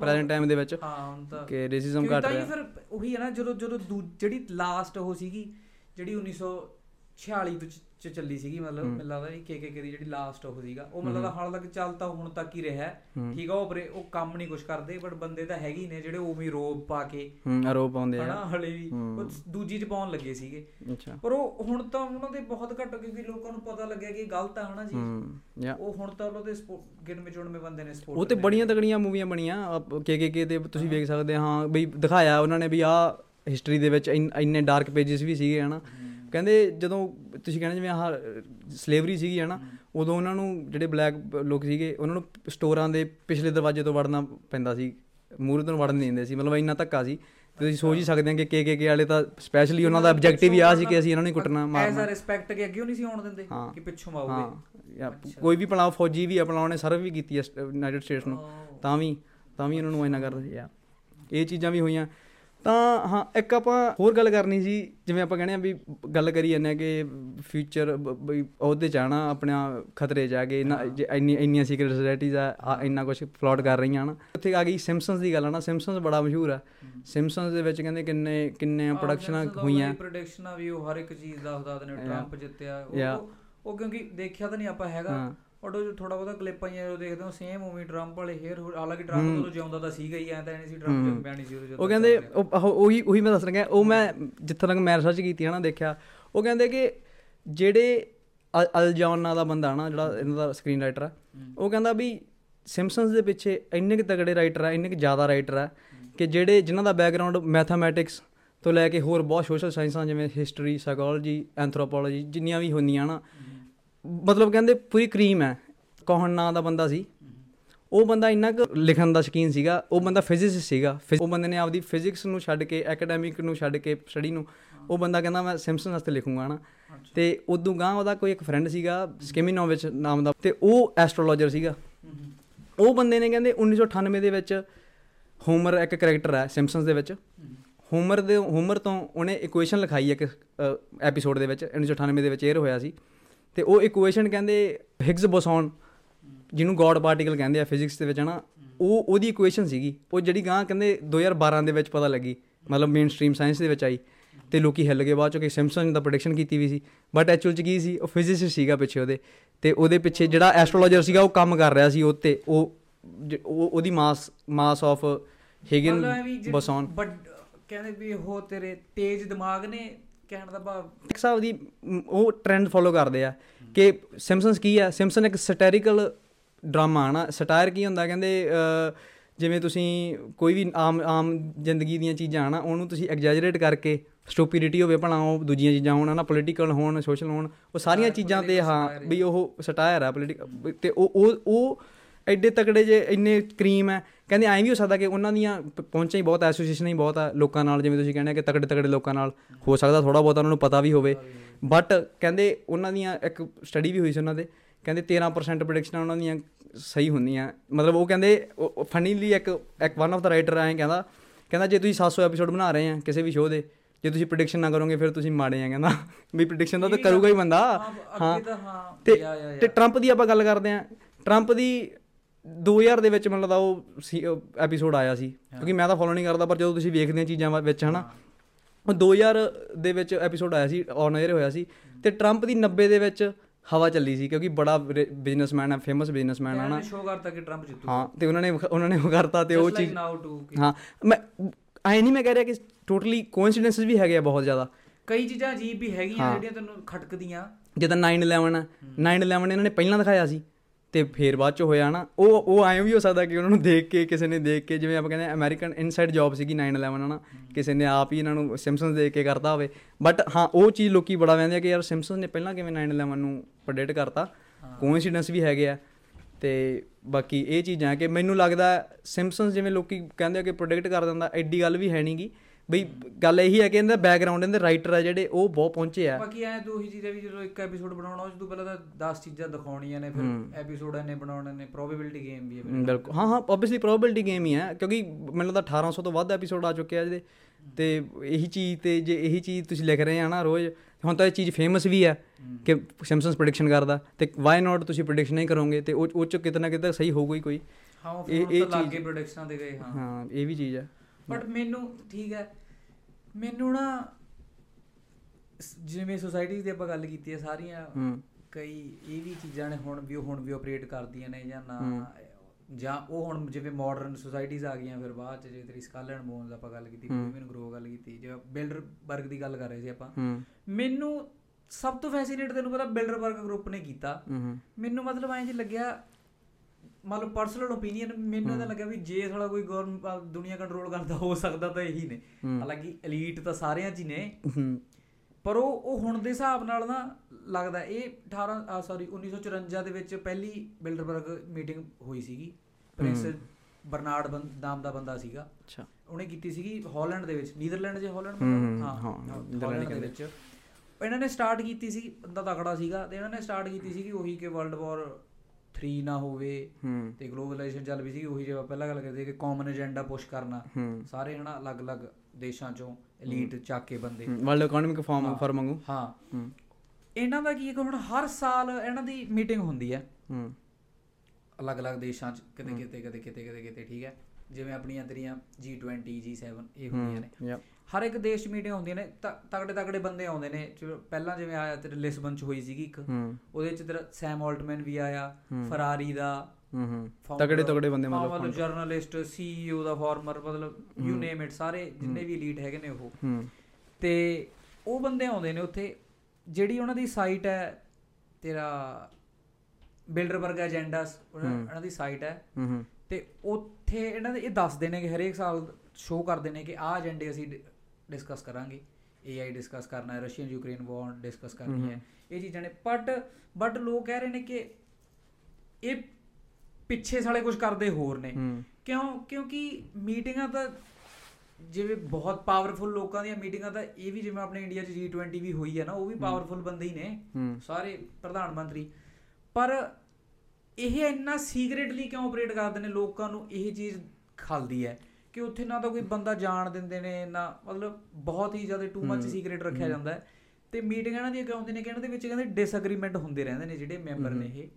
ਪ੍ਰੈਜ਼ੈਂਟ ਟਾਈਮ ਦੇ ਵਿੱਚ ਹਾਂ ਹੁਣ ਤਾਂ ਕਿ ਰੇਸਿਜ਼ਮ ਘਟ ਹੀ ਰਿਹਾ। ਫਿਰ ਉਹੀ ਹੈ ਨਾ ਜਦੋਂ ਜਦੋਂ ਜਿਹੜੀ ਲਾਸਟ ਉਹ ਸੀਗੀ ਜਿਹੜੀ 1946 ਤੋਂ ਚ- ਚੱਲੀ ਸੀਗੀ ਮਤਲਬ। ਮੈਨੂੰ ਲੱਗਦਾ ਕਿ ਕੇ ਦੀ ਜਿਹੜੀ ਲਾਸਟ ਉਹ ਸੀਗਾ। ਉਹ ਮਤਲਬ ਹਾਲ ਤੱਕ ਚੱਲ ਤਾਂ ਹੁਣ ਤੱਕ ਹੀ ਰਿਹਾ। ਠੀਕ ਆ ਉਹ ਬਰੇ ਉਹ ਕੰਮ ਨਹੀਂ ਕੁਝ ਕਰਦੇ ਬਟ ਬੰਦੇ ਤਾਂ ਹੈਗੇ ਹੀ ਨੇ ਜਿਹੜੇ ਉਵੇਂ ਹੀ ਰੋਬ ਪਾ ਕੇ ਹੂੰ ਆਰੋਪ ਆਉਂਦੇ ਹਨਾ ਆ ਹਲੇ ਵੀ। ਉਹ ਦੂਜੀ ਚ ਪਾਉਣ ਲੱਗੇ ਸੀਗੇ। ਅੱਛਾ। ਪਰ ਉਹ ਹੁਣ ਤਾਂ ਉਹਨਾਂ ਦੇ ਬਹੁਤ ਘੱਟ ਕਿਉਂਕਿ ਲੋਕਾਂ ਨੂੰ ਪਤਾ ਲੱਗਿਆ ਕਿ ਗਲਤ ਆ ਹਨਾ ਜੀ। ਉਹ ਹੁਣ ਤਾਂ ਉਹਨਾਂ ਦੇ ਗਿਣਵੇਂ ਚੁਣਵੇਂ ਬੰਦੇ ਨੇ ਸਪੋਰਟ ਉਹ ਤੇ ਬੜੀਆਂ ਤਗੜੀਆਂ ਮੂਵੀਆਂ ਬਣੀਆਂ ਕੇ ਕੇ ਕੇ ਤੇ ਤੁਸੀਂ ਵੇਖ ਸਕਦੇ ਆ, ਹਾਂ ਬਈ ਦਿਖਾਇਆ ਉਹਨਾਂ ਨੇ ਵੀ ਆ ਹਿਸਟਰੀ ਦੇ ਵਿੱਚ ਇੰਨੇ ਡਾਰਕ ਪੇजेस ਵੀ ਸੀਗੇ ਹਨਾ। ਕਹਿੰਦੇ ਜਦੋਂ ਤੁਸੀਂ ਕਹਿੰਦੇ ਜਿਵੇਂ ਆਹ ਸਲੇਵਰੀ ਸੀਗੀ ਹਨਾ ਉਦੋਂ ਉਹਨਾਂ ਨੂੰ ਜਿਹੜੇ ਬਲੈਕ ਲੋਕ ਸੀਗੇ ਉਹਨਾਂ ਨੂੰ ਸਟੋਰਾਂ ਦੇ ਪਿਛਲੇ ਦਰਵਾਜ਼ੇ ਤੋਂ ਵੜਨਾ ਪੈਂਦਾ ਸੀ ਮੂਹਰੇ ਤੋਂ ਵੜਨ ਨਹੀਂ ਦਿੰਦੇ ਸੀ ਮਤਲਬ ਇੰਨਾ ਧੱਕਾ ਸੀ। ਤੁਸੀਂ ਸੋਚ ਹੀ ਸਕਦੇ ਆ ਕਿ ਕੇ ਕੇ ਕੇ ਵਾਲੇ ਤਾਂ ਸਪੈਸ਼ਲੀ ਉਹਨਾਂ ਦਾ ਆਬਜੈਕਟਿਵ ਹੀ ਆ ਸੀ ਕਿ ਅਸੀਂ ਇਹਨਾਂ ਨੂੰ ਹੀ ਕੁੱਟਣਾ ਐਜ਼ ਮਾਰਨਾ। ਅ ਰਿਸਪੈਕਟ ਕਿ ਅੱਗੇ ਨਹੀਂ ਸੀ ਆਉਣ ਦਿੰਦੇ ਹਾਂ। ਕਿ ਪਿੱਛੋਂ ਹਾਂ। ਆਉਗੇ ਕੋਈ ਵੀ ਪਲਾਓ ਫੌਜੀ ਵੀ ਆਪਣਾ ਉਹਨੇ ਸਰਵ ਵੀ ਕੀਤੀ ਹੈ ਯੂਨਾਈਟਿਡ ਸਟੇਟਸ ਨੂੰ. ਤਾਂ ਵੀ ਤਾਂ ਵੀ ਉਹਨਾਂ ਨੂੰ ਇੰਨਾ ਕਰਦੇ ਆ ਇਹ ਚੀਜ਼ਾਂ ਵੀ ਹੋਈਆਂ। ਤਾਂ ਹਾਂ ਇੱਕ ਆਪਾਂ ਹੋਰ ਗੱਲ ਕਰਨੀ ਸੀ ਜਿਵੇਂ ਆਪਾਂ ਕਹਿੰਦੇ ਆ ਵੀ ਗੱਲ ਕਰੀ ਜਾਂਦੇ ਆ ਕਿ ਫਿਊਚਰ ਬਈ ਉਹਦੇ ਆਣਾ ਆਪਣਾ ਖਤਰੇ ਆ ਕੇ ਇੰਨਾ- ਜੇ ਇੰਨੀ ਇੰਨੀਆਂ ਸੀਕ੍ਰੀਟ ਸੋਸਾਇਟੀਜ਼ ਆ ਇੰਨਾ ਕੁਝ ਫਲੋਟ ਕਰ ਰਹੀਆਂ ਹਨ ਉੱਥੇ ਆ ਗਈ ਸਿੰਪਸਨਸ ਦੀ ਗੱਲ ਆ ਨਾ ਸਿੰਪਸਨਸ ਬੜਾ ਮਸ਼ਹੂਰ ਆ ਸਿੰਪਸਨਸ ਦੇ ਵਿੱਚ ਕਹਿੰਦੇ ਕਿੰਨੇ ਕਿੰਨੇ ਪ੍ਰੋਡਕਸ਼ਨਾਂ ਹੋਈਆਂ ਪ੍ਰੋਡਕਸ਼ਨਾਂ ਵੀ ਉਹ ਹਰ ਇੱਕ ਚੀਜ਼ ਦੱਸਦਾ ਨੇ. ਟਰੰਪ ਜਿੱਤਿਆ. ਉਹ ਉਹ ਕਿਉਂਕਿ ਦੇਖਿਆ ਤਾਂ ਨਹੀਂ ਆਪਾਂ ਹੈਗਾ। ਬਟ ਉਹ ਥੋੜਾ ਬਹੁਤਾ ਕਲਿੱਪ ਆਈਆਂ ਉਹ ਦੇਖਦੇ ਹਾਂ ਸੇਮ ਉਵੇਂ ਟਰੰਪ ਵਾਲੇ ਹੇਅਰ ਹਾਲਾਂਕਿ ਟਰੰਪ। ਉਦੋਂ ਜਿਉਂਦਾ ਤਾਂ ਸੀਗਾ ਹੀ ਐਂ ਤਾਂ ਨਹੀਂ ਸੀ। ਟਰੰਪ ਜੰਮਿਆ ਨਹੀਂ ਸੀ ਉਹ ਕਹਿੰਦੇ। ਉਹ ਉਹੀ ਉਹੀ ਮੈਂ ਦੱਸ ਰਿਹਾ ਉਹ ਮੈਂ ਜਿੱਥੇ ਤੱਕ ਮੈਂ ਰਿਸਰਚ ਕੀਤੀ ਹੈ ਨਾ ਦੇਖਿਆ ਉਹ ਕਹਿੰਦੇ ਕਿ ਜਿਹੜੇ ਅਲ- ਅਲਜੌਨ ਨਾਂ ਦਾ ਬੰਦਾ ਨਾ ਜਿਹੜਾ ਇਹਨਾਂ ਦਾ ਸਕਰੀਨ ਰਾਈਟਰ ਆ ਉਹ ਕਹਿੰਦਾ ਵੀ ਸਿੰਪਸਨਸ ਦੇ ਪਿੱਛੇ ਇੰਨੇ ਕੁ ਤਗੜੇ ਰਾਈਟਰ ਆ ਇੰਨੇ ਕੁ ਜ਼ਿਆਦਾ ਰਾਈਟਰ ਆ ਕਿ ਜਿਹੜੇ ਜਿਨ੍ਹਾਂ ਦਾ ਬੈਕਗ੍ਰਾਉਂਡ ਮੈਥਮੈਟਿਕਸ ਤੋਂ ਲੈ ਕੇ ਹੋਰ ਬਹੁਤ ਸੋਸ਼ਲ ਸਾਇੰਸਾਂ ਜਿਵੇਂ ਹਿਸਟਰੀ ਸਾਈਕੋਲੋਜੀ ਐਂਥਰੋਪੋਲੋਜੀ ਜਿੰਨੀਆਂ ਵੀ ਹੁੰਦੀਆਂ ਨਾ ਮਤਲਬ ਕਹਿੰਦੇ ਪੂਰੀ ਕਰੀਮ ਹੈ ਕੋਹਨ ਨਾਂ ਦਾ ਬੰਦਾ ਸੀ। ਉਹ ਬੰਦਾ ਇੰਨਾ ਕੁ ਲਿਖਣ ਦਾ ਸ਼ਕੀਨ ਸੀਗਾ ਉਹ ਬੰਦਾ ਫਿਜ਼ਿਸਿਸਟ ਸੀਗਾ। ਉਹ ਬੰਦੇ ਨੇ ਆਪਦੀ ਫਿਜ਼ਿਕਸ ਨੂੰ ਛੱਡ ਕੇ ਐਕੈਡੈਮਿਕ ਨੂੰ ਛੱਡ ਕੇ ਸਟੱਡੀ ਨੂੰ ਉਹ ਬੰਦਾ ਕਹਿੰਦਾ ਮੈਂ ਸਿੰਪਸਨ ਵਾਸਤੇ ਲਿਖੂੰਗਾ ਨਾ ਤੇ ਉਦੋਂ ਗਾਂ ਉਹਦਾ ਕੋਈ ਇੱਕ ਫਰੈਂਡ ਸੀਗਾ ਸਕਿਮਿਨੋਵਿਚ ਨਾਮ ਦਾ ਤੇ ਉਹ ਐਸਟ੍ਰੋਲੋਜਰ ਸੀਗਾ। ਉਹ ਬੰਦੇ ਨੇ ਕਹਿੰਦੇ 1998 ਦੇ ਵਿੱਚ ਹੋਮਰ ਇੱਕ ਕੈਰੈਕਟਰ ਹੈ ਸਿੰਪਸਨਸ ਦੇ ਵਿੱਚ। ਹੋਮਰ ਦੇ ਹੋਮਰ ਤੋਂ ਉਹਨੇ ਇਕੁਏਸ਼ਨ ਲਿਖਾਈ ਇੱਕ ਐਪੀਸੋਡ ਦੇ ਵਿੱਚ 1998 ਦੇ ਵਿੱਚ 에ਅਰ ਹੋਇਆ ਸੀ। ਤੇ ਉਹ ਇਕੁਏਸ਼ਨ ਕਹਿੰਦੇ ਹਿਗਸ ਬੋਸੋਨ ਜਿਹਨੂੰ ਗੋਡ ਪਾਰਟੀਕਲ ਕਹਿੰਦੇ ਆ ਫਿਜ਼ਿਕਸ ਦੇ ਵਿੱਚ ਹਨਾ ਉਹ ਉਹਦੀ ਇਕੁਏਸ਼ਨ ਸੀਗੀ। ਉਹ ਜਿਹੜੀ ਗਾਂ ਕਹਿੰਦੇ 2012 ਦੇ ਵਿੱਚ ਪਤਾ ਲੱਗੀ ਮਤਲਬ ਮੇਨ ਸਟਰੀਮ ਸਾਇੰਸ ਦੇ ਵਿੱਚ ਆਈ ਤੇ ਲੋਕੀ ਹਿੱਲ ਗਏ ਬਾਅਦ ਚੋਂ ਕਿ ਸਿੰਪਸਨ ਦਾ ਪ੍ਰੈਡਿਕਸ਼ਨ ਕੀਤੀ ਵੀ ਸੀ। ਬਟ ਐਕਚੁਅਲ ਚ ਕੀ ਸੀ? ਉਹ ਫਿਜ਼ਿਸਿਸਟ ਸੀਗਾ ਪਿੱਛੇ ਉਹਦੇ ਤੇ ਉਹਦੇ ਪਿੱਛੇ ਜਿਹੜਾ ਐਸਟ੍ਰੋਲੋਜਰ ਸੀਗਾ ਉਹ ਕੰਮ ਕਰ ਰਿਹਾ ਸੀ ਉਹ ਤੇ ਉਹ ਉਹਦੀ ਮਾਸ ਮਾਸ ਆਫ ਹਿਗਨ ਬੋਸੋਨ। ਵੱਡ- ਕਹਿੰਦੇ ਵੀ ਉਹ ਤੇਰੇ ਤੇਜ਼ ਦਿਮਾਗ ਨੇ ਕਹਿਣ ਦਾ ਭਾਵ ਇੱਕ ਹਿਸਾਬ ਦੀ ਉਹ ਟ੍ਰੈਂਡ ਫੋਲੋ ਕਰਦੇ ਆ ਕਿ ਸਿੰਪਸਨਸ ਕੀ ਆ? ਸਿੰਪਸਨ ਇੱਕ ਸਟੈਰੀਕਲ ਡਰਾਮਾ ਨਾ। ਸਟਾਇਰ ਕੀ ਹੁੰਦਾ? ਕਹਿੰਦੇ ਜਿਵੇਂ ਤੁਸੀਂ ਕੋਈ ਵੀ ਆਮ ਆਮ ਜ਼ਿੰਦਗੀ ਦੀਆਂ ਚੀਜ਼ਾਂ ਨਾ ਉਹਨੂੰ ਤੁਸੀਂ ਐਗਜ਼ੈਜਰੇਟ ਕਰਕੇ ਸਟੂਪਿਡਿਟੀ ਹੋਵੇ ਭਲਾ ਉਹ ਦੂਜੀਆਂ ਚੀਜ਼ਾਂ ਹੋਣ ਨਾ ਪੋਲੀਟੀਕਲ ਹੋਣ ਸੋਸ਼ਲ ਹੋਣ ਉਹ ਸਾਰੀਆਂ ਚੀਜ਼ਾਂ ਤੇ ਹਾਂ ਵੀ ਉਹ ਸਟਾਇਰ ਆ ਪੋਲੀਟਿਕ ਤੇ ਉਹ ਉਹ ਉਹ ਐਡੇ ਤਕੜੇ ਜੇ ਇੰਨੇ ਕਰੀਮ ਹੈ ਕਹਿੰਦੇ ਐਂ ਵੀ ਹੋ ਸਕਦਾ ਕਿ ਉਹਨਾਂ ਦੀਆਂ ਪਹੁੰਚਾਂ ਹੀ ਬਹੁਤ ਐਸੋਸੀਏਸ਼ਨ ਹੀ ਬਹੁਤ ਆ ਲੋਕਾਂ ਨਾਲ ਜਿਵੇਂ ਤੁਸੀਂ ਕਹਿੰਦੇ ਕਿ ਤਕੜੇ ਤਕੜੇ ਲੋਕਾਂ ਨਾਲ ਹੋ ਸਕਦਾ ਥੋੜਾ ਬਹੁਤ ਉਹਨਾਂ ਨੂੰ ਪਤਾ ਵੀ ਹੋਵੇ। ਬਟ ਕਹਿੰਦੇ ਉਹਨਾਂ ਦੀਆਂ ਇੱਕ ਸਟੱਡੀ ਵੀ ਹੋਈ ਸੀ ਉਹਨਾਂ ਦੇ ਕਹਿੰਦੇ 13% ਪ੍ਰੈਡਿਕਸ਼ਨਾਂ ਉਹਨਾਂ ਦੀਆਂ ਸਹੀ ਹੁੰਦੀਆਂ। ਮਤਲਬ ਉਹ ਕਹਿੰਦੇ ਫਨੀਲੀ ਇੱਕ ਇੱਕ ਵਨ ਆਫ ਦਾ ਰਾਈਟਰ ਐਂ ਕਹਿੰਦਾ ਕਹਿੰਦਾ ਜੇ ਤੁਸੀਂ 700 ਐਪੀਸੋਡ ਬਣਾ ਰਹੇ ਆ ਕਿਸੇ ਵੀ ਸ਼ੋਅ ਦੇ ਜੇ ਤੁਸੀਂ ਪ੍ਰੈਡਿਕਸ਼ਨ ਨਾ ਕਰੋਗੇ ਫਿਰ ਤੁਸੀਂ ਮਾੜੇ ਆ ਕਹਿੰਦਾ। ਵੀ ਪ੍ਰੈਡਿਕਸ਼ਨ ਦਾ ਤਾਂ ਕਰੂਗਾ ਹੀ ਬੰਦਾ। ਹਾਂ ਤੇ ਟਰੰਪ ਦੀ ਆਪਾਂ ਗੱਲ ਕਰਦੇ ਆ ਟਰੰਪ ਦੀ 2000 ਦੇ ਵਿੱਚ ਮੈਨੂੰ ਲੱਗਦਾ ਉਹ ਐਪੀਸੋਡ ਆਇਆ ਸੀ। ਕਿਉਂਕਿ ਮੈਂ ਤਾਂ ਫੋਲੋ ਨਹੀਂ ਕਰਦਾ ਪਰ ਜਦੋਂ ਤੁਸੀਂ ਵੇਖਦੇ ਆ ਚੀਜ਼ਾਂ ਵਿੱਚ ਹਨਾ। ਉਹ 2000 ਦੇ ਵਿੱਚ ਐਪੀਸੋਡ ਆਇਆ ਸੀ ਔਨ 에ਅਰ ਹੋਇਆ ਸੀ। ਤੇ ਟਰੰਪ ਦੀ 90 ਦੇ ਵਿੱਚ ਹਵਾ ਚੱਲੀ ਸੀ ਕਿਉਂਕਿ ਬੜਾ ਬਿਜ਼ਨਸਮੈਨ ਹੈ ਫੇਮਸ ਬਿਜ਼ਨਸਮੈਨ ਹੈ ਨਾ ਸ਼ੋਅ ਕਰਤਾ ਕਿ ਟਰੰਪ ਜਿੱਤੂ। ਹਾਂ ਤੇ ਉਹਨਾਂ ਨੇ ਉਹਨਾਂ ਨੇ ਉਹ ਕਰਤਾ ਤੇ ਉਹ ਚੀਜ਼ ਹਾਂ ਮੈਂ ਐ ਨਹੀਂ ਮੈਂ ਕਹਿ ਰਿਹਾ ਕਿ ਟੋਟਲੀ ਕੋਇਨਸੀਡੈਂਸਸ ਵੀ ਹੈਗੇ ਆ ਬਹੁਤ ਜ਼ਿਆਦਾ। ਕਈ ਚੀਜ਼ਾਂ ਅਜੀਬ ਵੀ ਹੈਗੀਆਂ ਜਿਹੜੀਆਂ ਤੈਨੂੰ ਖਟਕਦੀਆਂ। ਜਿੱਦਾਂ 9/11 ਹੈ। 9/11 ਇਹਨਾਂ ਨੇ ਪਹਿਲਾਂ ਦਿਖਾਇਆ ਸੀ। ਤੇ ਫੇਰ ਬਾਅਦ ਚ ਹੋਇਆ ਨਾ ਉਹ ਉਹ ਐਂ ਵੀ ਹੋ ਸਕਦਾ ਕਿ ਉਹਨਾਂ ਨੂੰ ਦੇਖ ਕੇ ਕਿਸੇ ਨੇ ਦੇਖ ਕੇ ਜਿਵੇਂ ਆਪਾਂ ਕਹਿੰਦੇ ਅਮਰੀਕਨ ਇਨਸਾਈਡ ਜੌਬ ਸੀਗੀ 9/11 ਹਨਾ? ਕਿਸੇ ਨੇ ਆਪ ਹੀ ਇਹਨਾਂ ਨੂੰ ਸਿੰਪਸਨਸ ਦੇਖ ਕੇ ਕਰਤਾ ਹੋਵੇ। ਬਟ ਹਾਂ ਉਹ ਚੀਜ਼ ਲੋਕੀ ਬੜਾ ਵਹਿੰਦੇ ਆ ਕਿ ਯਾਰ ਸਿੰਪਸਨਸ ਨੇ ਪਹਿਲਾਂ ਕਿਵੇਂ 9/11 ਨੂੰ ਪ੍ਰੈਡਿਕਟ ਕਰਤਾ। ਕੋਇਨਸੀਡੈਂਸ ਵੀ ਹੈਗੇ ਆ। ਤੇ ਬਾਕੀ ਇਹ ਚੀਜ਼ਾਂ ਕਿ ਮੈਨੂੰ ਲੱਗਦਾ ਸਿੰਪਸਨਸ ਜਿਵੇਂ ਲੋਕੀ ਕਹਿੰਦੇ ਆ ਕਿ ਪ੍ਰੈਡਿਕਟ ਕਰ ਦਿੰਦਾ ਐਡੀ ਗੱਲ ਵੀ ਹੈ ਨਹੀਂਗੀ ਬਈ ਗੱਲ ਇਹੀ ਹੈ ਕਿ ਇਹਦਾ ਬੈਕਗ੍ਰਾਉਂਡ ਇਹਦੇ ਰਾਈਟਰ ਆ ਜਿਹੜੇ ਉਹ ਬਹੁਤ ਪਹੁੰਚੇ ਆ। ਬਾਕੀ ਐ ਦੋ ਹੀ ਚੀਜ਼ਾਂ ਵੀ ਜਦੋਂ ਇੱਕ ਐਪੀਸੋਡ ਬਣਾਉਣਾ ਉਸ ਤੋਂ ਪਹਿਲਾਂ ਤਾਂ 10 ਚੀਜ਼ਾਂ ਦਿਖਾਉਣੀਆਂ ਨੇ ਫਿਰ ਐਪੀਸੋਡ ਇਹਨੇ ਬਣਾਉਣੇ ਨੇ ਪ੍ਰੋਬੇਬਿਲਿਟੀ ਗੇਮ ਵੀ ਹੈ ਬਿਲਕੁਲ। ਹਾਂ ਹਾਂ ਆਬਵੀਅਸਲੀ ਪ੍ਰੋਬੇਬਿਲਿਟੀ ਗੇਮ ਹੀ ਹੈ ਕਿਉਂਕਿ ਮੈਨੂੰ ਲੱਗਦਾ 1800 ਤੋਂ ਵੱਧ ਐਪੀਸੋਡ ਆ ਚੁੱਕੇ ਆ ਇਹਦੇ ਤੇ ਇਹੀ ਚੀਜ਼ ਤੇ ਜੇ ਇਹੀ ਚੀਜ਼ ਤੁਸੀਂ ਲਿਖ ਰਹੇ ਆ ਨਾ ਰੋਜ਼ ਹੁਣ ਤਾਂ ਇਹ ਚੀਜ਼ ਫੇਮਸ ਵੀ ਹੈ ਕਿ ਸਿੰਪਸਨਸ ਪ੍ਰੈਡਿਕਸ਼ਨ ਕਰਦਾ ਤੇ ਵਾਈ ਨਾਟ ਤੁਸੀਂ ਪ੍ਰੈਡਿਕਸ਼ਨ ਨਹੀਂ ਕਰੋਗੇ ਤੇ ਉਹ ਉਹ ਚ ਕਿਤੇ ਨਾ ਕਿਤੇ ਸਹੀ ਹੋਊਗਾ ਹੀ ਕੋਈ। ਹਾਂ ਉਹ ਤਾਂ ਲੱਗੇ ਪ੍ਰੋਡਕਸ਼ਨਾਂ ਦੇ ਗਏ ਹਾਂ। ਹਾਂ ਇਹ ਵੀ ਚੀਜ਼ ਹੈ। ਬਟ ਮੈਨੂੰ ਠੀਕ ਹੈ ਮੈਨੂੰ ਨਾ ਜਿਵੇਂ ਸੋਸਾਇਟੀਜ਼ ਦੀ ਆਪਾਂ ਗੱਲ ਕੀਤੀ ਹੈ ਸਾਰੀਆਂ ਕਈ ਇਹ ਵੀ ਚੀਜ਼ਾਂ ਨੇ ਹੁਣ ਵੀ ਹੁਣ ਵੀ ਆਪਰੇਟ ਕਰਦੀਆਂ ਨੇ ਜਾਂ ਨਾ ਜਾਂ ਉਹ ਹੁਣ ਜਿਵੇਂ ਮਾਡਰਨ ਸੋਸਾਇਟੀਜ਼ ਆ ਗਈਆਂ ਫਿਰ ਬਾਅਦ ਚ ਜੇ ਤੇਰੀ ਸਕਾਲ ਐਂਡ ਬੋਨਸ ਆਪਾਂ ਗੱਲ ਕੀਤੀ ਵਿਮਨ ਗਰੋ ਗੱਲ ਕੀਤੀ ਜੇ ਬਿਲਡਰ ਵਰਗ ਦੀ ਗੱਲ ਕਰ ਰਹੇ ਸੀ ਆਪਾਂ। ਮੈਨੂੰ ਸਭ ਤੋਂ ਫੈਸੀਨੇਟ ਤੈਨੂੰ ਪਤਾ ਬਿਲਡਰ ਵਰਗ ਗਰੁੱਪ ਨੇ ਕੀਤਾ। ਮੈਨੂੰ ਮਤਲਬ ਐਂ ਜੀ ਲੱਗਿਆ ਮਤਲਬ ਪਰਸਨਲ ਓਪੀਨੀਅਨ ਮੈਨੂੰ ਇਹਦਾ ਲੱਗਿਆ ਵੀ ਜੇ ਸਾਲਾ ਕੋਈ ਗਵਰਨਮੈਂਟ ਦੁਨੀਆ ਕੰਟਰੋਲ ਕਰਦਾ ਹੋ ਸਕਦਾ ਤਾਂ ਇਹੀ ਨੇ। ਹਾਲਾਂਕਿ ਐਲੀਟ ਤਾਂ ਸਾਰਿਆਂ 'ਚ ਹੀ ਨੇ। ਪਰ ਉਹ ਉਹ ਹੁਣ ਦੇ ਹਿਸਾਬ ਨਾਲ ਨਾ ਲੱਗਦਾ ਇਹ 18 ਸੌਰੀ 1954 ਦੇ ਵਿੱਚ ਪਹਿਲੀ ਬਿਲਡਰਬਰਗ ਮੀਟਿੰਗ ਹੋਈ ਸੀਗੀ। ਪ੍ਰਿੰਸ ਬਰਨਾਰਡ ਨਾਮ ਦਾ ਬੰਦਾ ਸੀਗਾ। ਅੱਛਾ। ਉਹਨੇ ਕੀਤੀ ਸੀਗੀ ਹਾਲੈਂਡ ਦੇ ਵਿੱਚ। ਨੀਦਰਲੈਂਡ ਜੇ ਹਾਲੈਂਡ ਹੂੰ, ਹੂੰ, ਹਾਲੈਂਡ ਦੇ ਵਿੱਚ। ਇਹਨਾਂ ਨੇ ਸਟਾਰਟ ਕੀਤੀ ਸੀ ਬੰਦਾ ਤਕੜਾ ਸੀਗਾ ਤੇ ਇਹਨਾਂ ਨੇ ਸਟਾਰਟ ਕੀਤੀ ਸੀਗੀ ਉਹੀ ਕਿ ਵਰਲਡ ਵਾਰ 3 ਨਾ ਹੋਵੇ ਤੇ ਗਲੋਬਲਾਈਜੇਸ਼ਨ ਚੱਲ ਵੀ ਸੀ ਉਹੀ ਜਿਵੇਂ ਪਹਿਲਾਂ ਗੱਲ ਕਰਦੇ ਕਿ ਕਾਮਨ ਏਜੰਡਾ ਪੁਸ਼ ਕਰਨਾ। ਸਾਰੇ ਹਨਾ ਅਲੱਗ-ਅਲੱਗ ਦੇਸ਼ਾਂ ਚੋਂ ਐਲੀਟ ਚੱਕ ਕੇ ਬੰਦੇ। ਵਰਲਡ ਇਕਨੋਮਿਕ ਫਾਰਮ ਫਰਮ ਵਾਂਗੂ? ਹਾਂ। ਇਹਨਾਂ ਦਾ ਕੀ ਹੈ ਕਿ ਹੁਣ ਹਰ ਸਾਲ ਇਹਨਾਂ ਦੀ ਮੀਟਿੰਗ ਹੁੰਦੀ ਹੈ। ਹੂੰ। ਅਲੱਗ-ਅਲੱਗ ਦੇਸ਼ਾਂ 'ਚ ਕਿਤੇ ਕਿਤੇ ਕਿਤੇ ਕਿਤੇ ਕਿਤੇ ਕਿਤੇ ਠੀਕ ਹੈ। ਜਿਵੇਂ ਆਪਣੀਆਂ ਤੇਰੀਆਂ G20 G7 ਇਹ ਹੁੰਦੀਆਂ ਨੇ। ਹਰ ਇੱਕ ਦੇਸ਼ ਮੀਟਿੰਗ ਹੁੰਦੀਆਂ ਨੇ ਤਗੜੇ ਤਗੜੇ ਬੰਦੇ ਆਉਂਦੇ ਨੇ। ਪਹਿਲਾਂ ਜਿਵੇਂ ਆਇਆ ਤੇਰੇ ਲਿਸਬਨ 'ਚ ਹੋਈ ਸੀਗੀ ਇੱਕ। ਉਹਦੇ 'ਚ ਤੇਰਾ ਸੈਮ ਆਲਟਮੈਨ ਵੀ ਆਇਆ ਫਰਾਰੀ ਦਾ। ਤਗੜੇ ਤਗੜੇ ਬੰਦੇ ਮਤਲਬ ਮਤਲਬ ਜਰਨਲਿਸਟ ਸੀਈਓ ਦਾ ਫਾਰਮਰ ਮਤਲਬ ਯੂ ਨੇਮ ਇਟ ਸਾਰੇ ਜਿੰਨੇ ਵੀ ਲੀਡ ਹੈਗੇ ਨੇ ਉਹ। ਤੇ ਉਹ ਬੰਦੇ ਆਉਂਦੇ ਨੇ ਉੱਥੇ। ਜਿਹੜੀ ਉਹਨਾਂ ਦੀ ਸਾਈਟ ਹੈ ਤੇਰਾ ਬਿਲਡਰਬਰਗ ਏਜੰਡਾਸ ਉਹਨਾਂ ਦੀ ਸਾਈਟ ਹੂੰ। ਤੇ ਉੱਥੇ ਇਹਨਾਂ ਦੇ ਇਹ ਦੱਸਦੇ ਨੇ ਕਿ ਹਰੇਕ ਸਾਲ ਸ਼ੋਅ ਕਰਦੇ ਨੇ ਕਿ ਆਹ ਏਜੰਡੇ ਅਸੀਂ ਡਿਸਕਸ ਕਰਾਂਗੇ। AI ਡਿਸਕਸ ਕਰਨਾ ਹੈ ਰਸ਼ੀਅਨ ਯੂਕਰੇਨ ਵਾਰ ਡਿਸਕਸ ਕਰਨੀ ਹੈ। ਇਹ ਚੀਜ਼ਾਂ ਨੇ। ਬਟ ਬਟ ਲੋਕ ਕਹਿ ਰਹੇ ਨੇ ਕਿ ਇਹ ਪਿੱਛੇ ਸਾਲੇ ਕੁਝ ਕਰਦੇ ਹੋਰ ਨੇ। ਕਿਉਂ? ਕਿਉਂਕਿ ਮੀਟਿੰਗਾਂ ਤਾਂ ਜਿਵੇਂ ਬਹੁਤ ਪਾਵਰਫੁਲ ਲੋਕਾਂ ਦੀਆਂ ਮੀਟਿੰਗਾਂ ਤਾਂ ਇਹ ਵੀ ਜਿਵੇਂ ਆਪਣੇ ਇੰਡੀਆ 'ਚ G20 ਵੀ ਹੋਈ ਹੈ ਨਾ ਉਹ ਵੀ ਪਾਵਰਫੁਲ ਬੰਦੇ ਹੀ ਨੇ। ਸਾਰੇ ਪ੍ਰਧਾਨ ਮੰਤਰੀ। ਪਰ ਇਹ ਇੰਨਾ ਸੀਕ੍ਰੀਟਲੀ ਕਿਉਂ ਆਪਰੇਟ ਕਰਦੇ ਨੇ? ਲੋਕਾਂ ਨੂੰ ਇਹ ਚੀਜ਼ ਖਲਦੀ ਹੈ ਕਿ ਉੱਥੇ ਨਾ ਤਾਂ ਕੋਈ ਬੰਦਾ ਜਾਣ ਦਿੰਦੇ ਨੇ ਨਾ ਮਤਲਬ ਬਹੁਤ ਹੀ ਜ਼ਿਆਦਾ ਟੂ ਮੱਚ ਸੀਕ੍ਰੀਟ ਰੱਖਿਆ ਜਾਂਦਾ ਹੈ। ਤੇ ਮੀਟਿੰਗਾਂ ਇਹਨਾਂ ਦੀਆਂ ਕਿਉਂ ਹੁੰਦੀਆਂ ਨੇ? ਕਿ ਇਹਨਾਂ ਦੇ ਵਿੱਚ ਕਹਿੰਦੇ ਡਿਸਐਗਰੀਮੈਂਟ ਹੁੰਦੇ ਰਹਿੰਦੇ ਨੇ ਜਿਹੜੇ ਮੈਂਬਰ ਨੇ ਇਹ।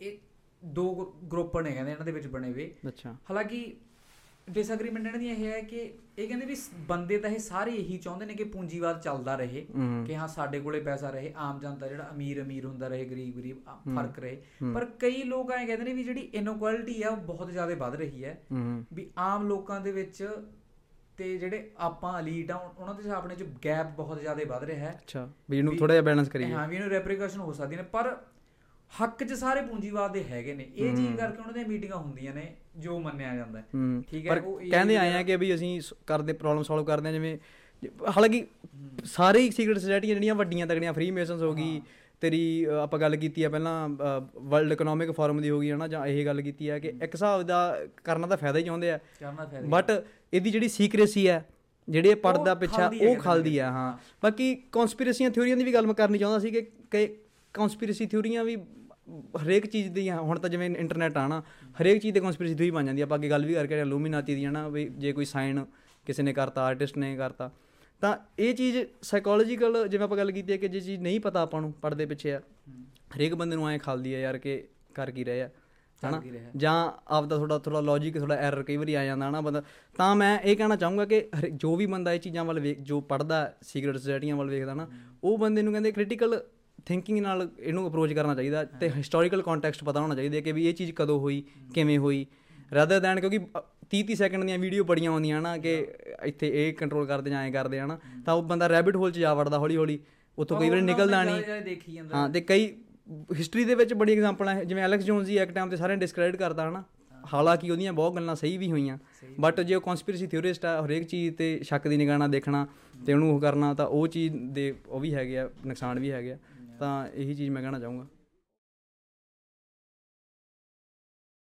ਇਹ ਦੋ ਗਰੁੱਪ ਨੇ ਕਹਿੰਦੇ ਇਹਨਾਂ ਦੇ ਵਿੱਚ ਬਣੇ ਹੋਏ ਅੱਛਾ। ਹਾਲਾਂਕਿ ਡਿਸਐਗਰੀਮੈਂਟ ਇਹਨਾਂ ਦੀ ਇਹ ਹੈ ਕਿ ਇਹ ਕਹਿੰਦੇ ਵੀ ਬੰਦੇ ਤਾਂ ਇਹ ਸਾਰੇ ਇਹੀ ਚਾਹੁੰਦੇ ਨੇ ਕਿ ਪੂੰਜੀਵਾਦ ਚੱਲਦਾ ਰਹੇ ਕਿ ਹਾਂ ਸਾਡੇ ਕੋਲੇ ਪੈਸਾ ਰਹੇ ਆਮ ਜਨਤਾ ਜਿਹੜਾ ਅਮੀਰ ਅਮੀਰ ਹੁੰਦਾ ਰਹੇ ਗਰੀਬ ਗਰੀਬ ਫ਼ਰਕ ਰਹੇ। ਪਰ ਕਈ ਲੋਕ ਐਂ ਕਹਿੰਦੇ ਨੇ ਵੀ ਜਿਹੜੀ ਇਨਕੁਐਲਿਟੀ ਆ ਉਹ ਬਹੁਤ ਜ਼ਿਆਦਾ ਵੱਧ ਰਹੀ ਹੈ। ਹੂੰ। ਵੀ ਆਮ ਲੋਕਾਂ ਦੇ ਵਿੱਚ ਤੇ ਜਿਹੜੇ ਆਪਾਂ ਅਲੀਟ ਆ ਉਹਨਾਂ ਦੇ ਆਪਣੇ ਚ ਗੈਪ ਬਹੁਤ ਜ਼ਿਆਦਾ ਵੱਧ ਰਿਹਾ ਹੈ। ਅੱਛਾ ਵੀ ਇਹਨੂੰ ਥੋੜਾ ਜਿਹਾ ਬੈਲੈਂਸ ਕਰੀਏ। ਹਾਂ ਵੀ ਇਹਨੂੰ ਰੈਪਰੀਕੇਸ਼ਨ ਹੋ ਸਕਦੀ ਨੇ। ਪਰ ਹੱਕ 'ਚ ਸਾਰੇ ਪੂੰਜੀਵਾਦ ਦੇ ਹੈਗੇ ਨੇ। ਇਹ ਚੀਜ਼ ਕਰਕੇ ਉਹਨਾਂ ਦੀਆਂ ਮੀਟਿੰਗਾਂ ਹੁੰਦੀਆਂ ਨੇ ਜੋ ਮੰਨਿਆ ਜਾਂਦਾ ਠੀਕ ਹੈ ਪਰ ਉਹ ਕਹਿੰਦੇ ਆਏ ਆ ਕਿ ਵੀ ਅਸੀਂ ਕਰਦੇ ਪ੍ਰੋਬਲਮ ਸੋਲਵ ਕਰਦੇ ਆ ਜਿਵੇਂ ਹਾਲਾਂਕਿ ਸਾਰੇ ਹੀ ਸੀਕ੍ਰੀਟ ਸੁਸਾਇਟੀਆਂ ਜਿਹੜੀਆਂ ਵੱਡੀਆਂ ਤਗੜੀਆਂ ਫ੍ਰੀ ਮੇਸਨਸ ਹੋ ਗਈ ਤੇਰੀ ਆਪਾਂ ਗੱਲ ਕੀਤੀ ਆ ਪਹਿਲਾਂ ਵਰਲਡ ਇਕਨੋਮਿਕ ਫੋਰਮ ਦੀ ਹੋ ਗਈ ਹਨਾ ਜਾਂ ਇਹ ਗੱਲ ਕੀਤੀ ਆ ਕਿ ਇੱਕ ਹਿਸਾਬ ਦਾ ਕਰਨਾ ਤਾਂ ਫਾਇਦਾ ਹੀ ਚਾਹੁੰਦੇ ਆ। ਬਟ ਇਹਦੀ ਜਿਹੜੀ ਸੀਕ੍ਰੇਸੀ ਹੈ ਜਿਹੜੇ ਪਰਦਾ ਪਿੱਛਾ ਉਹ ਖਲਦੀ ਆ ਹਾਂ। ਬਾਕੀ ਕਨਸਪੀਰੇਸੀਆਂ ਥਿਉਰੀਆਂ ਦੀ ਵੀ ਗੱਲ ਮੈਂ ਕਰਨੀ ਚਾਹੁੰਦਾ ਸੀ ਕਿ ਕਈ ਕਨਸਪੀਰੇਸੀ ਥਿਉਰੀਆਂ ਵੀ ਹਰੇਕ ਚੀਜ਼ ਦੀ ਹੁਣ ਤਾਂ ਜਿਵੇਂ ਇੰਟਰਨੈਟ ਆ ਨਾ ਹਰੇਕ ਚੀਜ਼ ਤੇ ਕਨਸਪੀਰੇਸੀ ਥਿਉਰੀ ਬਣ ਜਾਂਦੀ ਆ। ਆਪਾਂ ਅੱਗੇ ਗੱਲ ਵੀ ਕਰਕੇ ਇਲੂਮੀਨਾਤੀ ਦੀ ਹਨਾ ਵੀ ਜੇ ਕੋਈ ਸਾਈਨ ਕਿਸੇ ਨੇ ਕਰਤਾ ਆਰਟਿਸਟ ਨੇ ਕਰਤਾ ਤਾਂ ਇਹ ਚੀਜ਼ ਸਾਈਕੋਲੋਜੀਕਲ ਜਿਵੇਂ ਆਪਾਂ ਗੱਲ ਕੀਤੀ ਹੈ ਕਿ ਜੇ ਚੀਜ਼ ਨਹੀਂ ਪਤਾ ਆਪਾਂ ਨੂੰ ਪੜਦੇ ਪਿੱਛੇ ਆ ਹਰੇਕ ਬੰਦੇ ਨੂੰ ਐਂ ਖਲਦੀ ਆ ਯਾਰ ਕਿ ਕਰ ਕੀ ਰਹੇ ਆ ਹਨਾ। ਜਾਂ ਆਪਦਾ ਥੋੜਾ ਥੋੜਾ ਲੌਜੀਕ ਥੋੜਾ ਐਰਰ ਕਈ ਵਾਰੀ ਆ ਜਾਂਦਾ ਹਨਾ ਬੰਦਾ। ਤਾਂ ਮੈਂ ਇਹ ਕਹਿਣਾ ਚਾਹੂੰਗਾ ਕਿ ਜੋ ਵੀ ਬੰਦਾ ਇਹ ਚੀਜ਼ਾਂ ਵੱਲ ਵੇਖ ਜੋ ਪੜਦਾ ਸੀਕ੍ਰੀਟ ਸੁਸਾਇਟੀਆਂ ਵੱਲ ਵੇਖਦਾ ਨਾ ਉਹ ਬੰਦੇ ਨੂੰ ਕਹਿੰਦੇ ਕ੍ਰਿਟੀਕਲ ਥਿੰਕਿੰਗ ਨਾਲ ਇਹਨੂੰ ਅਪਰੋਚ ਕਰਨਾ ਚਾਹੀਦਾ ਤੇ ਹਿਸਟੋਰੀਕਲ ਕੰਟੈਕਸਟ ਪਤਾ ਹੋਣਾ ਚਾਹੀਦਾ ਕਿ ਵੀ ਇਹ ਚੀਜ਼ ਕਦੋਂ ਹੋਈ ਕਿਵੇਂ ਹੋਈ। ਰਦਰ ਦੈਨ ਕਿਉਂਕਿ 30 30 ਸੈਕਿੰਡ ਦੀਆਂ ਵੀਡੀਓ ਬੜੀਆਂ ਆਉਂਦੀਆਂ ਨਾ ਕਿ ਇੱਥੇ ਇਹ ਕੰਟਰੋਲ ਕਰਦੇ ਜਾਂ ਐਂ ਕਰਦੇ ਹਨਾ। ਤਾਂ ਉਹ ਬੰਦਾ ਰੈਬਿਟ ਹੋਲ 'ਚ ਜਾ ਵੜਦਾ ਹੌਲੀ ਹੌਲੀ ਉੱਥੋਂ ਕਈ ਵਾਰੀ ਨਿਕਲਦਾ ਨਹੀਂ। ਹਾਂ ਤੇ ਕਈ ਹਿਸਟਰੀ ਦੇ ਵਿੱਚ ਬੜੀ ਐਗਜ਼ਾਮਪਲਾਂ ਹੈ ਜਿਵੇਂ ਐਲੈਕਸ ਜੋਨਸ ਹੀ ਇੱਕ ਟਾਈਮ ਤੇ ਸਾਰਿਆਂ ਡਿਸਕ੍ਰੈਡਿਟ ਕਰਦਾ ਹਨਾ। ਹਾਲਾਂਕਿ ਉਹਦੀਆਂ ਬਹੁਤ ਗੱਲਾਂ ਸਹੀ ਵੀ ਹੋਈਆਂ ਬਟ ਜੇ ਉਹ ਕਨਸਪੀਰੇਸੀ ਥਿਉਰਿਸਟ ਆ ਹਰੇਕ ਚੀਜ਼ ਤੇ ਸ਼ੱਕ ਦੀ ਨਿਗਾਹ ਨਾਲ ਦੇਖਣਾ ਤੇ ਉਹਨੂੰ ਉਹ ਕਰਨਾ ਤਾਂ ਉਹ ਚੀਜ਼ ਦੇ ਉਹ ਵੀ ਹੈਗੇ ਆ ਨੁਕਸਾਨ ਵੀ ਹੈਗੇ ਆ। ਤਾਂ ਇਹੀ ਚੀਜ਼ ਮੈਂ ਕਹਿਣਾ ਚਾਹੂੰਗਾ।